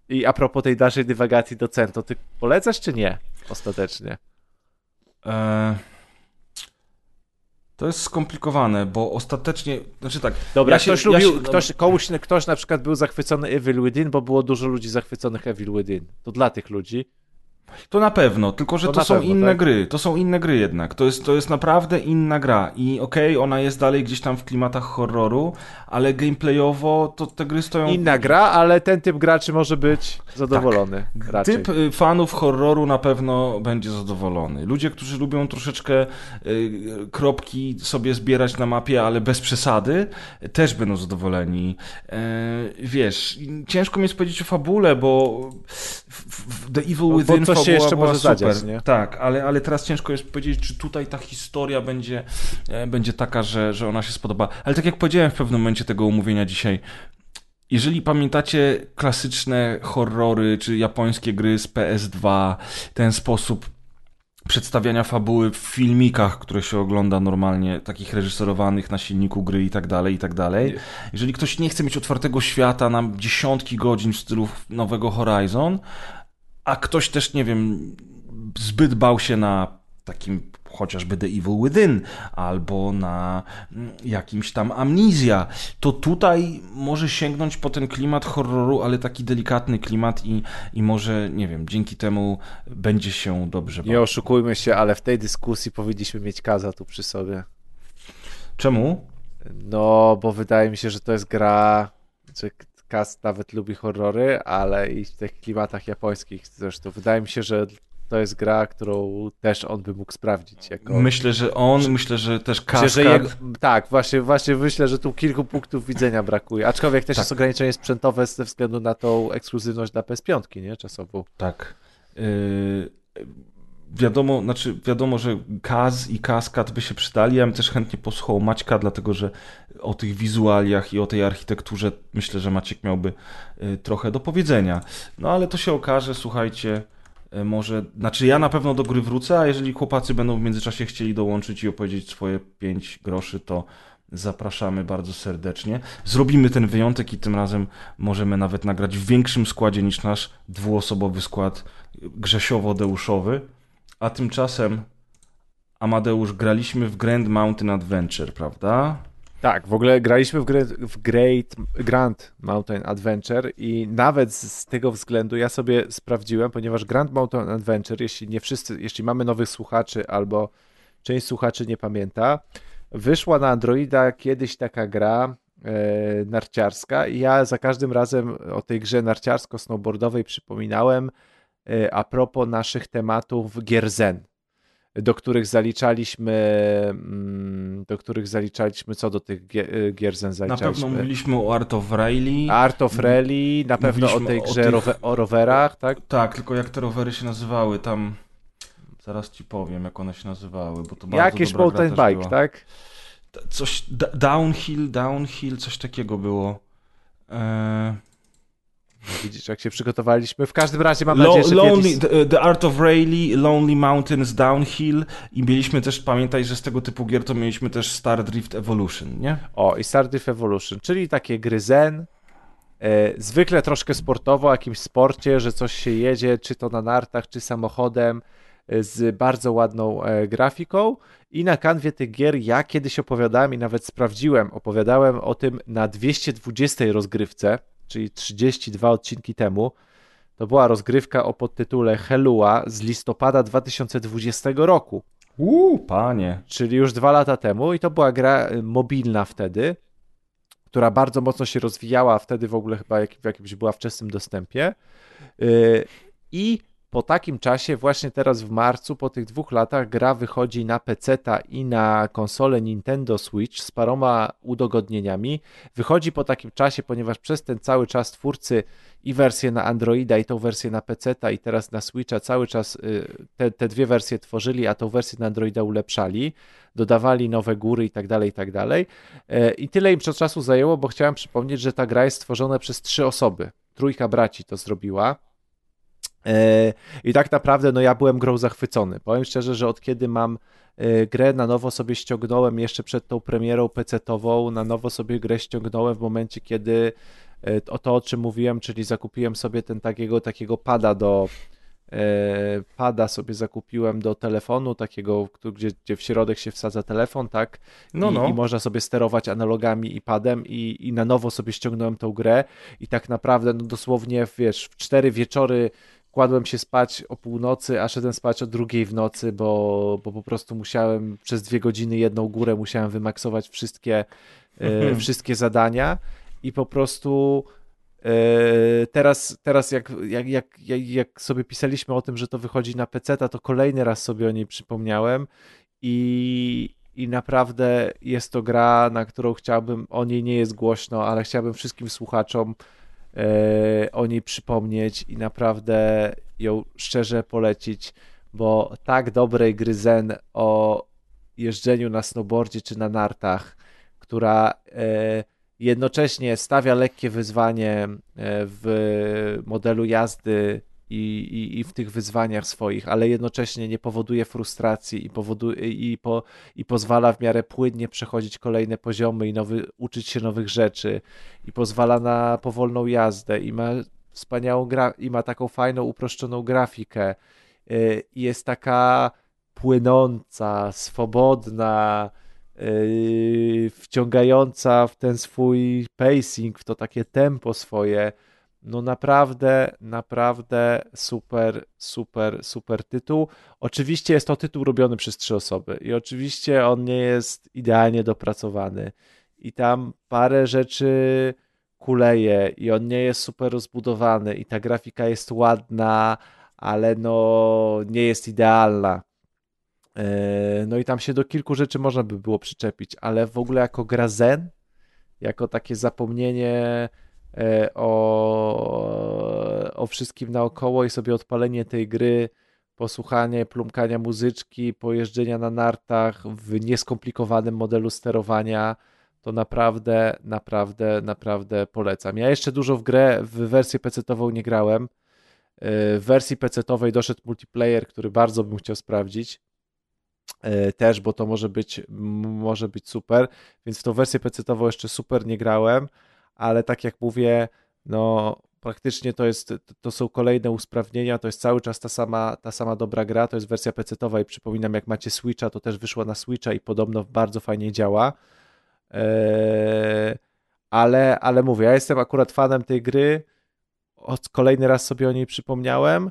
S1: i a propos tej dalszej dywagacji do Cento, ty polecasz czy nie ostatecznie? E,
S2: to jest skomplikowane, bo ostatecznie, znaczy tak.
S1: Dobra, ja się, ktoś, lubił, ja się, ktoś, komuś, ktoś na przykład był zachwycony Evil Within, bo było dużo ludzi zachwyconych Evil Within. To dla tych ludzi
S2: to na pewno, tylko że to, to są pewno, inne tak? gry. To są inne gry jednak. To jest, to jest naprawdę inna gra. I okej, okay, ona jest dalej gdzieś tam w klimatach horroru, ale gameplayowo to te gry stoją.
S1: Inna gra, ale ten typ graczy może być zadowolony. Tak. Raczej.
S2: Typ y, fanów horroru na pewno będzie zadowolony. Ludzie, którzy lubią troszeczkę y, kropki sobie zbierać na mapie, ale bez przesady, też będą zadowoleni. Y, wiesz, ciężko mi jest powiedzieć o fabule, bo The Evil no, Within
S1: coś się jeszcze może zadziać, nie?
S2: Tak, ale, ale teraz ciężko jest powiedzieć, czy tutaj ta historia będzie, e, będzie taka, że, że ona się spodoba. Ale tak jak powiedziałem w pewnym momencie tego umówienia dzisiaj, jeżeli pamiętacie klasyczne horrory czy japońskie gry z PS2, ten sposób przedstawiania fabuły w filmikach, które się ogląda normalnie, takich reżyserowanych na silniku gry i tak dalej, i tak dalej. Jeżeli ktoś nie chce mieć otwartego świata na dziesiątki godzin w stylu nowego Horizon, a ktoś też, nie wiem, zbyt bał się na takim chociażby The Evil Within albo na mm, jakimś tam Amnizja, to tutaj może sięgnąć po ten klimat horroru, ale taki delikatny klimat i, i może, nie wiem, dzięki temu będzie się dobrze
S1: bawić. Nie oszukujmy się, ale w tej dyskusji powinniśmy mieć Kaza tu przy sobie.
S2: Czemu?
S1: No, bo wydaje mi się, że to jest gra, Kaz nawet lubi horrory, ale i w tych klimatach japońskich zresztą. Wydaje mi się, że to jest gra, którą też on by mógł sprawdzić. Jako...
S2: Myślę, że on, myślę, że też Kaskad... Że jego...
S1: Tak, właśnie, właśnie myślę, że tu kilku punktów widzenia brakuje. Aczkolwiek też tak. jest ograniczenie sprzętowe ze względu na tą ekskluzywność dla PS5, nie? Czasową.
S2: Tak. Yy wiadomo, znaczy wiadomo, że Kaz i Kaskad by się przydali. Ja bym też chętnie posłuchał Maćka, dlatego że o tych wizualiach i o tej architekturze myślę, że Maciek miałby y, trochę do powiedzenia. No ale to się okaże, słuchajcie, y, może, znaczy ja na pewno do gry wrócę, a jeżeli chłopacy będą w międzyczasie chcieli dołączyć i opowiedzieć swoje 5 groszy, to zapraszamy bardzo serdecznie. Zrobimy ten wyjątek i tym razem możemy nawet nagrać w większym składzie niż nasz dwuosobowy skład Grzesiowo-Deuszowy. A tymczasem, Amadeusz, graliśmy w Grand Mountain Adventure, prawda?
S1: Tak, w ogóle graliśmy w, w Great Grand Mountain Adventure i nawet z tego względu ja sobie sprawdziłem, ponieważ Grand Mountain Adventure, jeśli nie wszyscy, jeśli mamy nowych słuchaczy albo część słuchaczy nie pamięta, wyszła na Androida kiedyś taka gra, narciarska i ja za każdym razem o tej grze narciarsko-snowboardowej przypominałem a propos naszych tematów gier zen do których zaliczaliśmy mm, do których zaliczaliśmy co do tych y, gier zen zaliczaliśmy?
S2: Na pewno mówiliśmy o Art of Rally.
S1: Art of Rally, na pewno o tej grze o, tych... o rowerach, tak?
S2: Tak, tylko jak te rowery się nazywały, tam zaraz ci powiem, jak one się nazywały, bo to bardzo
S1: Jakieś mountain bike, była. tak?
S2: Coś, downhill, downhill, coś takiego było. Eee...
S1: Widzisz, jak się przygotowaliśmy. W każdym razie mam nadzieję, że
S2: Lonely, the, the, Art of Rayleigh, Lonely Mountains Downhill i mieliśmy też, pamiętaj, że z tego typu gier to mieliśmy też Star Drift Evolution, nie?
S1: O, i Star Drift Evolution, czyli takie gry zen, e, zwykle troszkę sportowo, o jakimś sporcie, że coś się jedzie, czy to na nartach, czy samochodem, e, z bardzo ładną e, grafiką i na kanwie tych gier ja kiedyś opowiadałem i nawet sprawdziłem, opowiadałem o tym na 220 rozgrywce, czyli 32 odcinki temu, to była rozgrywka o podtytule Helua z listopada 2020 roku.
S2: Uuu, panie.
S1: Czyli już dwa lata temu i to była gra y, mobilna wtedy, która bardzo mocno się rozwijała, wtedy w ogóle chyba jak, w jakimś była wczesnym dostępie. Yy, I po takim czasie, właśnie teraz w marcu, po tych dwóch latach, gra wychodzi na PC i na konsolę Nintendo Switch z paroma udogodnieniami. Wychodzi po takim czasie, ponieważ przez ten cały czas twórcy i wersję na Androida, i tą wersję na PC i teraz na Switcha cały czas y, te, te dwie wersje tworzyli, a tą wersję na Androida ulepszali, dodawali nowe góry i tak dalej, i tak dalej. E, I tyle im czasu zajęło, bo chciałem przypomnieć, że ta gra jest stworzona przez trzy osoby. Trójka braci to zrobiła. E, I tak naprawdę no ja byłem grą zachwycony. Powiem szczerze, że od kiedy mam e, grę na nowo sobie ściągnąłem jeszcze przed tą premierą PC-tową, na nowo sobie grę ściągnąłem w momencie, kiedy e, o to, o czym mówiłem, czyli zakupiłem sobie ten takiego, takiego pada do pada sobie zakupiłem do telefonu, takiego, gdzie, gdzie w środek się wsadza telefon, tak? No, I, no. I można sobie sterować analogami i padem i, i na nowo sobie ściągnąłem tą grę i tak naprawdę no dosłownie, wiesz, w cztery wieczory kładłem się spać o północy, a szedłem spać o drugiej w nocy, bo, bo po prostu musiałem przez dwie godziny jedną górę musiałem wymaksować wszystkie, e, mhm. wszystkie zadania i po prostu e, teraz, teraz jak, jak, jak, jak sobie pisaliśmy o tym, że to wychodzi na PC, to kolejny raz sobie o niej przypomniałem i, i naprawdę jest to gra, na którą chciałbym, o niej nie jest głośno, ale chciałbym wszystkim słuchaczom o niej przypomnieć i naprawdę ją szczerze polecić, bo tak dobrej gry Zen o jeżdżeniu na snowboardzie czy na nartach, która e, jednocześnie stawia lekkie wyzwanie e, w modelu jazdy i, i, i w tych wyzwaniach swoich, ale jednocześnie nie powoduje frustracji i, powoduje, i, po, i pozwala w miarę płynnie przechodzić kolejne poziomy i nowy, uczyć się nowych rzeczy i pozwala na powolną jazdę i ma wspaniałą gra i ma taką fajną, uproszczoną grafikę y, i jest taka płynąca, swobodna, yy, wciągająca w ten swój pacing, w to takie tempo swoje, no naprawdę, naprawdę super, super, super tytuł. Oczywiście jest to tytuł robiony przez trzy osoby i oczywiście on nie jest idealnie dopracowany i tam parę rzeczy kuleje i on nie jest super rozbudowany i ta grafika jest ładna, ale no nie jest idealna. E, no i tam się do kilku rzeczy można by było przyczepić, ale w ogóle jako gra zen, jako takie zapomnienie o, o wszystkim naokoło i sobie odpalenie tej gry, posłuchanie plumkania muzyczki, pojeżdżenia na nartach w nieskomplikowanym modelu sterowania, to naprawdę, naprawdę, naprawdę polecam. Ja jeszcze dużo w grę, w wersję PC-tową nie grałem. E, w wersji PC-towej doszedł multiplayer, który bardzo bym chciał sprawdzić e, też, bo to może być, może być super, więc w tą wersję PC-tową jeszcze super nie grałem, ale tak jak mówię, no praktycznie to jest, to są kolejne usprawnienia, to jest cały czas ta sama, ta sama dobra gra, to jest wersja PC-towa i przypominam, jak macie Switcha, to też wyszła na Switcha i podobno bardzo fajnie działa. Eee, ale, ale mówię, ja jestem akurat fanem tej gry, kolejny raz sobie o niej przypomniałem,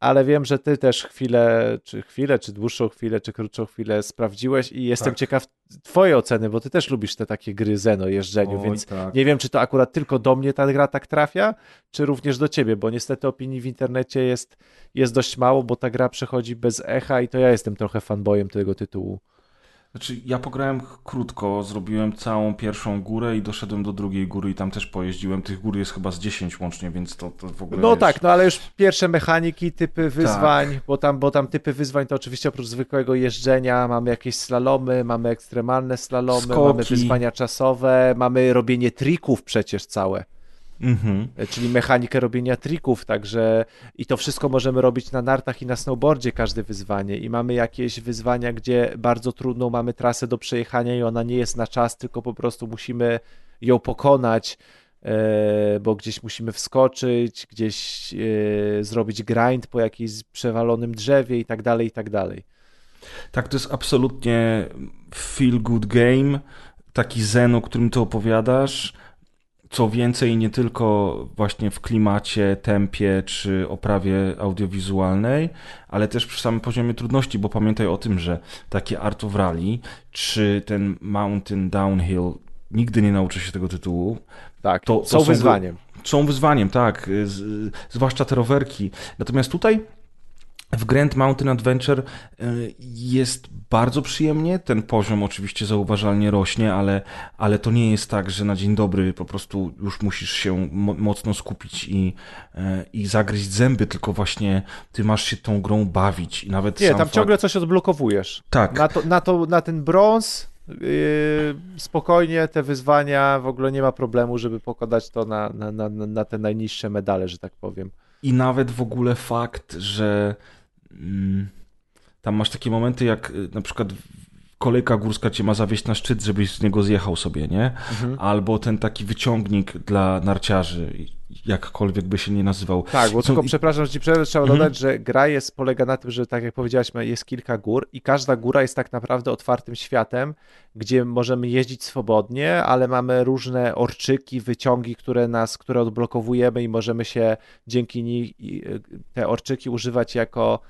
S1: ale wiem, że ty też chwilę, czy chwilę, czy dłuższą chwilę, czy krótszą chwilę sprawdziłeś i jestem tak. ciekaw twojej oceny, bo ty też lubisz te takie gry Zeno jeżdżeniu, Oj, więc tak. nie wiem, czy to akurat tylko do mnie ta gra tak trafia, czy również do ciebie, bo niestety opinii w internecie jest, jest dość mało, bo ta gra przechodzi bez echa i to ja jestem trochę fanboyem tego tytułu.
S2: Znaczy, ja pograłem krótko, zrobiłem całą pierwszą górę i doszedłem do drugiej góry i tam też pojeździłem. Tych gór jest chyba z 10 łącznie, więc to, to w ogóle.
S1: No tak, no ale już pierwsze mechaniki, typy wyzwań, tak. bo, tam, bo tam typy wyzwań to oczywiście oprócz zwykłego jeżdżenia mamy jakieś slalomy, mamy ekstremalne slalomy, Skoki. mamy wyzwania czasowe, mamy robienie trików przecież całe. Mhm. Czyli mechanikę robienia trików, także i to wszystko możemy robić na nartach i na snowboardzie, każde wyzwanie. I mamy jakieś wyzwania, gdzie bardzo trudną mamy trasę do przejechania i ona nie jest na czas, tylko po prostu musimy ją pokonać, e, bo gdzieś musimy wskoczyć, gdzieś e, zrobić grind po jakimś przewalonym drzewie i tak dalej, i tak dalej.
S2: Tak, to jest absolutnie feel good game, taki zen, o którym ty opowiadasz co więcej, nie tylko właśnie w klimacie, tempie czy oprawie audiowizualnej, ale też przy samym poziomie trudności, bo pamiętaj o tym, że takie Art of Rally czy ten Mountain Downhill nigdy nie nauczy się tego tytułu.
S1: Tak, to, to są, wyzwaniem.
S2: Są wyzwaniem, tak, z, zwłaszcza te rowerki. Natomiast tutaj w Grand Mountain Adventure y, jest bardzo przyjemnie. Ten poziom oczywiście zauważalnie rośnie, ale, ale to nie jest tak, że na dzień dobry po prostu już musisz się mocno skupić i, y, i zagryźć zęby, tylko właśnie ty masz się tą grą bawić. I nawet
S1: nie, tam fakt... ciągle coś odblokowujesz.
S2: Tak.
S1: Na, to, na, to, na ten brąz yy, spokojnie te wyzwania, w ogóle nie ma problemu, żeby pokonać to na, na, na, na te najniższe medale, że tak powiem.
S2: I nawet w ogóle fakt, że Mm, tam masz takie momenty, jak y, na przykład kolejka górska cię ma zawieść na szczyt, żebyś z niego zjechał sobie, nie? Mhm. Albo ten taki wyciągnik dla narciarzy, jakkolwiek by się nie nazywał.
S1: Tak, bo Są... tylko przepraszam, że ci przerwę, trzeba mhm. dodać, że gra jest, polega na tym, że tak jak powiedziałeś, jest kilka gór i każda góra jest tak naprawdę otwartym światem, gdzie możemy jeździć swobodnie, ale mamy różne orczyki, wyciągi, które nas, które odblokowujemy i możemy się dzięki nich y, te orczyki używać jako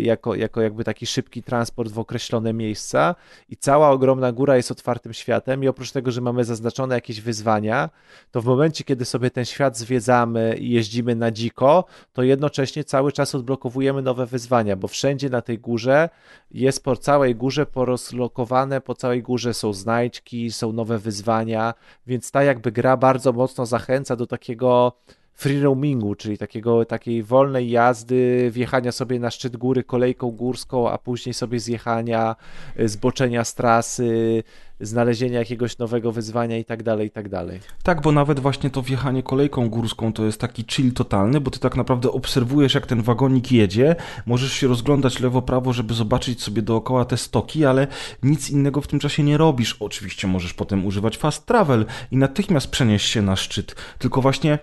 S1: jako, jako jakby taki szybki transport w określone miejsca. I cała ogromna góra jest otwartym światem. I oprócz tego, że mamy zaznaczone jakieś wyzwania, to w momencie, kiedy sobie ten świat zwiedzamy i jeździmy na dziko, to jednocześnie cały czas odblokowujemy nowe wyzwania, bo wszędzie na tej górze jest po całej górze porozlokowane, po całej górze są znajdźki, są nowe wyzwania, więc ta jakby gra bardzo mocno zachęca do takiego free roamingu, czyli takiego, takiej wolnej jazdy, wjechania sobie na szczyt góry kolejką górską, a później sobie zjechania, y, zboczenia z trasy, znalezienia jakiegoś nowego wyzwania i tak dalej, i tak dalej.
S2: Tak, bo nawet właśnie to wjechanie kolejką górską to jest taki chill totalny, bo ty tak naprawdę obserwujesz jak ten wagonik jedzie, możesz się rozglądać lewo, prawo, żeby zobaczyć sobie dookoła te stoki, ale nic innego w tym czasie nie robisz. Oczywiście możesz potem używać fast travel i natychmiast przenieść się na szczyt, tylko właśnie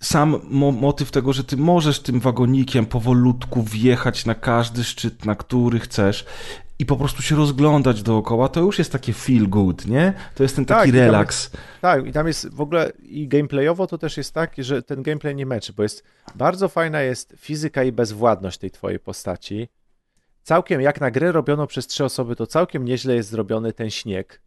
S2: sam mo motyw tego, że ty możesz tym wagonikiem powolutku wjechać na każdy szczyt, na który chcesz i po prostu się rozglądać dookoła, to już jest takie feel good, nie? To jest ten taki tak, relaks.
S1: tak, i tam jest w ogóle i gameplayowo to też jest tak, że ten gameplay nie meczy, bo jest bardzo fajna jest fizyka i bezwładność tej twojej postaci. Całkiem jak na grę robiono przez trzy osoby, to całkiem nieźle jest zrobiony ten śnieg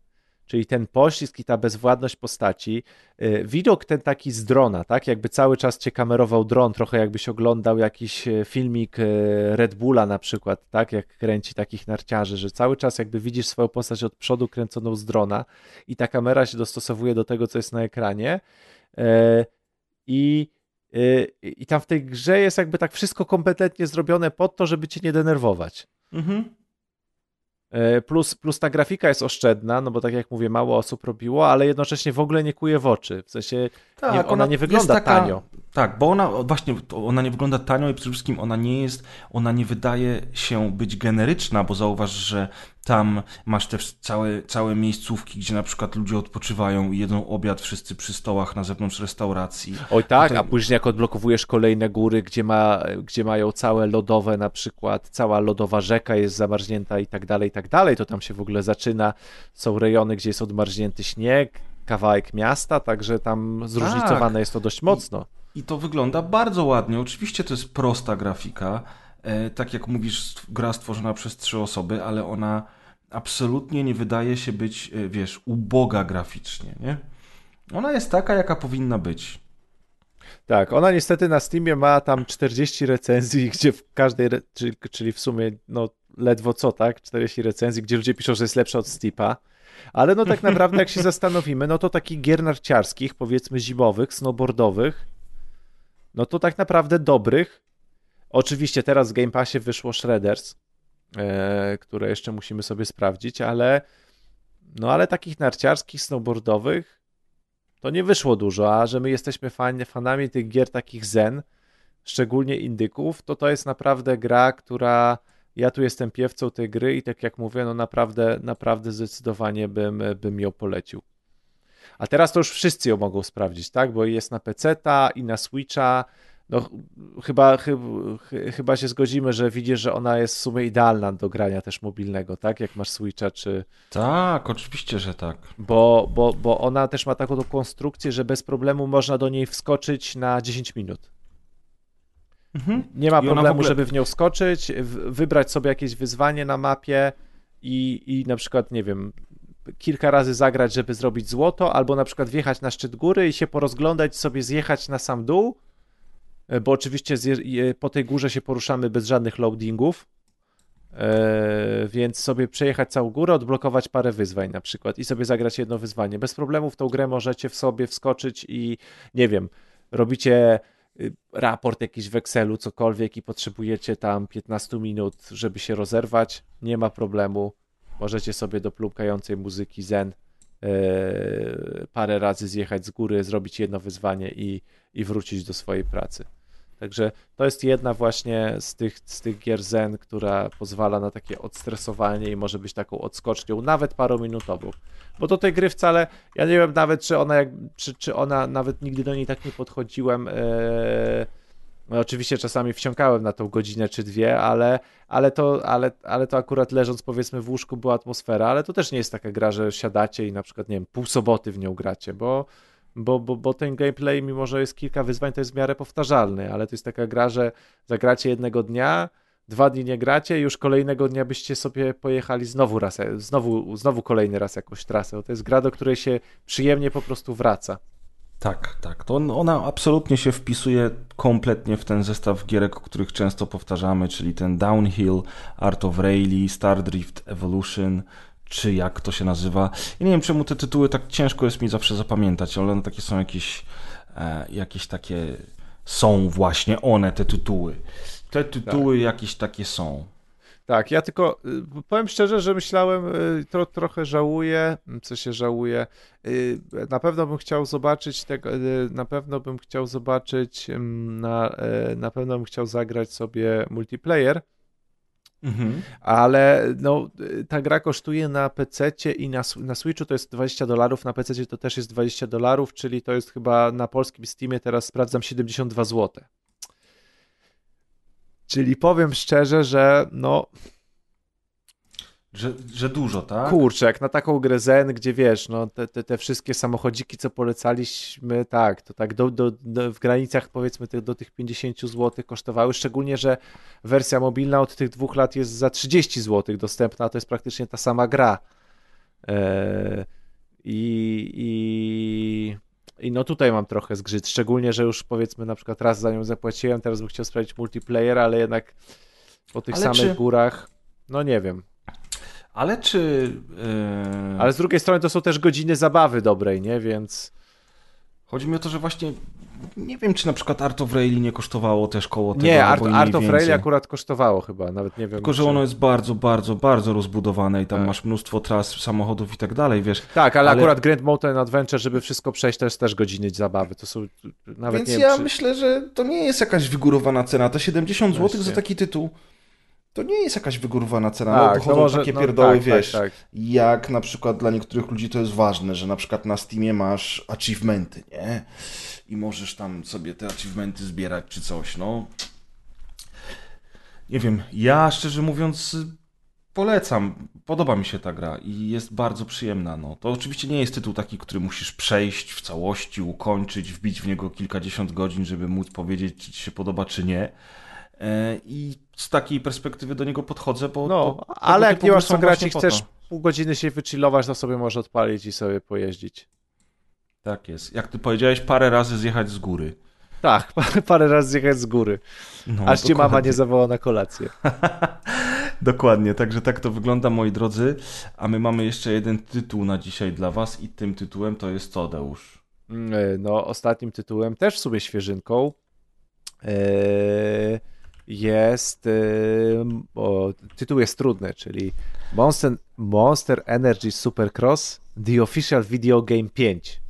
S1: czyli ten poślizg i ta bezwładność postaci. Y, widok ten taki z drona, tak? Jakby cały czas cię kamerował dron, trochę jakbyś oglądał jakiś y, filmik y, Red Bulla na przykład, tak? Jak kręci takich narciarzy, że cały czas jakby widzisz swoją postać od przodu kręconą z drona i ta kamera się dostosowuje do tego, co jest na ekranie. I i tam w tej grze jest jakby tak wszystko kompetentnie zrobione pod to, żeby cię nie denerwować. Mhm. E, plus, plus ta grafika jest oszczędna, no bo tak jak mówię, mało osób robiło, ale jednocześnie w ogóle nie kuje w oczy. W sensie tak, nie, ona, ona, nie wygląda taka, tanio.
S2: Tak, bo ona właśnie, ona nie wygląda tanio i przede wszystkim ona nie jest, ona nie wydaje się być generyczna, bo zauważ, że tam masz też całe, całe miejscówki, gdzie na przykład ludzie odpoczywają i jedzą obiad wszyscy przy stołach na zewnątrz restauracji.
S1: Oj tak, Tutaj... a później jak odblokowujesz kolejne góry, gdzie, ma, gdzie mają całe lodowe na przykład, cała lodowa rzeka jest zamarznięta i tak dalej, i tak dalej, to tam się w ogóle zaczyna. Są rejony, gdzie jest odmarznięty śnieg, kawałek miasta, także tam zróżnicowane tak. jest to dość mocno.
S2: I i to wygląda bardzo ładnie. Oczywiście to jest prosta grafika, e, tak jak mówisz, gra stworzona przez trzy osoby, ale ona absolutnie nie wydaje się być, e, wiesz, uboga graficznie, nie? Ona jest taka, jaka powinna być.
S1: Tak, ona niestety na Steamie ma tam 40 recenzji, gdzie w każdej, czyli, czyli w sumie no ledwo co, tak? 40 recenzji, gdzie ludzie piszą, że jest lepsza od Steepa. Ale no tak naprawdę jak się zastanowimy, no to takich gier narciarskich, powiedzmy zimowych, snowboardowych, no to tak naprawdę dobrych. Oczywiście teraz w Game Passie wyszło Shredders, które jeszcze musimy sobie sprawdzić, ale no ale takich narciarskich, snowboardowych to nie wyszło dużo, a że my jesteśmy fan, fanami tych gier takich zen, szczególnie indyków, to to jest naprawdę gra, która ja tu jestem piewcą tej gry i tak jak mówię, no naprawdę, naprawdę zdecydowanie bym, bym ją polecił. A teraz to już wszyscy ją mogą sprawdzić, tak? Bo jest na PC-ta i na Switcha. No chyba, chyba, chyba się zgodzimy, że widzisz, że ona jest w sumie idealna do grania też mobilnego, tak? Jak masz Switcha czy...
S2: Tak, oczywiście, że tak.
S1: Bo, bo, bo ona też ma taką konstrukcję, że bez problemu można do niej wskoczyć na 10 minut. Mhm. Nie ma problemu, ogóle... żeby w nią wskoczyć, wybrać sobie jakieś wyzwanie na mapie i, i na przykład, nie wiem, kilka razy zagrać, żeby zrobić złoto, albo na przykład wjechać na szczyt góry i się porozglądać, sobie zjechać na sam dół, bo oczywiście po tej górze się poruszamy bez żadnych loadingów, e, więc sobie przejechać całą górę, odblokować parę wyzwań na przykład i sobie zagrać jedno wyzwanie. Bez problemu w tą grę możecie w sobie wskoczyć i nie wiem, robicie Y, raport jakiś w Excelu, cokolwiek i potrzebujecie tam 15 minut, żeby się rozerwać, nie ma problemu. Możecie sobie do plumkającej muzyki zen yy, parę razy zjechać z góry, zrobić jedno wyzwanie i, i wrócić do swojej pracy. Także to jest jedna właśnie z tych, z tych gier zen, która pozwala na takie odstresowanie i może być taką odskocznią, nawet parominutową. Bo do tej gry wcale, ja nie wiem nawet, czy ona, jak, czy, czy ona nawet nigdy do niej tak nie podchodziłem. Yy, no oczywiście czasami wciągałem na tą godzinę czy dwie, ale, ale, to, ale, ale to akurat leżąc powiedzmy w łóżku była atmosfera, ale to też nie jest taka gra, że siadacie i na przykład, nie wiem, pół soboty w nią gracie, bo bo, bo, bo ten gameplay, mimo że jest kilka wyzwań, to jest w miarę powtarzalny, ale to jest taka gra, że zagracie jednego dnia, dwa dni nie gracie, już kolejnego dnia byście sobie pojechali znowu raz, znowu, znowu kolejny raz jakąś trasę. To jest gra, do której się przyjemnie po prostu wraca.
S2: Tak, tak. To ona absolutnie się wpisuje kompletnie w ten zestaw gierek, o których często powtarzamy, czyli ten Downhill, Art of Rally, Star Drift Evolution, czy jak to się nazywa. I nie wiem, czemu te tytuły tak ciężko jest mi zawsze zapamiętać, ale one takie są jakieś, e, jakieś takie, są właśnie one, te tytuły. Te tytuły tak. jakieś takie są.
S1: Tak, ja tylko y, powiem szczerze, że myślałem, y, tro, trochę żałuję, co się żałuje. Y, na pewno bym chciał zobaczyć tego, na pewno bym chciał zobaczyć, na, na pewno bym chciał zagrać sobie multiplayer Mhm. Ale no, ta gra kosztuje na PC i na, na Switchu to jest 20 dolarów, na PC to też jest 20 dolarów, czyli to jest chyba na polskim Steamie teraz sprawdzam 72 zł. Czyli powiem szczerze, że no
S2: że, że dużo, tak?
S1: Kurczę, jak na taką grę Zen, gdzie wiesz, no te, te, te wszystkie samochodziki, co polecaliśmy, tak, to tak do, do, do, w granicach powiedzmy tych, do tych 50 zł kosztowały, szczególnie, że wersja mobilna od tych dwóch lat jest za 30 zł dostępna, to jest praktycznie ta sama gra. Eee, i, i, I no tutaj mam trochę zgrzyt, szczególnie, że już powiedzmy na przykład raz za nią zapłaciłem, teraz bym chciał sprawdzić multiplayer, ale jednak po tych ale samych czy... górach, no nie wiem.
S2: Ale czy.
S1: Yy... Ale z drugiej strony to są też godziny zabawy dobrej, nie? Więc.
S2: Chodzi mi o to, że właśnie nie wiem, czy na przykład Art of Rally nie kosztowało też koło tego.
S1: Nie, Art, Art of Rally akurat kosztowało chyba, nawet nie wiem.
S2: Tylko, że czy... ono jest bardzo, bardzo, bardzo rozbudowane i tam tak. masz mnóstwo tras, samochodów i tak dalej, wiesz.
S1: Tak, ale, ale... akurat Grand Mountain Adventure, żeby wszystko przejść, to jest też godziny zabawy. To są nawet
S2: Więc
S1: nie
S2: ja
S1: czy...
S2: myślę, że to nie jest jakaś wygórowana cena. To 70 zł za taki tytuł to nie jest jakaś wygórowana cena. Tak, no, to no może, takie no, pierdoły, tak, tak wiesz, tak, tak. jak na przykład dla niektórych ludzi to jest ważne, że na przykład na Steamie masz achievementy, nie? I możesz tam sobie te achievementy zbierać czy coś, no. Nie wiem, ja szczerze mówiąc polecam. Podoba mi się ta gra i jest bardzo przyjemna. No. To oczywiście nie jest tytuł taki, który musisz przejść w całości, ukończyć, wbić w niego kilkadziesiąt godzin, żeby móc powiedzieć, czy ci się podoba, czy nie. E, I z takiej perspektywy do niego podchodzę, bo.
S1: No,
S2: to,
S1: ale jak nie masz co grać i chcesz pół godziny się wychillować, to sobie możesz odpalić i sobie pojeździć.
S2: Tak jest. Jak ty powiedziałeś, parę razy zjechać z góry.
S1: Tak, parę razy zjechać z góry. No, Aż cię mama nie zawoła na kolację.
S2: dokładnie, także tak to wygląda, moi drodzy. A my mamy jeszcze jeden tytuł na dzisiaj dla was i tym tytułem to jest co, Deusz?
S1: Mm, e, no, ostatnim tytułem, też w sobie świeżynką, e, jest, e, bo tytuł jest trudny, czyli Monster, Monster Energy Supercross The Official Video Game 5.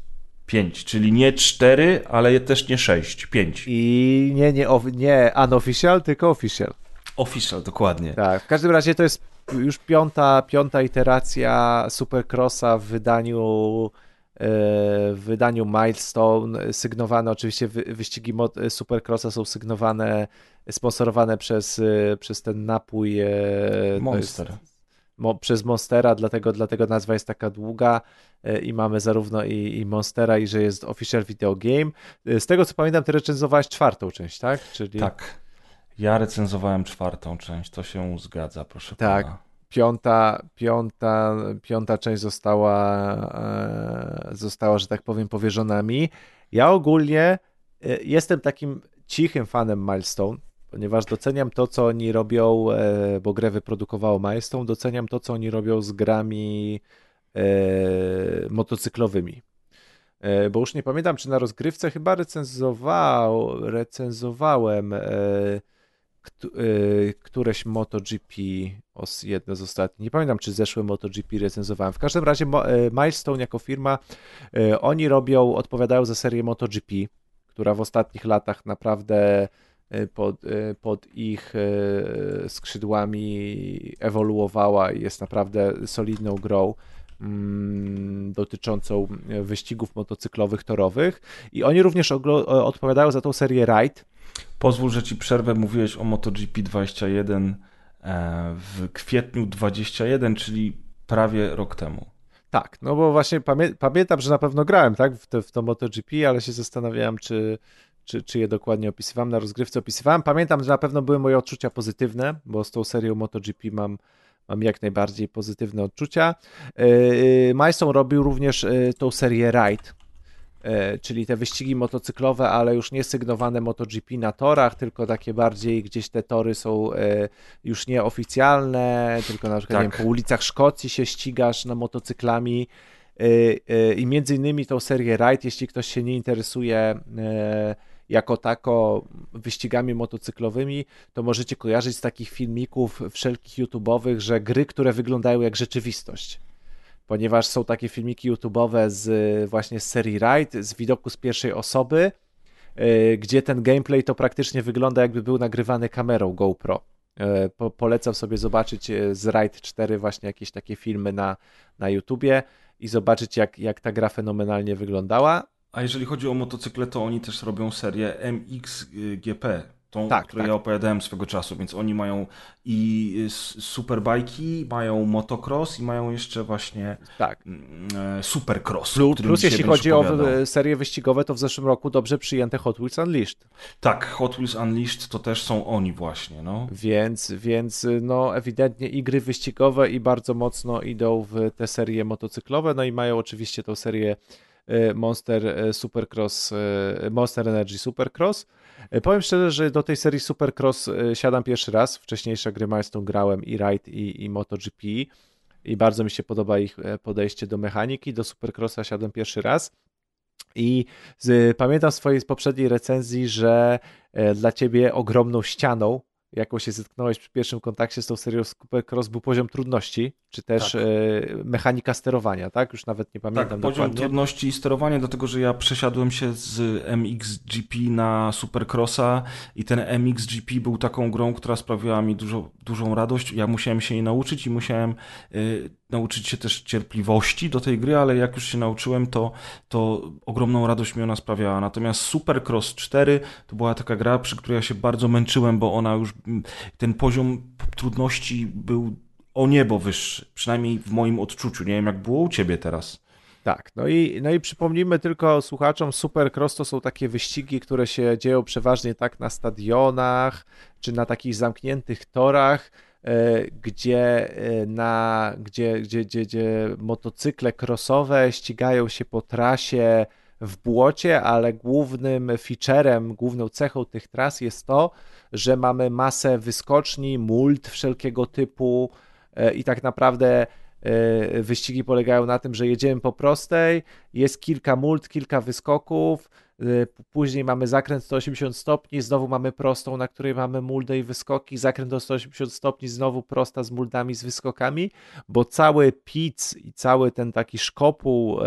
S2: 5, czyli nie 4, ale też nie 6, 5.
S1: I nie, nie, nie unofficial, tylko official.
S2: Official, dokładnie.
S1: Tak, w każdym razie to jest już piąta, piąta iteracja Supercrossa w wydaniu w wydaniu Milestone, sygnowane oczywiście wyścigi Supercrossa są sygnowane, sponsorowane przez, e, przez ten napój e,
S2: Monster
S1: mo, przez Monstera, dlatego, dlatego nazwa jest taka długa e, i mamy zarówno i, i Monstera, i że jest Official Video Game. E, z tego co pamiętam, ty recenzowałeś czwartą część, tak?
S2: Czyli... Tak. Ja recenzowałem czwartą część, to się zgadza, proszę
S1: tak.
S2: pana.
S1: Piąta, piąta, piąta część została, e, została, że tak powiem, powierzona mi. Ja ogólnie jestem takim cichym fanem Milestone ponieważ doceniam to, co oni robią, e, bo grę wyprodukowało Milestone, doceniam to, co oni robią z grami e, motocyklowymi. E, bo już nie pamiętam, czy na rozgrywce chyba recenzował, recenzowałem któreś MotoGP, jedno z ostatnich. Nie pamiętam, czy zeszłe MotoGP recenzowałem. W każdym razie Milestone jako firma, oni robią, odpowiadają za serię MotoGP, która w ostatnich latach naprawdę E, pod, e, pod ich e, skrzydłami ewoluowała i jest naprawdę solidną grą mm, dotyczącą wyścigów motocyklowych, torowych. I oni również odpowiadają za tą serię Ride.
S2: Pozwól, że ci przerwę. Mówiłeś o MotoGP 21 w kwietniu 21, czyli prawie rok temu.
S1: Tak, no bo właśnie pamię pamiętam, że na pewno grałem tak, w, to, w to MotoGP, ale się zastanawiałem, czy, czy, czy je dokładnie opisywałem, na rozgrywce opisywałem. Pamiętam, że na pewno były moje odczucia pozytywne, bo z tą serią MotoGP mam, mam jak najbardziej pozytywne odczucia. Yy, Majson robił również tą serię Ride, czyli te wyścigi motocyklowe, ale już nie sygnowane MotoGP na torach, tylko takie bardziej gdzieś te tory są już nieoficjalne, tylko na przykład tak. wiem, po ulicach Szkocji się ścigasz na motocyklami. I między innymi tą serię Ride, jeśli ktoś się nie interesuje jako tako wyścigami motocyklowymi, to możecie kojarzyć z takich filmików wszelkich YouTube'owych, że gry, które wyglądają jak rzeczywistość. Ponieważ są takie filmiki YouTube'owe z właśnie z serii Ride, z widoku z pierwszej osoby, yy, gdzie ten gameplay to praktycznie wygląda jakby był nagrywany kamerą GoPro. Yy, po, polecam sobie zobaczyć z Ride 4 właśnie jakieś takie filmy na, na YouTubie i zobaczyć jak, jak ta gra fenomenalnie wyglądała.
S2: A jeżeli chodzi o motocykle, to oni też robią serię MXGP, tą, tak, której tak. ja opowiadałem swego czasu, więc oni mają i superbajki, mają motocross i mają jeszcze właśnie tak. Mm, e, supercross.
S1: Plus, plus jeśli chodzi opowiadał. o serie wyścigowe, to w zeszłym roku dobrze przyjęte Hot Wheels Unleashed.
S2: Tak, Hot Wheels Unleashed to też są oni właśnie. No.
S1: Więc, więc no ewidentnie i gry wyścigowe i bardzo mocno idą w te serie motocyklowe, no i mają oczywiście tą serię E, Monster e, Supercross, e, Monster Energy Supercross. Powiem szczerze, że do tej serii Supercross siadam pierwszy raz. Wcześniejsze gry Milestone grałem i Ride i, i MotoGP i bardzo mi się podoba ich podejście do mechaniki. Do Supercrossa siadłem pierwszy raz. I z, pamiętam swojej poprzedniej recenzji, że dla ciebie ogromną ścianą jaką się zetknąłeś przy pierwszym kontakcie z tą serią Supercross był poziom trudności, czy też tak. e, mechanika sterowania, tak? Już nawet nie pamiętam tak,
S2: dokładnie. poziom trudności i sterowania, dlatego że ja przesiadłem się z MXGP na Supercrossa i ten MXGP był taką grą, która sprawiała mi dużo, dużą radość. Ja musiałem się jej nauczyć i musiałem y, nauczyć się też cierpliwości do tej gry, ale jak już się nauczyłem, to, to ogromną radość mi ona sprawiała. Natomiast Supercross 4 to była taka gra, przy której ja się bardzo męczyłem, bo ona już, ten poziom trudności był o niebo wyższy, przynajmniej w moim odczuciu. Nie wiem, jak było u ciebie teraz.
S1: Tak, no i, no i przypomnijmy tylko słuchaczom, Supercross to są takie wyścigi, które się dzieją przeważnie tak na stadionach, czy na takich zamkniętych torach, gdzie, e, na, gdzie, gdzie, gdzie, gdzie motocykle crossowe ścigają się po trasie w błocie, ale głównym featurem, główną cechą tych tras jest to, że mamy masę wyskoczni, mult wszelkiego typu e, i tak naprawdę E, wyścigi polegają na tym, że jedziemy po prostej, jest kilka mult, kilka wyskoków, e, później mamy zakręt 180 stopni, znowu mamy prostą, na której mamy muldę i wyskoki, zakręt do 180 stopni, znowu prosta z muldami, z wyskokami, bo cały pizz i cały ten taki szkopuł e,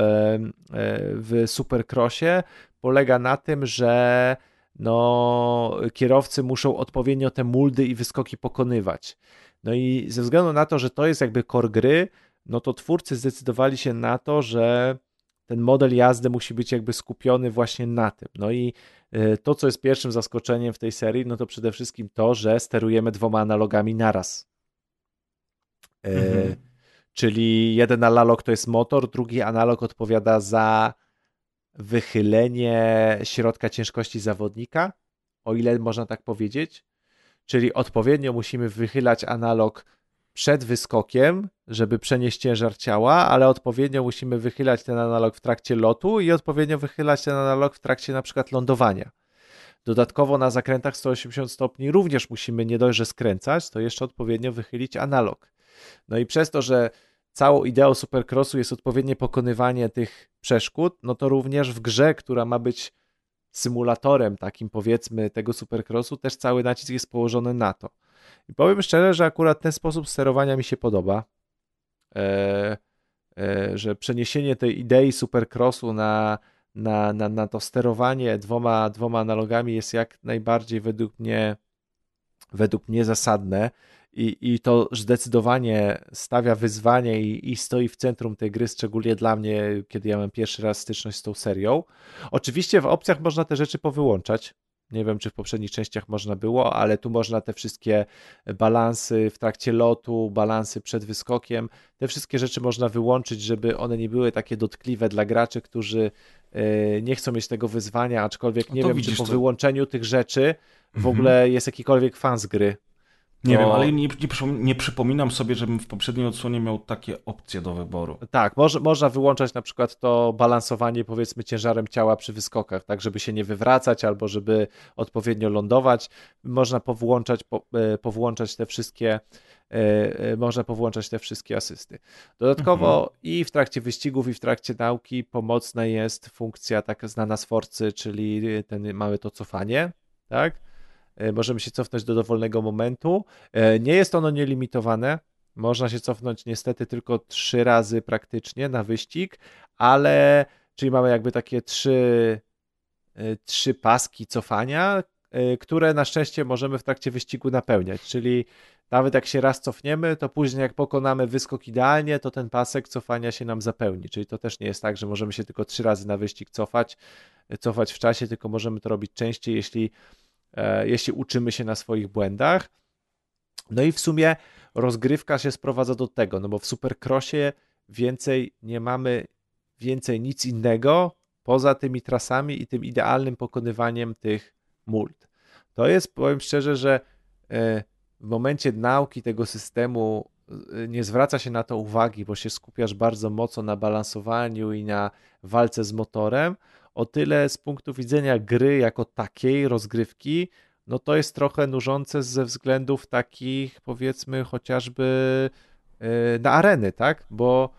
S1: w Supercrossie polega na tym, że no, kierowcy muszą odpowiednio te muldy i wyskoki pokonywać. No i ze względu na to, że to jest jakby core gry, no to twórcy zdecydowali się na to, że ten model jazdy musi być jakby skupiony właśnie na tym. No i e, to, co jest pierwszym zaskoczeniem w tej serii, no to przede wszystkim to, że sterujemy dwoma analogami naraz. E, mhm. Czyli jeden analog to jest motor, drugi analog odpowiada za wychylenie środka ciężkości zawodnika, o ile można tak powiedzieć czyli odpowiednio musimy wychylać analog przed wyskokiem, żeby przenieść ciężar ciała, ale odpowiednio musimy wychylać ten analog w trakcie lotu i odpowiednio wychylać ten analog w trakcie na przykład lądowania. Dodatkowo na zakrętach 180 stopni również musimy nie dość, że skręcać, to jeszcze odpowiednio wychylić analog. No i przez to, że całą ideą supercrossu jest odpowiednie pokonywanie tych przeszkód, no to również w grze, która ma być symulatorem takim powiedzmy tego supercrossu, też cały nacisk jest położony na to. I powiem szczerze, że akurat ten sposób sterowania mi się podoba, e, e, że przeniesienie tej idei supercrossu na, na, na, na to sterowanie dwoma, dwoma analogami jest jak najbardziej według mnie według mnie zasadne i, i to zdecydowanie stawia wyzwanie i, i stoi w centrum tej gry, szczególnie dla mnie, kiedy ja mam pierwszy raz styczność z tą serią. Oczywiście w opcjach można te rzeczy powyłączać. Nie wiem, czy w poprzednich częściach można było, ale tu można te wszystkie balansy w trakcie lotu, balansy przed wyskokiem, te wszystkie rzeczy można wyłączyć, żeby one nie były takie dotkliwe dla graczy, którzy e, nie chcą mieć tego wyzwania, aczkolwiek no nie wiem, czy po to... wyłączeniu tych rzeczy w mhm. ogóle jest jakikolwiek fan z gry.
S2: Nie wiem, ale nie, nie, nie, przypominam sobie, żebym w poprzedniej odsłonie miał takie opcje do wyboru.
S1: Tak, może, można wyłączać na przykład to balansowanie powiedzmy ciężarem ciała przy wyskokach, tak żeby się nie wywracać albo żeby odpowiednio lądować. Można powłączać, po, e, powłączać te wszystkie e, e, można powłączać te wszystkie asysty. Dodatkowo mhm. i w trakcie wyścigów, i w trakcie nauki pomocna jest funkcja tak znana z Forcy, czyli ten mamy to cofanie, tak? E, możemy się cofnąć do dowolnego momentu. E, nie jest ono nielimitowane. Można się cofnąć niestety tylko trzy razy praktycznie na wyścig, ale czyli mamy jakby takie trzy, e, trzy paski cofania, które na szczęście możemy w trakcie wyścigu napełniać. Czyli nawet jak się raz cofniemy, to później jak pokonamy wyskok idealnie, to ten pasek cofania się nam zapełni. Czyli to też nie jest tak, że możemy się tylko trzy razy na wyścig cofać, cofać w czasie, tylko możemy to robić częściej, jeśli jeśli uczymy się na swoich błędach. No i w sumie rozgrywka się sprowadza do tego, no bo w Supercrossie więcej nie mamy więcej nic innego poza tymi trasami i tym idealnym pokonywaniem tych mult. To jest, powiem szczerze, że e, w momencie nauki tego systemu e, nie zwraca się na to uwagi, bo się skupiasz bardzo mocno na balansowaniu i na walce z motorem, o tyle z punktu widzenia gry jako takiej, rozgrywki, no to jest trochę nużące ze względów takich, powiedzmy, chociażby e, na areny, tak? Bo,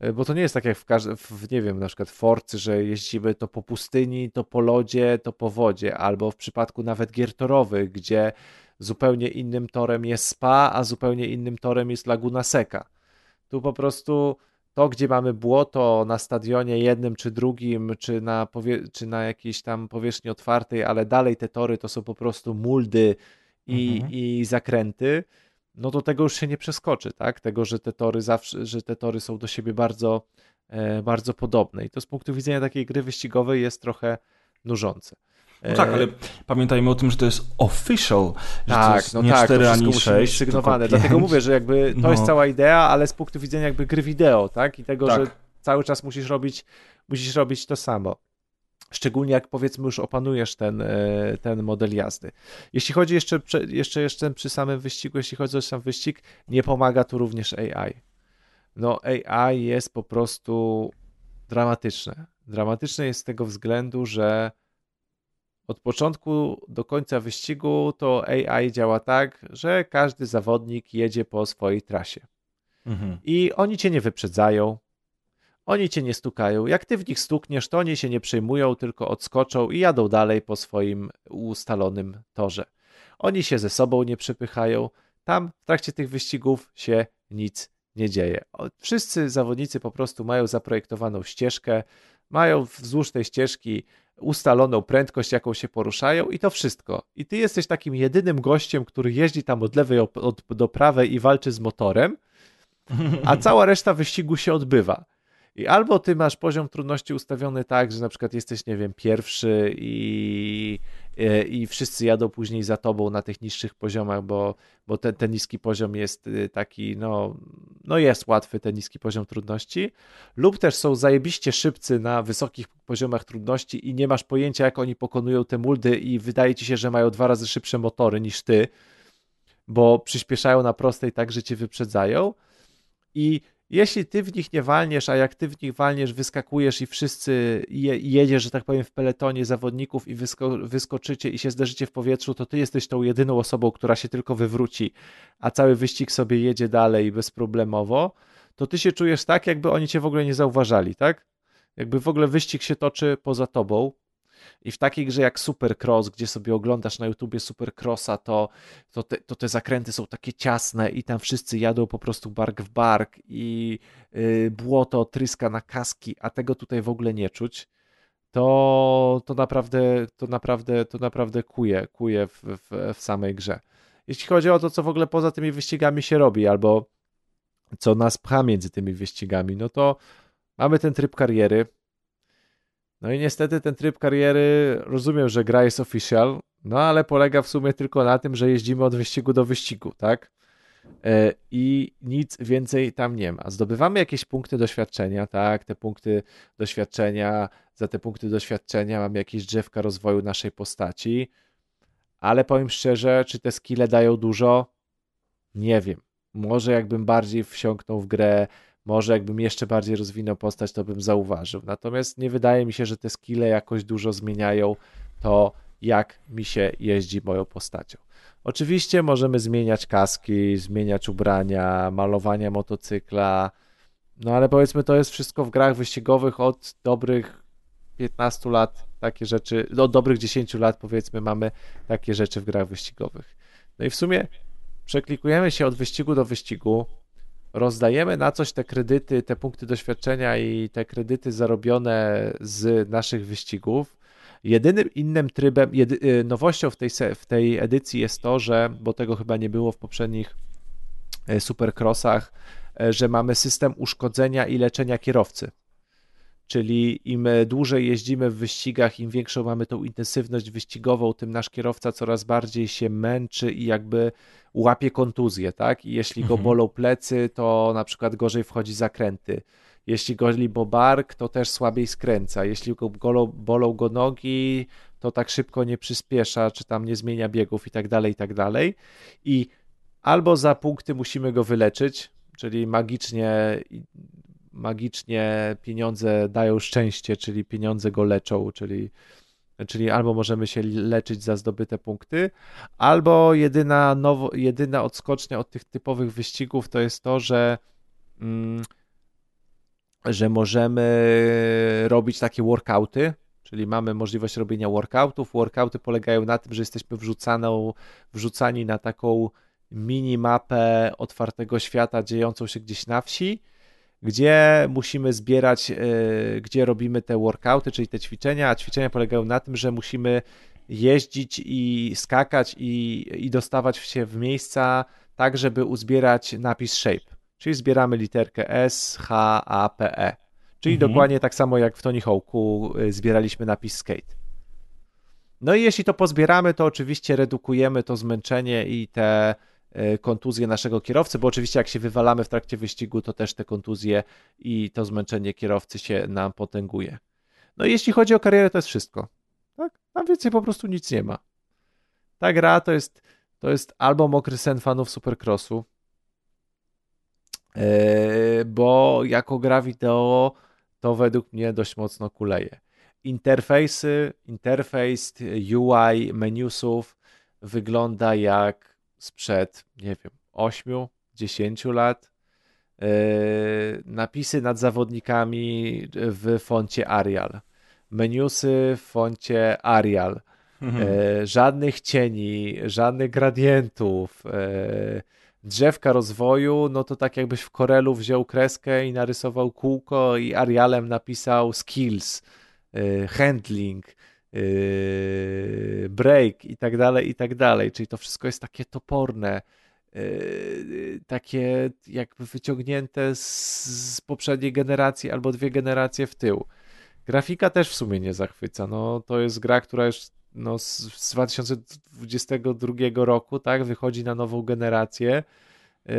S1: e, bo to nie jest tak jak w, w, nie wiem, na przykład Forcy, że jeździmy to po pustyni, to po lodzie, to po wodzie, albo w przypadku nawet gier torowych, gdzie zupełnie innym torem jest Spa, a zupełnie innym torem jest Laguna Seca. Tu po prostu to, gdzie mamy błoto na stadionie jednym czy drugim, czy na, czy na jakiejś tam powierzchni otwartej, ale dalej te tory to są po prostu muldy i, mhm. i zakręty, no to tego już się nie przeskoczy, tak? Tego, że te tory zawsze, że te tory są do siebie bardzo, e, bardzo podobne. I to z punktu widzenia takiej gry wyścigowej jest trochę nużące.
S2: No tak, ale pamiętajmy o tym, że to jest official, że
S1: tak,
S2: to jest
S1: no
S2: nie
S1: tak,
S2: 4
S1: to
S2: ani
S1: musi
S2: 6,
S1: sygnowane. Dlatego mówię, że jakby to
S2: no.
S1: jest cała idea, ale z punktu widzenia jakby gry wideo, tak? I tego,
S2: tak.
S1: że cały czas musisz robić, musisz robić to samo. Szczególnie jak powiedzmy już opanujesz ten, e, ten model jazdy. Jeśli chodzi jeszcze, jeszcze, jeszcze przy samym wyścigu, jeśli chodzi o sam wyścig, nie pomaga tu również AI. No AI jest po prostu dramatyczne. Dramatyczne jest z tego względu, że od początku do końca wyścigu to AI działa tak, że każdy zawodnik jedzie po swojej trasie. Mhm. I oni cię nie wyprzedzają, oni cię nie stukają. Jak ty w nich stukniesz, to oni się nie przejmują, tylko odskoczą i jadą dalej po swoim ustalonym torze. Oni się ze sobą nie przepychają. Tam w trakcie tych wyścigów się nic nie dzieje. Wszyscy zawodnicy po prostu mają zaprojektowaną ścieżkę, mają wzdłuż tej ścieżki ustaloną prędkość, jaką się poruszają i to wszystko. I ty jesteś takim jedynym gościem, który jeździ tam od lewej od, do prawej i walczy z motorem, a cała reszta wyścigu się odbywa. I albo ty masz poziom trudności ustawiony tak, że na przykład jesteś, nie wiem, pierwszy i, i, i wszyscy jadą później za tobą na tych niższych poziomach, bo, bo ten, ten niski poziom jest y, taki, no, no jest łatwy ten niski poziom trudności, lub też są zajebiście szybcy na wysokich poziomach trudności i nie masz pojęcia, jak oni pokonują te muldy i wydaje ci się, że mają dwa razy szybsze motory niż ty, bo przyspieszają na prostej tak, że cię wyprzedzają. I jeśli ty w nich nie walniesz, a jak ty w nich walniesz, wyskakujesz i wszyscy je, jedziesz, że tak powiem, w peletonie zawodników i wysko, wyskoczycie i się zderzycie w powietrzu, to ty jesteś tą jedyną osobą, która się tylko wywróci, a cały wyścig sobie jedzie dalej bezproblemowo, to ty się czujesz tak, jakby oni cię w ogóle nie zauważali, tak? Jakby w ogóle wyścig się toczy poza tobą, i w takiej grze jak Supercross, gdzie sobie oglądasz na YouTubie Supercrossa, to, to, te, to te zakręty są takie ciasne i tam wszyscy jadą po prostu bark w bark i yy, błoto tryska na kaski, a tego tutaj w ogóle nie czuć. To, to naprawdę, to naprawdę, to naprawdę kuje, kuje w, w, w samej grze. Jeśli chodzi o to, co w ogóle poza tymi wyścigami się robi, albo co nas pcha między tymi wyścigami, no to mamy ten tryb kariery, no i niestety ten tryb kariery, rozumiem, że gra jest official, no ale polega w sumie tylko na tym, że jeździmy od wyścigu do wyścigu, tak? E, I nic więcej tam nie ma. Zdobywamy jakieś punkty doświadczenia, tak? Te punkty doświadczenia, za te punkty doświadczenia mamy jakieś drzewka rozwoju naszej postaci, ale powiem szczerze, czy te skille dają dużo? Nie wiem. Może jakbym bardziej wsiąknął w grę, może jakbym jeszcze bardziej rozwinął postać, to bym zauważył. Natomiast nie wydaje mi się, że te skille jakoś dużo zmieniają to, jak mi się jeździ moją postacią. Oczywiście możemy zmieniać kaski, zmieniać ubrania, malowania motocykla, no ale powiedzmy, to jest wszystko w grach wyścigowych od dobrych 15 lat, takie rzeczy, od dobrych 10 lat powiedzmy mamy takie rzeczy w grach wyścigowych. No i w sumie przeklikujemy się od wyścigu do wyścigu, rozdajemy na coś te kredyty, te punkty doświadczenia i te kredyty zarobione z naszych wyścigów. Jedynym innym trybem, jedy, y, nowością w tej, w tej edycji jest to, że, bo tego chyba nie było w poprzednich e, supercrossach, e, że mamy system uszkodzenia i leczenia kierowcy. Czyli im dłużej jeździmy w wyścigach, im większą mamy tą intensywność wyścigową, tym nasz kierowca coraz bardziej się męczy i jakby łapie kontuzję, tak? I jeśli go mhm. bolą plecy, to na przykład gorzej wchodzi zakręty. Jeśli goli bo bark, to też słabiej skręca. Jeśli go bolą, bolą go nogi, to tak szybko nie przyspiesza, czy tam nie zmienia biegów i tak dalej, i tak dalej. I albo za punkty musimy go wyleczyć, czyli magicznie magicznie pieniądze dają szczęście, czyli pieniądze go leczą, czyli, czyli albo możemy się leczyć za zdobyte punkty, albo jedyna, nowo, jedyna odskocznia od tych typowych wyścigów to jest to, że, mm, że możemy robić takie workouty, czyli mamy możliwość robienia workoutów. Workouty polegają na tym, że jesteśmy wrzucaną, wrzucani na taką mini mapę otwartego świata dziejącą się gdzieś na wsi gdzie musimy zbierać, e, gdzie robimy te workouty, czyli te ćwiczenia, a ćwiczenia polegają na tym, że musimy jeździć i skakać i, i dostawać się w miejsca tak, żeby uzbierać napis shape, czyli zbieramy literkę S, H, A, P, E. Czyli mhm. dokładnie tak samo jak w Tony Hawk'u e, zbieraliśmy napis skate. No i jeśli to pozbieramy, to oczywiście redukujemy to zmęczenie i te e, kontuzje naszego kierowcy, bo oczywiście jak się wywalamy w trakcie wyścigu, to też te kontuzje i to zmęczenie kierowcy się nam potęguje. No i jeśli chodzi o karierę, to jest wszystko. Tak? Tam więcej po prostu nic nie ma. Ta gra to jest, to jest albo mokry sen fanów Supercrossu, yy, bo jako gra wideo to według mnie dość mocno kuleje. Interfejsy, interfejs, UI, menusów wygląda jak sprzed, nie wiem, 8-10 lat. Yy, napisy nad zawodnikami w foncie Arial. Menusy w foncie Arial. Mhm. Yy, żadnych cieni, żadnych gradientów. Yy, drzewka rozwoju, no to tak jakbyś w Corelu wziął kreskę i narysował kółko i Arialem napisał skills, handling, break i tak dalej, i tak dalej. Czyli to wszystko jest takie toporne, yy, takie jakby wyciągnięte z, poprzedniej generacji albo dwie generacje w tył. Grafika też w sumie nie zachwyca. No, to jest gra, która już no, z, z 2022 roku, tak, wychodzi na nową generację. Yy,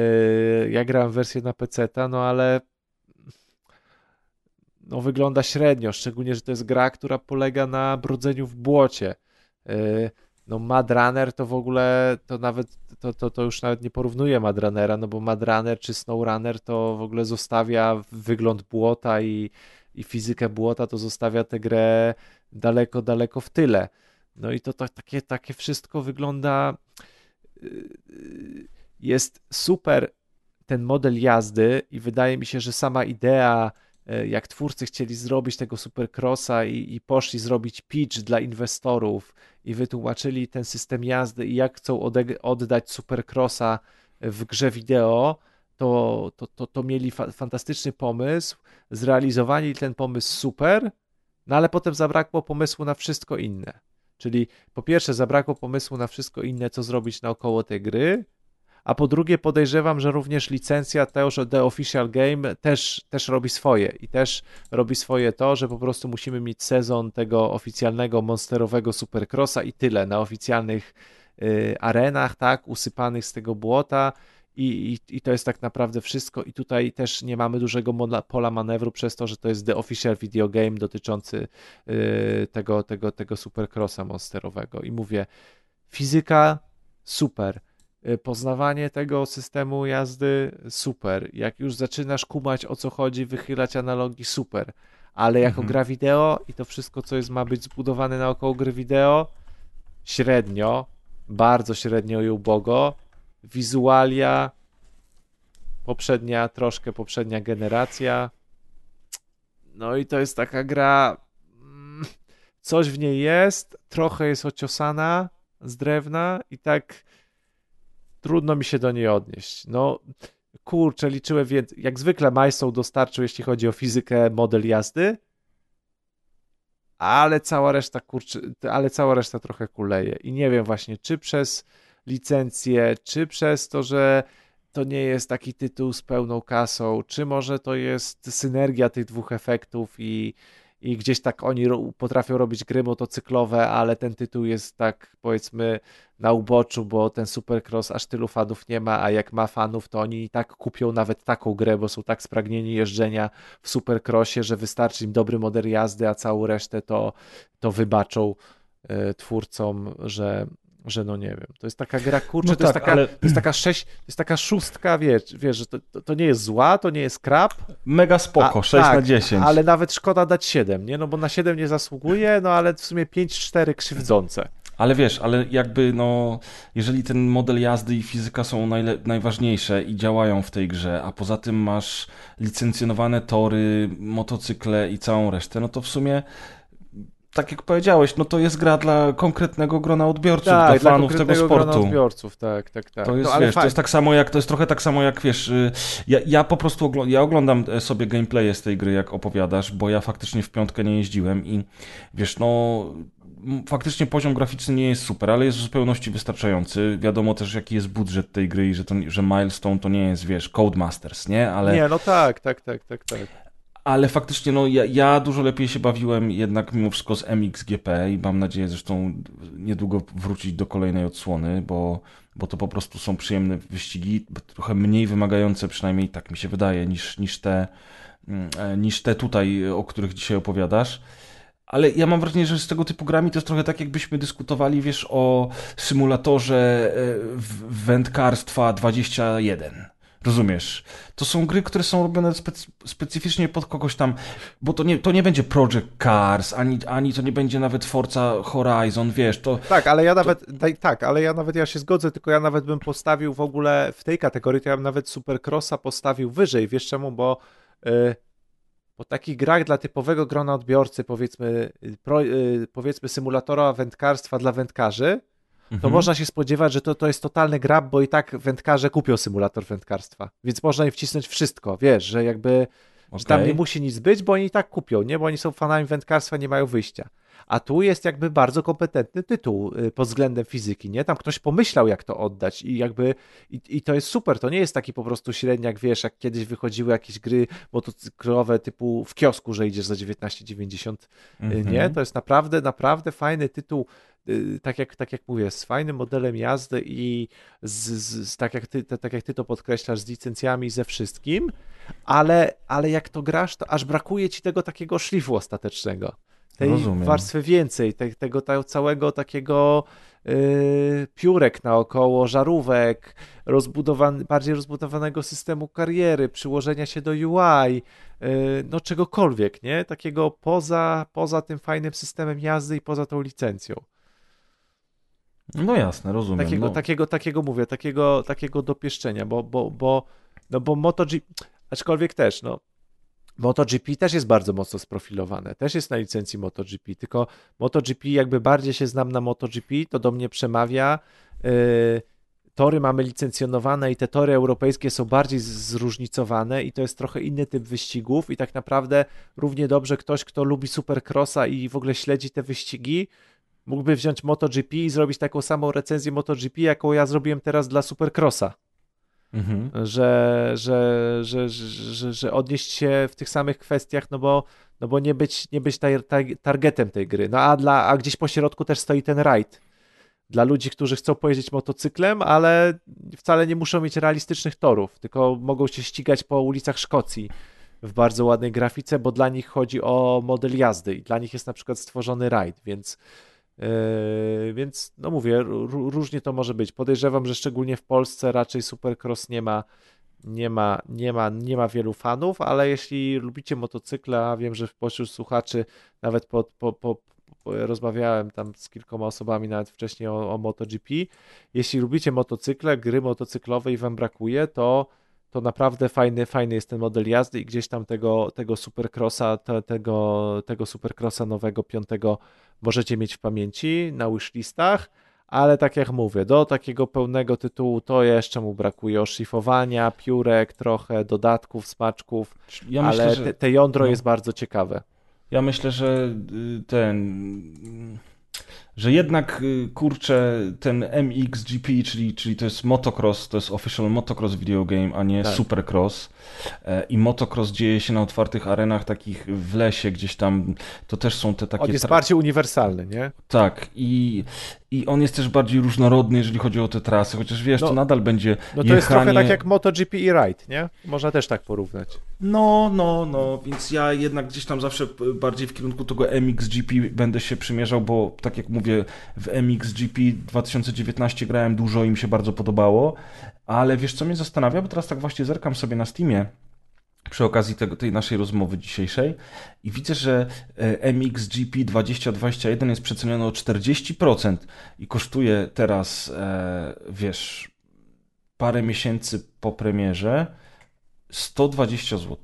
S1: ja grałem wersję na PC, no ale no, wygląda średnio, szczególnie, że to jest gra, która polega na brodzeniu w błocie. Yy, no Mad Runner to w ogóle, to nawet, to, to, to już nawet nie porównuje Mad Runnera, no bo Mad Runner czy Snow Runner to w ogóle zostawia wygląd błota i, i fizykę błota, to zostawia tę grę daleko, daleko w tyle. No i to, to takie, takie wszystko wygląda. Yy, jest super ten model jazdy, i wydaje mi się, że sama idea, jak twórcy chcieli zrobić tego supercrossa i, i poszli zrobić pitch dla inwestorów i wytłumaczyli ten system jazdy i jak chcą oddać supercrossa w grze wideo, to, to, to, to mieli fa fantastyczny pomysł, zrealizowali ten pomysł super, no ale potem zabrakło pomysłu na wszystko inne. Czyli po pierwsze zabrakło pomysłu na wszystko inne, co zrobić naokoło tej gry, a po drugie podejrzewam, że również licencja też The Official Game też, też robi swoje i też robi swoje to, że po prostu musimy mieć sezon tego oficjalnego monsterowego Supercrossa i tyle na oficjalnych y, arenach, tak, usypanych z tego błota i, i, I, to jest tak naprawdę wszystko. I tutaj też nie mamy dużego pola manewru przez to, że to jest the official video game dotyczący yy, tego, tego, tego supercrossa monsterowego. I mówię, fizyka super. Y, poznawanie tego systemu jazdy super. Jak już zaczynasz kumać o co chodzi, wychylać analogii super. Ale jako mhm. gra wideo i to wszystko, co jest, ma być zbudowane naokoło gry wideo, średnio, bardzo średnio i ubogo wizualia, poprzednia, troszkę poprzednia generacja. No i to jest taka gra. Mm, coś w niej jest, trochę jest ociosana z drewna i tak trudno mi się do niej odnieść. No, kurczę, liczyłem więc. Jak zwykle Majstą dostarczył, jeśli chodzi o fizykę, model jazdy, ale cała reszta, kurczę, ale cała reszta trochę kuleje. I nie wiem właśnie, czy przez licencję, czy przez to, że to nie jest taki tytuł z pełną kasą, czy może to jest synergia tych dwóch efektów i, i gdzieś tak oni potrafią robić gry motocyklowe, ale ten tytuł jest tak powiedzmy na uboczu, bo ten Supercross aż tylu fanów nie ma, a jak ma fanów, to oni i tak kupią nawet taką grę, bo są tak spragnieni jeżdżenia w Supercrossie, że wystarczy im dobry model jazdy, a całą resztę to, to wybaczą y, twórcom, że, że no nie wiem, to jest taka gra, kurczę, no to, tak, jest taka, ale... to jest taka sześć, to jest taka szóstka, wiesz, wiesz że to, to, nie jest zła, to nie jest krap.
S2: Mega spoko, a, 6 tak, na 10.
S1: Ale nawet szkoda dać 7, nie, no bo na 7 nie zasługuje, no ale w sumie 5-4 krzywdzące.
S2: Ale wiesz, ale jakby no, jeżeli ten model jazdy i fizyka są najle- najważniejsze i działają w tej grze, a poza tym masz licencjonowane tory, motocykle i całą resztę, no to w sumie tak jak powiedziałeś, no to jest gra dla konkretnego grona odbiorców, tak, dla fanów tego sportu. Grona
S1: odbiorców, tak, tak, tak.
S2: To jest, no, wiesz, to jest tak samo jak, to jest trochę tak samo jak, wiesz, y, ja, ja po prostu ogl ja oglądam e, sobie gameplaye z tej gry, jak opowiadasz, bo ja faktycznie w piątkę nie jeździłem i wiesz, no faktycznie poziom graficzny nie jest super, ale jest w zupełności wystarczający. Wiadomo też, jaki jest budżet tej gry i że, to, że Milestone to nie jest, wiesz, Codemasters, nie? Ale...
S1: Nie, no tak, tak, tak, tak, tak
S2: ale faktycznie no, ja, ja, dużo lepiej się bawiłem jednak mimo wszystko z MXGP i mam nadzieję zresztą niedługo wrócić do kolejnej odsłony, bo, bo to po prostu są przyjemne wyścigi, trochę mniej wymagające przynajmniej tak mi się wydaje niż, niż, te, mm, e, niż te tutaj, o których dzisiaj opowiadasz. Ale ja mam wrażenie, że z tego typu grami to jest trochę tak, jakbyśmy dyskutowali, wiesz, o symulatorze e, wędkarstwa 21 Rozumiesz? To są gry, które są robione specy specyficznie pod kogoś tam, bo to nie, to nie będzie Project Cars, ani, ani to nie będzie nawet Forza Horizon, wiesz, to...
S1: Tak, ale ja nawet, to... tak, ale ja nawet, ja się zgodzę, tylko ja nawet bym postawił w ogóle w tej kategorii, to ja bym nawet Supercrossa postawił wyżej, wiesz czemu, bo... Yy po takich grach dla typowego grona odbiorcy, powiedzmy, y, pro, yy, powiedzmy symulatora wędkarstwa dla wędkarzy, to mhm. można się spodziewać, że to, to jest totalny grab, bo i tak wędkarze kupią symulator wędkarstwa. Więc można im wcisnąć wszystko, wiesz, że jakby okay. że tam nie musi nic być, bo oni i tak kupią, nie? Bo oni są fanami wędkarstwa, nie mają wyjścia. A tu jest jakby bardzo kompetentny tytuł y, pod względem fizyki, nie? Tam ktoś pomyślał, jak to oddać i jakby i, i to jest super. To nie jest taki po prostu średniak, wiesz, jak kiedyś wychodziły jakieś gry motocyklowe typu w kiosku, że idziesz za 19,90, mm -hmm. nie? To jest naprawdę, naprawdę fajny tytuł Y, tak jak, tak jak mówię, z fajnym modelem jazdy i z, z, tak, jak ty, tak jak ty to podkreślasz, z licencjami, ze wszystkim, ale, ale jak to grasz, to aż brakuje ci tego takiego szlifu ostatecznego. Tej Rozumiem. warstwy więcej, te, tego ta, całego takiego yy, piórek naokoło, żarówek, rozbudowany, bardziej rozbudowanego systemu kariery, przyłożenia się do UI, yy, no czegokolwiek, nie? Takiego poza, poza tym fajnym systemem jazdy i poza tą licencją.
S2: No jasne, rozumiem.
S1: Takiego,
S2: no.
S1: takiego, takiego mówię, takiego, takiego dopieszczenia, bo, bo, bo, no bo MotoGP, aczkolwiek też, no, MotoGP też jest bardzo mocno sprofilowane, też jest na licencji MotoGP, tylko MotoGP jakby bardziej się znam na MotoGP, to do mnie przemawia, yy, tory mamy licencjonowane i te tory europejskie są bardziej zróżnicowane i to jest trochę inny typ wyścigów i tak naprawdę równie dobrze ktoś, kto lubi supercrossa i w ogóle śledzi te wyścigi, mógłby wziąć MotoGP i zrobić taką samą recenzję MotoGP, jaką ja zrobiłem teraz dla Supercrossa. Mhm. Że, że, że, że, że, odnieść się w tych samych kwestiach, no bo, no bo nie być, nie być tar targetem tej gry. No a, dla, a gdzieś po środku też stoi ten rajd. Dla ludzi, którzy chcą pojeździć motocyklem, ale wcale nie muszą mieć realistycznych torów, tylko mogą się ścigać po ulicach Szkocji w bardzo ładnej grafice, bo dla nich chodzi o model jazdy i dla nich jest na przykład stworzony rajd, więc Yy, więc no mówię, różnie to może być. Podejrzewam, że szczególnie w Polsce raczej Supercross nie ma, nie ma, nie ma, nie ma wielu fanów, ale jeśli lubicie motocykle, a wiem, że pośród słuchaczy nawet po, po, po, rozmawiałem tam z kilkoma osobami nawet wcześniej o, o MotoGP. Jeśli lubicie motocykle, gry motocyklowe i wam brakuje, to to naprawdę fajny, fajny jest ten model jazdy i gdzieś tam tego, tego supercrossa, te, tego, tego supercrossa nowego, piątego możecie mieć w pamięci na wishlistach, ale tak jak mówię, do takiego pełnego tytułu to jeszcze mu brakuje oszlifowania, piórek, trochę dodatków, smaczków, ja ale myślę, te, te jądro no. jest bardzo ciekawe.
S2: Ja myślę, że y, ten że jednak y, kurczę ten MXGP, czyli, czyli to jest motocross, to jest official motocross video game, a nie tak. supercross. E, I motocross dzieje się na otwartych arenach takich w lesie gdzieś tam. To też są te takie.
S1: On jest bardziej uniwersalny, nie?
S2: Tak. I, i on jest też bardziej różnorodny, jeżeli chodzi o te trasy, chociaż wiesz, no, to nadal będzie. No to jechanie...
S1: jest trochę tak jak MotoGP i Ride, nie? Można też tak porównać.
S2: No, no, no, więc ja jednak gdzieś tam zawsze bardziej w kierunku tego MXGP będę się przymierzał, bo tak jak mówię, w MXGP 2019 grałem dużo i mi się bardzo podobało, ale wiesz co mnie zastanawia, bo teraz tak właśnie zerkam sobie na Steamie przy okazji tego, tej naszej rozmowy dzisiejszej i widzę, że e, MXGP 2021 jest przeceniony o 40% i kosztuje teraz, e, wiesz, parę miesięcy po premierze 120 zł,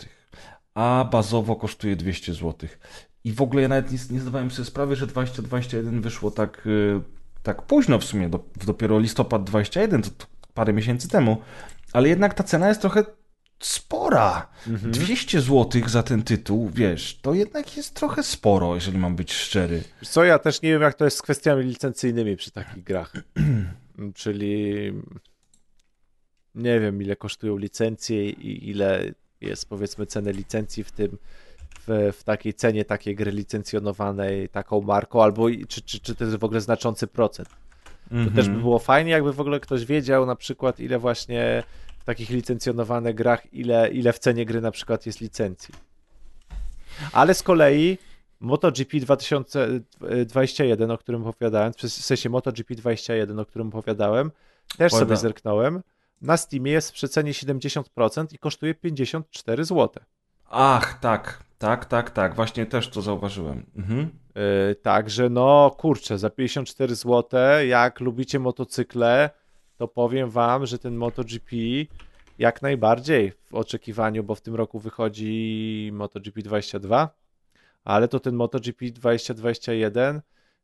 S2: a bazowo kosztuje 200 zł. I w ogóle ja nawet nie, nie zdawałem sobie sprawy, że 2021 wyszło tak, e, tak późno w sumie, do, dopiero listopad 21, to, to parę miesięcy temu, ale jednak ta cena jest trochę spora. Mhm. 200 zł za ten tytuł, wiesz, to jednak jest trochę sporo, jeżeli mam być szczery.
S1: Co, ja też nie wiem, jak to jest z kwestiami licencyjnymi przy takich grach. Czyli nie wiem, ile kosztują licencje i ile jest, powiedzmy, ceny licencji w tym w, w takiej cenie takiej gry licencjonowanej taką marką, albo czy, czy, czy to jest w ogóle znaczący procent. To mm -hmm. też by było fajnie, jakby w ogóle ktoś wiedział na przykład, ile właśnie w takich licencjonowanych grach, ile, ile w cenie gry na przykład jest licencji. Ale z kolei MotoGP 2021, o którym opowiadałem, w sensie MotoGP 21, o którym opowiadałem, też sobie zerknąłem. Na Steamie jest w przecenie 70% i kosztuje 54 zł.
S2: Ach, tak, tak, tak, tak, właśnie też to zauważyłem. Mhm.
S1: Yy, także no kurczę, za 54 zł, jak lubicie motocykle, to powiem wam, że ten MotoGP jak najbardziej w oczekiwaniu, bo w tym roku wychodzi MotoGP 22, ale to ten MotoGP 2021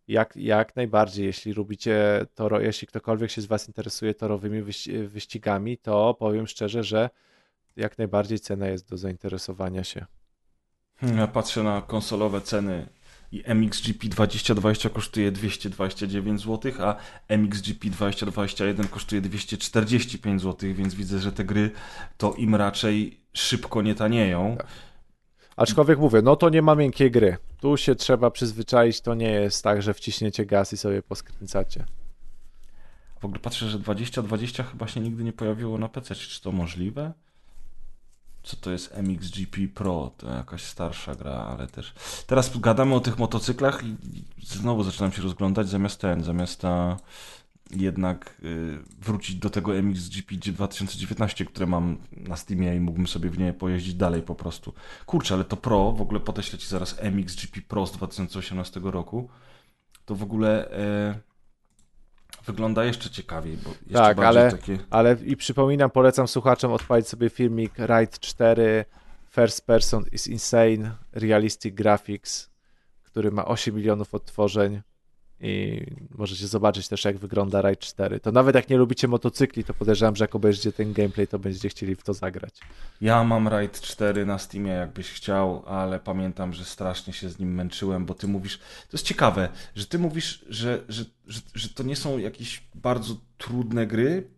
S1: jak, jak najbardziej, jeśli lubicie toro, jeśli ktokolwiek się z Was interesuje torowymi wyścigami, to powiem szczerze, że jak najbardziej cena jest do zainteresowania się.
S2: Hmm, ja patrzę na konsolowe ceny i MXGP 2020 kosztuje 229 zł, a MXGP 2021 kosztuje 245 zł, więc widzę, że te gry to im raczej szybko nie tanieją. Tak.
S1: Aczkolwiek mówię, no to nie ma miękkiej gry. Tu się trzeba przyzwyczaić, to nie jest tak, że wciśniecie gaz i sobie poskręcacie.
S2: W ogóle patrzę, że 2020 chyba się nigdy nie pojawiło na PC. Czy to możliwe? Co to jest MXGP Pro? To jakaś starsza gra, ale też. Teraz gadamy o tych motocyklach i znowu zaczynam się rozglądać zamiast ten, zamiast ta jednak y, wrócić do tego MXGP 2019, które mam na Steamie i mógłbym sobie w nie pojeździć dalej po prostu. Kurczę, ale to Pro, w ogóle podeślę Ci zaraz MXGP Pro z 2018 roku, to w ogóle e, wygląda jeszcze ciekawiej, bo jeszcze
S1: tak, ale, takie... ale i przypominam, polecam słuchaczom odpalić sobie filmik Ride 4 First Person is Insane Realistic Graphics, który ma 8 milionów odtworzeń i możecie zobaczyć też, jak wygląda Ride 4. To nawet jak nie lubicie motocykli, to podejrzewam, że jak obejrzycie ten gameplay, to będziecie chcieli w to zagrać.
S2: Ja mam Ride 4 na Steamie, jakbyś chciał, ale pamiętam, że strasznie się z nim męczyłem, bo ty mówisz, to jest ciekawe, że ty mówisz, że, że, że, że to nie są jakieś bardzo trudne gry,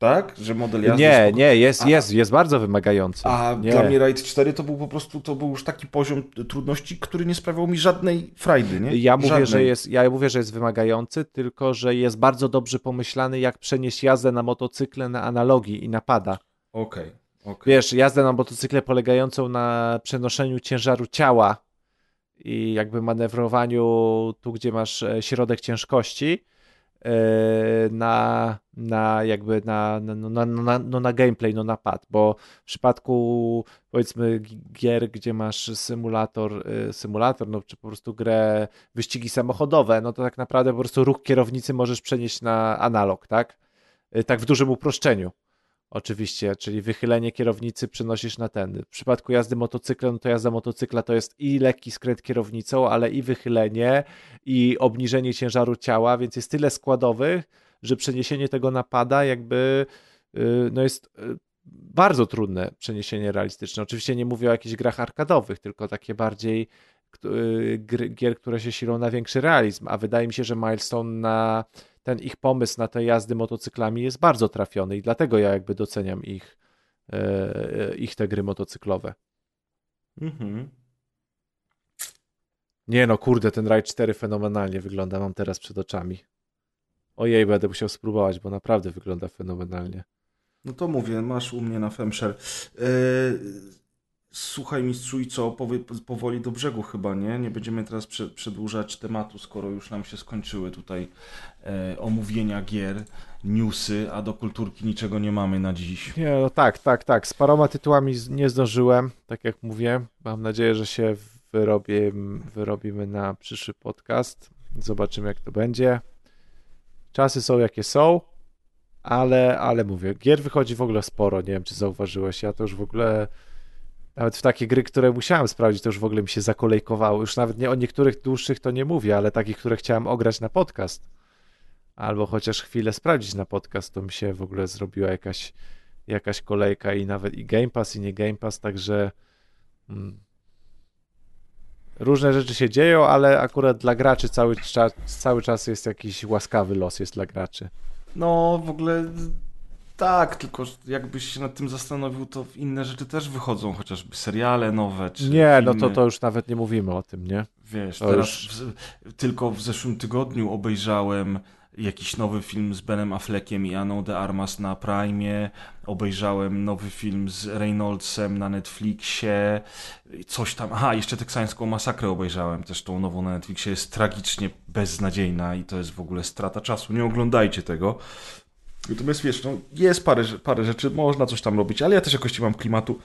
S2: tak? Że model jazdy...
S1: Nie, spoko... nie, jest, jest, jest bardzo wymagający.
S2: A
S1: nie.
S2: dla mnie Ride 4 to był po prostu, to był już taki poziom trudności, który nie sprawiał mi żadnej frajdy, nie?
S1: Ja mówię, że jest, ja mówię, że jest wymagający, tylko że jest bardzo dobrze pomyślany, jak przenieść jazdę na motocykle na analogii i napada.
S2: Okej. Okay, okay.
S1: Wiesz, jazdę na motocykle polegającą na przenoszeniu ciężaru ciała i jakby manewrowaniu tu, gdzie masz e, środek ciężkości, na, na jakby na, no, na, na, no na gameplay, no na pad, bo w przypadku powiedzmy gier, gdzie masz symulator, e, symulator, no czy po prostu grę wyścigi samochodowe, no to tak naprawdę po prostu ruch kierownicy możesz przenieść na analog, tak? E, tak w dużym uproszczeniu. Oczywiście, czyli wychylenie kierownicy przenosisz na ten. W przypadku jazdy motocyklem, to jazda motocykla to jest i lekki skręt kierownicą, ale i wychylenie, i obniżenie ciężaru ciała, więc jest tyle składowych, że przeniesienie tego napada jakby y, no jest y, bardzo trudne przeniesienie realistyczne. Oczywiście nie mówię o jakichś grach arkadowych, tylko takie bardziej y, gier, które się silą na większy realizm, a wydaje mi się, że Milestone na ten ich pomysł na te jazdy motocyklami jest bardzo trafiony i dlatego ja jakby doceniam ich, e, ich te gry motocyklowe. Mhm. Nie no, kurde, ten Ride 4 fenomenalnie wygląda, mam teraz przed oczami. Ojej, będę musiał spróbować, bo naprawdę wygląda fenomenalnie.
S2: No to mówię, masz u mnie na Femshare. Yy, Słuchaj mistrzu i co, powoli do brzegu chyba, nie? Nie będziemy teraz przedłużać tematu, skoro już nam się skończyły tutaj e, omówienia gier, newsy, a do kulturki niczego nie mamy na dziś.
S1: Nie, no tak, tak, tak. Z paroma tytułami nie zdążyłem, tak jak mówię. Mam nadzieję, że się wyrobię, wyrobimy na przyszły podcast. Zobaczymy jak to będzie. Czasy są jakie są, ale, ale mówię, gier wychodzi w ogóle sporo, nie wiem czy zauważyłeś, ja to już w ogóle nawet w takie gry, które musiałem sprawdzić, to już w ogóle mi się zakolejkowało. Już nawet nie o niektórych dłuższych to nie mówię, ale takich, które chciałem ograć na podcast. Albo chociaż chwilę sprawdzić na podcast, to mi się w ogóle zrobiła jakaś, jakaś kolejka i nawet i Game Pass, i nie Game Pass, także mm, różne rzeczy się dzieją, ale akurat dla graczy cały cały czas jest jakiś łaskawy los jest dla graczy.
S2: No, w ogóle Tak, tylko jakbyś się nad tym zastanowił, to inne rzeczy też wychodzą, chociażby seriale nowe. Czy
S1: nie,
S2: filmy.
S1: no to, to już nawet nie mówimy o tym, nie?
S2: Wiesz,
S1: to
S2: teraz już... w, tylko w zeszłym tygodniu obejrzałem jakiś nowy film z Benem Affleckiem i Aną de Armas na Prime. Obejrzałem nowy film z Reynoldsem na Netflixie. Coś tam. Aha, jeszcze teksańską masakrę obejrzałem, też tą nową na Netflixie. Jest tragicznie beznadziejna i to jest w ogóle strata czasu. Nie oglądajcie tego. Natomiast wiesz, no, jest parę, parę rzeczy, można coś tam robić, ale ja też jakoś nie mam klimatu.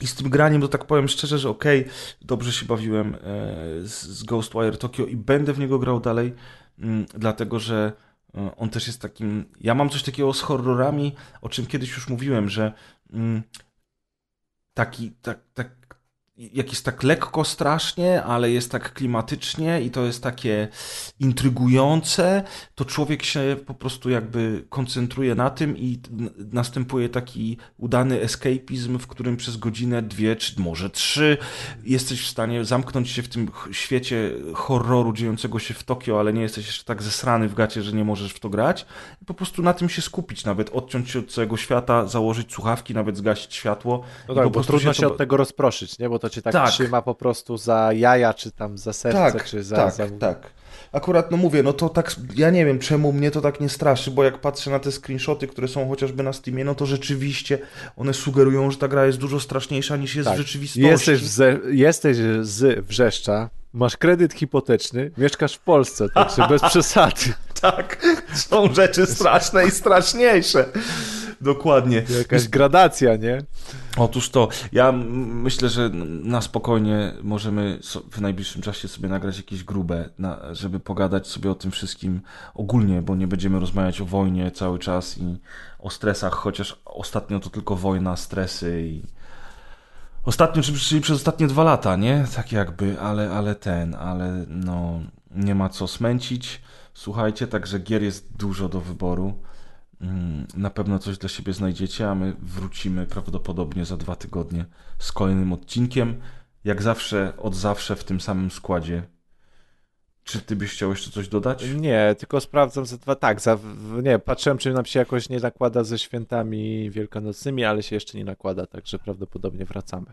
S2: I z tym graniem, to tak powiem szczerze, że okej, okay, dobrze się bawiłem e, z, Ghostwire Tokyo i będę w niego grał dalej, mm, dlatego że e, on też jest takim. Ja mam coś takiego z horrorami, o czym kiedyś już mówiłem, że mm, taki, tak, tak, jak jest tak lekko strasznie, ale jest tak klimatycznie i to jest takie intrygujące, to człowiek się po prostu jakby koncentruje na tym i następuje taki udany escapizm, w którym przez godzinę, dwie, czy może trzy jesteś w stanie zamknąć się w tym świecie horroru dziejącego się w Tokio, ale nie jesteś jeszcze tak zesrany w gacie, że nie możesz w to grać i po prostu na tym się skupić, nawet odciąć się od całego świata, założyć słuchawki, nawet zgasić światło.
S1: No tak, bo trudno się, to... od tego rozproszyć, nie? Bo to cię tak, tak, trzyma po prostu za jaja, czy tam za serce,
S2: tak,
S1: czy za...
S2: Tak,
S1: za...
S2: tak. Akurat, no mówię, no to tak, ja nie wiem, czemu mnie to tak nie straszy, bo jak patrzę na te screenshoty, które są chociażby na Steamie, no to rzeczywiście one sugerują, że ta gra jest dużo straszniejsza niż jest tak. w rzeczywistości.
S1: Jesteś, ze, jesteś z Wrzeszcza, masz kredyt hipoteczny, mieszkasz w Polsce, także bez przesady.
S2: tak, są rzeczy straszne i straszniejsze. Dokładnie.
S1: Jakaś gradacja, nie?
S2: Otóż to, ja myślę, że na spokojnie możemy w najbliższym czasie sobie nagrać jakieś grube, na, żeby pogadać sobie o tym wszystkim ogólnie, bo nie będziemy rozmawiać o wojnie cały czas i o stresach, chociaż ostatnio to tylko wojna, stresy i ostatnio, czyli przez ostatnie dwa lata, nie? Tak jakby, ale, ale ten, ale no nie ma co smęcić. Słuchajcie, także gier jest dużo do wyboru. Mm, na pewno coś dla siebie znajdziecie, a my wrócimy prawdopodobnie za dwa tygodnie z kolejnym odcinkiem. Jak zawsze, od zawsze w tym samym składzie. Czy ty byś chciał jeszcze coś dodać?
S1: Nie, tylko sprawdzam za dwa. Tak, za, nie, patrzyłem, czy nam się jakoś nie nakłada ze świętami wielkanocnymi, ale się jeszcze nie nakłada, także prawdopodobnie wracamy.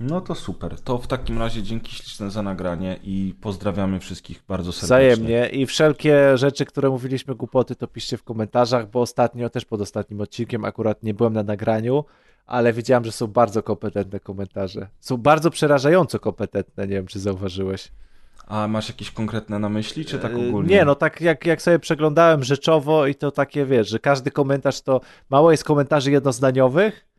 S2: No to super. To w takim razie dzięki śliczne za nagranie i pozdrawiamy wszystkich bardzo serdecznie.
S1: Wzajemnie i wszelkie rzeczy, które mówiliśmy głupoty, to piszcie w komentarzach, bo ostatnio, też pod ostatnim odcinkiem akurat nie byłem na nagraniu, ale widziałem, że są bardzo kompetentne komentarze. Są bardzo przerażająco kompetentne, nie wiem, czy zauważyłeś.
S2: A masz jakieś konkretne na myśli, czy tak ogólnie?
S1: Nie, no tak jak, jak sobie przeglądałem rzeczowo i to takie, wiesz, że każdy komentarz to, mało jest komentarzy jednozdaniowych,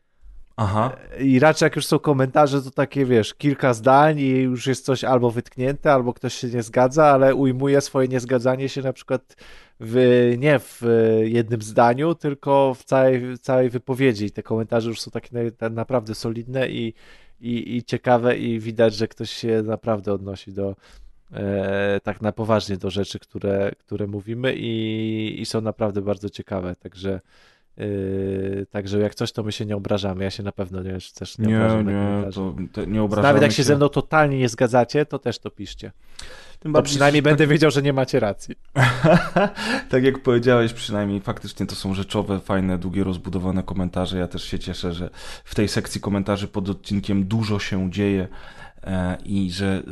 S2: Aha.
S1: I raczej jak już są komentarze, to takie wiesz, kilka zdań i już jest coś albo wytknięte, albo ktoś się nie zgadza, ale ujmuje swoje niezgadzanie się na przykład w, nie w jednym zdaniu, tylko w całej, całej wypowiedzi. Te komentarze już są takie naprawdę solidne i, i, i ciekawe i widać, że ktoś się naprawdę odnosi do e, tak na poważnie do rzeczy, które, które mówimy i, i są naprawdę bardzo ciekawe. Także Yy, także jak coś, to my się nie obrażamy. Ja się na pewno nie, też nie, nie obrażam.
S2: Nie, to, to nie obrażamy
S1: Nawet jak się, się ze mną totalnie nie zgadzacie, to też to piszcie. Tym to przynajmniej będę tak... wiedział, że nie macie racji.
S2: tak jak powiedziałeś, przynajmniej faktycznie to są rzeczowe, fajne, długie, rozbudowane komentarze. Ja też się cieszę, że w tej sekcji komentarzy pod odcinkiem dużo się dzieje. E, i że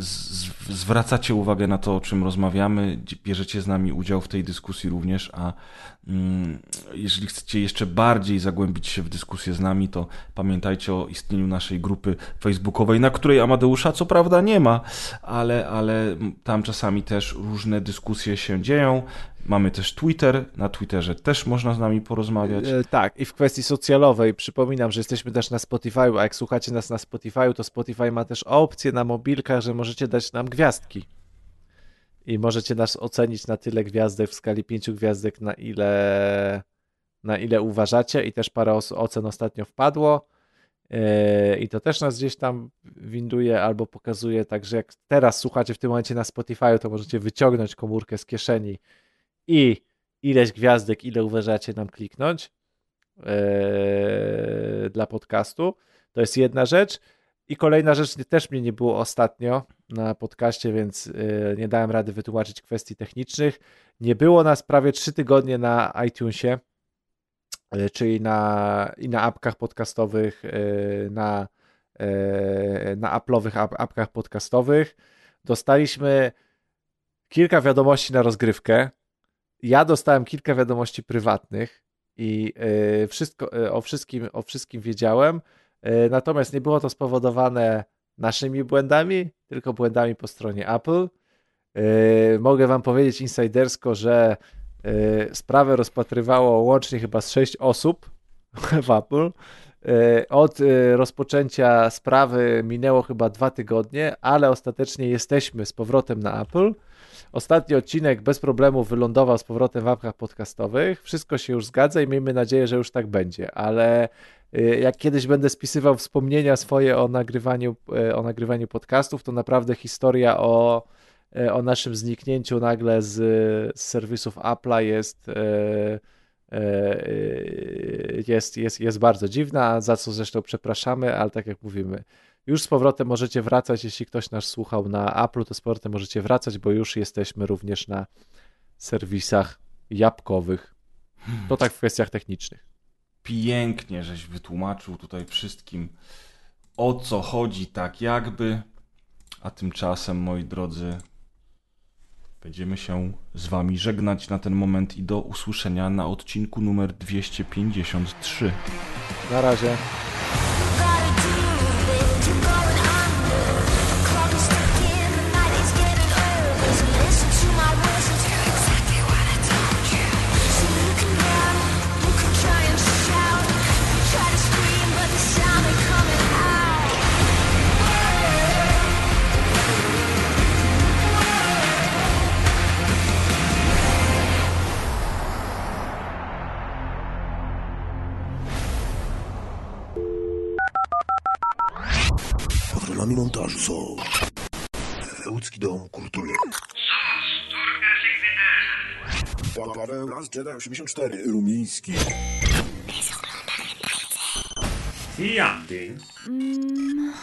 S2: zwracacie uwagę na to, o czym rozmawiamy, bierzecie z nami udział w tej dyskusji również, a mm, jeżeli chcecie jeszcze bardziej zagłębić się w dyskusję z nami, to pamiętajcie o istnieniu naszej grupy facebookowej, na której Amadeusza co prawda nie ma, ale, ale tam czasami też różne dyskusje się dzieją. Mamy też Twitter, na Twitterze też można z nami porozmawiać. E,
S1: tak, i w kwestii socjalowej przypominam, że jesteśmy też na Spotify'u, a jak słuchacie nas na Spotify'u, to Spotify ma też opcję na mobilkach, że możecie dać nam gwiazdki. I możecie nas ocenić na tyle gwiazdek w skali pięciu gwiazdek, na ile, na ile uważacie. I też parę ocen ostatnio wpadło. E, I to też nas gdzieś tam winduje albo pokazuje, także jak teraz słuchacie w tym momencie na Spotify, to możecie wyciągnąć komórkę z kieszeni i ileś gwiazdek, ile uważacie nam kliknąć yy, dla podcastu. To jest jedna rzecz. I kolejna rzecz, też mnie nie było ostatnio na podcaście, więc yy, nie dałem rady wytłumaczyć kwestii technicznych. Nie było nas prawie trzy tygodnie na iTunesie. czyli na, i na apkach podcastowych, na, na Apple'owych apkach podcastowych. Dostaliśmy kilka wiadomości na rozgrywkę. Ja dostałem kilka wiadomości prywatnych i wszystko, o, wszystkim, o wszystkim wiedziałem. Natomiast nie było to spowodowane naszymi błędami, tylko błędami po stronie Apple. Mogę Wam powiedzieć insidersko, że sprawę rozpatrywało łącznie chyba z 6 osób w Apple. Od rozpoczęcia sprawy minęło chyba dwa tygodnie, ale ostatecznie jesteśmy z powrotem na Apple. Ostatni odcinek bez problemu wylądował z powrotem w apkach podcastowych. Wszystko się już zgadza i miejmy nadzieję, że już tak będzie, ale jak kiedyś będę spisywał wspomnienia swoje o nagrywaniu, o nagrywaniu podcastów, to naprawdę historia o E, o naszym zniknięciu nagle z, z serwisów Apple'a jest, jest, jest, jest bardzo dziwna, za co zresztą przepraszamy, ale tak jak mówimy, już z powrotem możecie wracać, jeśli ktoś nas słuchał na Apple'u, to z powrotem możecie wracać, bo już jesteśmy również na serwisach jabłkowych. To tak w kwestiach technicznych.
S2: Pięknie, żeś wytłumaczył tutaj wszystkim, o co chodzi, tak jakby. A tymczasem, moi drodzy, Będziemy się z Wami żegnać na ten moment i do usłyszenia na odcinku numer 253.
S1: Na razie.
S3: minontaż są Łódzki Dom Kultury. Paweł Las Jedi 84 Rumiński.
S4: I Andy. Mm.